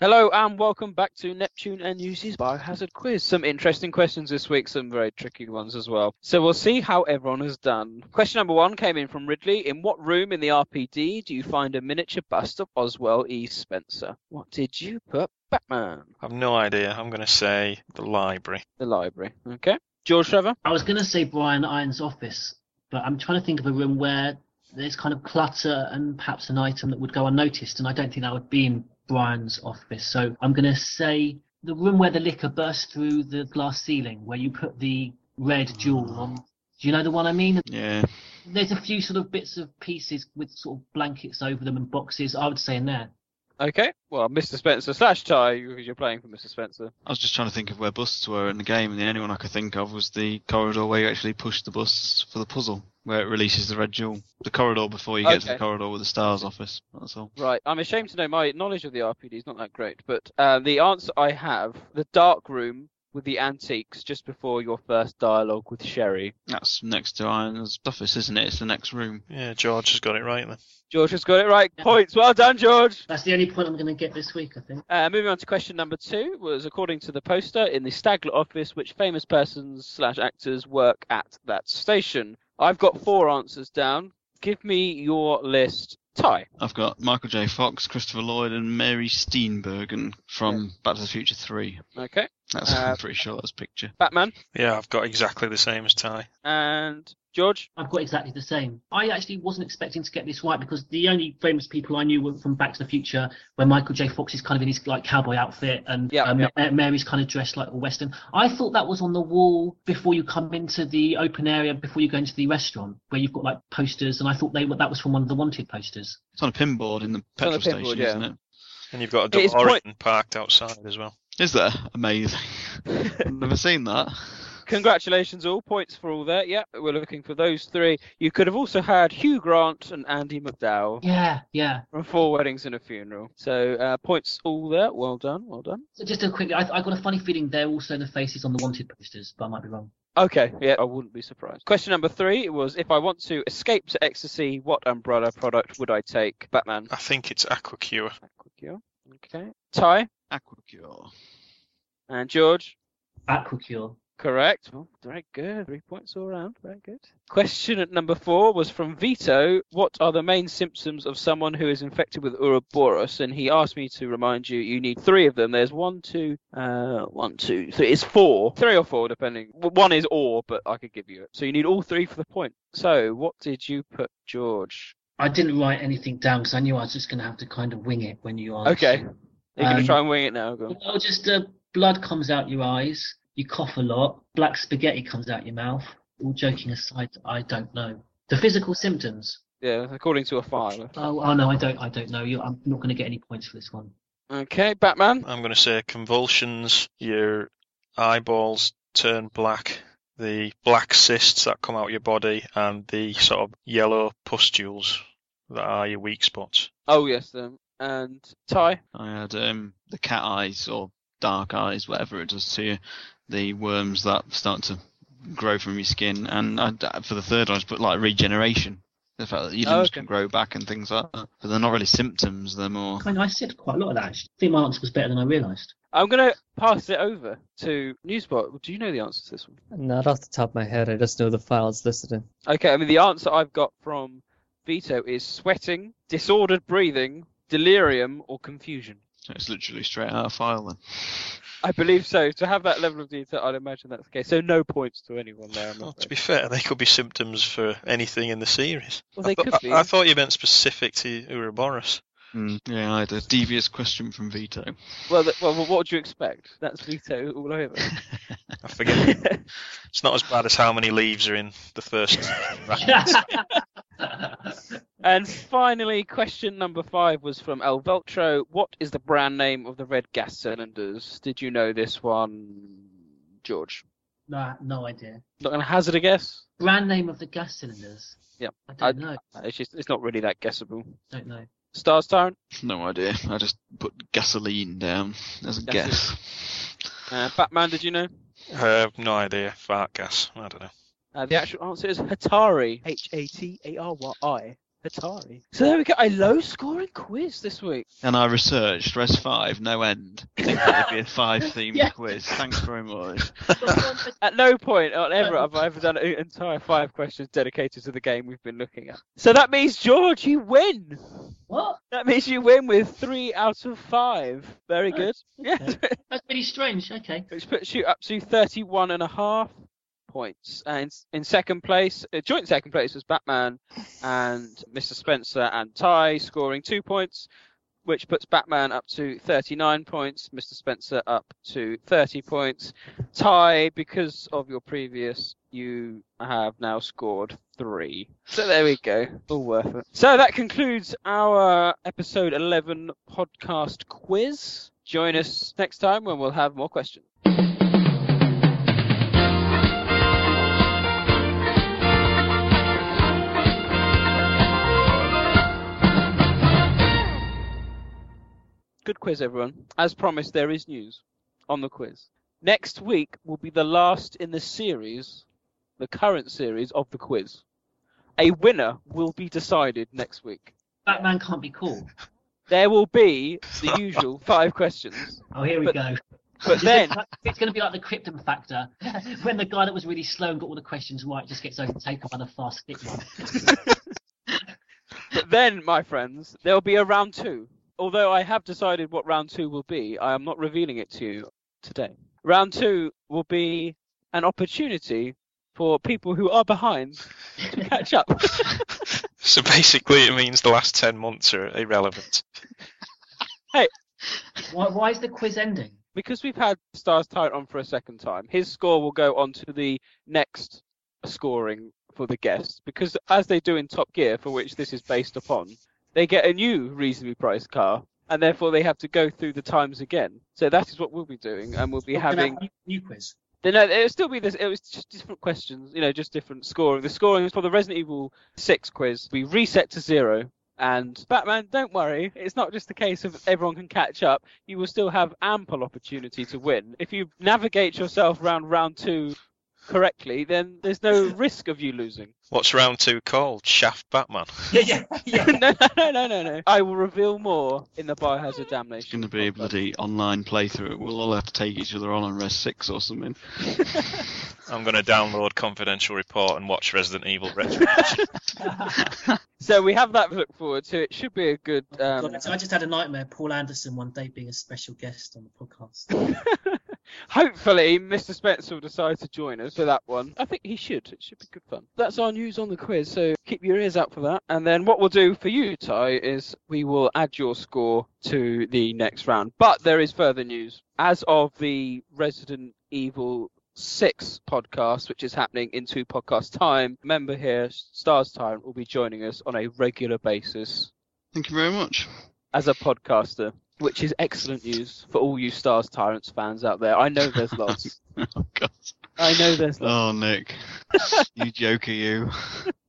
Hello and welcome back to Neptune and Newsy's Biohazard Quiz. Some interesting questions this week, some very tricky ones as well. So we'll see how everyone has done. Question number one came in from Ridley. In what room in the RPD do you find a miniature bust of Oswell E. Spencer? What did you put, Batman? I've no idea. I'm going to say the library. The library. Okay. George Trevor? I was going to say Brian Irons' office, but I'm trying to think of a room where there's kind of clutter and perhaps an item that would go unnoticed, and I don't think that would be in Brian's office. So I'm going to say the room where the licker burst through the glass ceiling, where you put the red jewel on. Do you know the one I mean? Yeah. There's a few sort of bits of pieces with sort of blankets over them and boxes. I would say in there. Okay. Well, Mr. Spencer slash Ty, because you're playing for Mr. Spencer. I was just trying to think of where busts were in the game, and the only one I could think of was the corridor where you actually push the busts for the puzzle, where it releases the red jewel. The corridor before you get to the corridor with the stars office. That's all. Right, I'm ashamed to know my knowledge of the RPD is not that great, but uh, the answer I have, the dark room with the antiques just before your first dialogue with Sherry. That's next to Irons' office, isn't it? It's the next room. Yeah, George has got it right then. George has got it right. Points. Well done, George. That's the only point I'm going to get this week, I think. Uh, moving on to question number two was according to the poster in the Stagla office, which famous persons slash actors work at that station? I've got four answers down. Give me your list. Ty. I've got Michael J. Fox, Christopher Lloyd, and Mary Steenburgen from Back to the Future 3. Okay. That's Uh, I'm pretty sure that's picture. Batman. Yeah, I've got exactly the same as Ty. And George? I've got exactly the same. I actually wasn't expecting to get this right because the only famous people I knew were from Back to the Future, where Michael J. Fox is kind of in his like cowboy outfit and um, Ma- Mary's kind of dressed like a western. I thought that was on the wall before you come into the open area before you go into the restaurant where you've got like posters, and I thought they were that was from one of the wanted posters. It's on a pinboard in the petrol a pinboard, station, yeah. isn't it? And you've got a It is DeLorean parked outside as well. Is there? Amazing. [LAUGHS] I've never seen that. Congratulations, all points for all that. Yeah, we're looking for those three. You could have also had Hugh Grant and Andie MacDowell. Yeah, yeah. From Four Weddings and a Funeral. So uh, points all there. Well done, well done. So just a quick, I, I got a funny feeling they're also the faces on the wanted posters, but I might be wrong. Okay, yeah, I wouldn't be surprised. Question number three was if I want to escape to ecstasy, what umbrella product would I take? Batman. I think it's Aquacure. Aquacure. Okay. Ty Aquacure. and George. Aquacure. Correct. Well, very good. Three points all around. Very good. Question at number four was from Vito. What are the main symptoms of someone who is infected with Uroboros? And he asked me to remind you, you need three of them. There's one, two, uh, one, two, three. It's four. Three or four, depending. One is or, but I could give you it. So you need all three for the point. So what did you put, George? I didn't write anything down because I knew I was just going to have to kind of wing it when you asked. Okay. You're going to Um, try and wing it now. Go on. Well, just uh, blood comes out your eyes, you cough a lot, black spaghetti comes out your mouth. All joking aside, I don't know. The physical symptoms. Yeah, according to a file. Oh, oh no, I don't. I don't know. You, I'm not going to get any points for this one. Okay, Batman. I'm going to say convulsions, your eyeballs turn black, the black cysts that come out your body, and the sort of yellow pustules that are your weak spots. Oh yes, um, and Ty. I had um, the cat eyes or dark eyes, whatever it does to you, the worms that start to grow from your skin, and I, for the third one, I just put like regeneration. The fact that your Oh, limbs okay. can grow back and things like that. But they're not really symptoms, they're more. Kind of, I said quite a lot of that. Actually. I think my answer was better than I realised. I'm going to pass it over to Newsbot. Do you know the answer to this one? Not off the top of my head, I just know the file it's listed in. Okay, I mean the answer I've got from Vito is sweating, disordered breathing, delirium, or confusion. It's literally straight out of file then. I believe so. To have that level of detail, I'd imagine that's the case. So no points to anyone there. I'm Well, afraid. to be fair, they could be symptoms for anything in the series. Well, they I, thought- could be. I, I thought you meant specific to Uroboros. Mm, yeah, I had a devious question from Vito. Well, th- well, what would you expect? That's Vito all over. I forget. [LAUGHS] it's not as bad as how many leaves are in the first [LAUGHS] and finally, question number five was from El Veltro. What is the brand name of the red gas cylinders? Did you know this one, George? No, no idea. Not going to hazard a guess. Brand name of the gas cylinders. Yeah, I don't know. It's just it's not really that guessable. Don't know. Stars Tyrant. No idea. I just put gasoline down as a Gasoline. guess. Uh, Batman. Did you know? I have no idea. Fart gas. I don't know. Uh, the actual answer is Hatari. H A T A R Y I. Hatari. So there we go. A low scoring quiz this week. And I researched Res 5, no end. I think it would be a five themed [LAUGHS] Yeah. quiz. Thanks very much. [LAUGHS] At no point on ever have I ever done an entire five questions dedicated to the game we've been looking at. So that means George, you win. What? That means you win with three out of five. Very oh, good. Yeah. [LAUGHS] That's really strange. Okay. Which puts you up to 31 and a half points. And in second place, uh, joint second place was Batman and [LAUGHS] Mr. Spencer and Ty scoring two points, which puts Batman up to 39 points, Mr. Spencer up to 30 points. Ty, because of your previous, you have now scored three. So there we go. All worth it. So that concludes our episode 11 podcast quiz. Join us next time when we'll have more questions. Good quiz, everyone. As promised, there is news on the quiz. Next week will be the last in the series, the current series of the quiz. A winner will be decided next week. Batman can't be called. There will be the usual five questions. Oh, here we But- go. But then, it's going to be like the Krypton factor, [LAUGHS] when the guy that was really slow and got all the questions right just gets overtaken by the fast quick one. [LAUGHS] but then, my friends, there will be a round two. Although I have decided what round two will be, I am not revealing it to you today. Round two will be an opportunity for people who are behind to [LAUGHS] catch up. [LAUGHS] So basically, it means the last 10 months are irrelevant. hey, Why, why is the quiz ending? because we've had Stars Tyrant for a second time, his score will go on to the next scoring for the guests. Because as they do in Top Gear, for which this is based upon, they get a new reasonably priced car, and therefore they have to go through the times again. So that is what we'll be doing, and we'll be having. a new, new quiz. No, uh, it'll still be this. It was just different questions, you know, just different scoring. The scoring is for the Resident Evil 6 quiz, we reset to zero. And Batman, don't worry, it's not just the case of everyone can catch up. You will still have ample opportunity to win if you navigate yourself around round two correctly, then there's no [LAUGHS] risk of you losing. What's round two called? Shaft Batman. [LAUGHS] Yeah, yeah, [LAUGHS] no, no, no, no, no, no. I will reveal more in the Biohazard It's going to be a bloody online playthrough. We'll all have to take each other on on Res 6 or something. I'm going to download Confidential Report and watch Resident Evil Retribution. So we have that to look forward to. It should be a good. Um, God, I just had a nightmare. Paul Anderson one day being a special guest on the podcast. Hopefully, Mr. Spencer will decide to join us for that one. I think he should. It should be good fun. That's our news on the quiz, so keep your ears out for that. And then what we'll do for you, Ty, is we will add your score to the next round. But there is further news. As of the Resident Evil 6 podcast, which is happening in two podcast time, member here, Stars Time, will be joining us on a regular basis Thank you very much. as a podcaster, which is excellent news for all you Stars Tyrants fans out there. I know there's lots. [LAUGHS] oh, God. I know there's lots. Oh, Nick. [LAUGHS] you joker, you.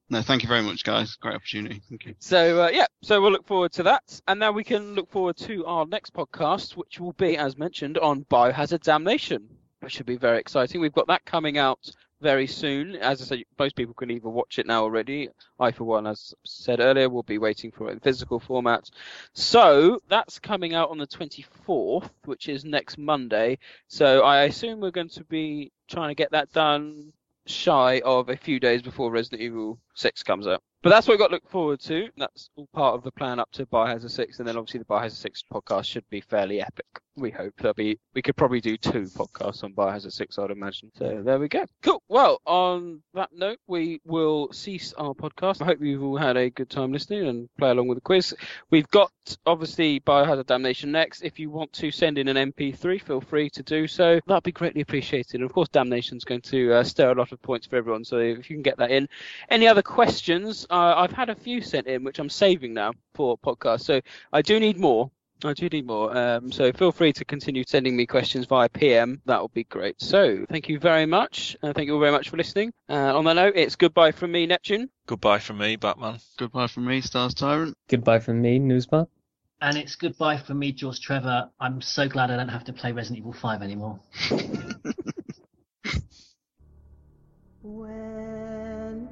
No, thank you very much, guys. Great opportunity. Thank you. So uh, yeah, so we'll look forward to that, and now we can look forward to our next podcast, which will be, as mentioned, on Biohazard Damnation, which should be very exciting. We've got that coming out very soon. As I said, most people can either watch it now already. I, for one, as said earlier, will be waiting for it in physical format. So that's coming out on the 24th, which is next Monday. So I assume we're going to be trying to get that done shy of a few days before Resident Evil 6 comes out. But that's what we've got to look forward to. That's all part of the plan up to Biohazard 6, and then obviously the Biohazard 6 podcast should be fairly epic. We hope there'll be. We could probably do two podcasts on Biohazard 6, I'd imagine. So there we go. Cool. Well, on that note, we will cease our podcast. I hope you've all had a good time listening and play along with the quiz. We've got obviously Biohazard Damnation next. If you want to send in an MP3, feel free to do so. That'd be greatly appreciated. And of course, Damnation's going to uh, stir a lot of points for everyone. So if you can get that in. Any other questions? Uh, I've had a few sent in, which I'm saving now for podcast. So I do need more. I do need more. Um, so feel free to continue sending me questions via PM. That would be great. So thank you very much. Uh, thank you all very much for listening. Uh, on that note, it's goodbye from me, Neptune. Goodbye from me, Batman. Goodbye from me, Stars Tyrant. Goodbye from me, Newsbot. and it's goodbye from me, George Trevor. I'm so glad I don't have to play Resident Evil 5 anymore. [LAUGHS] When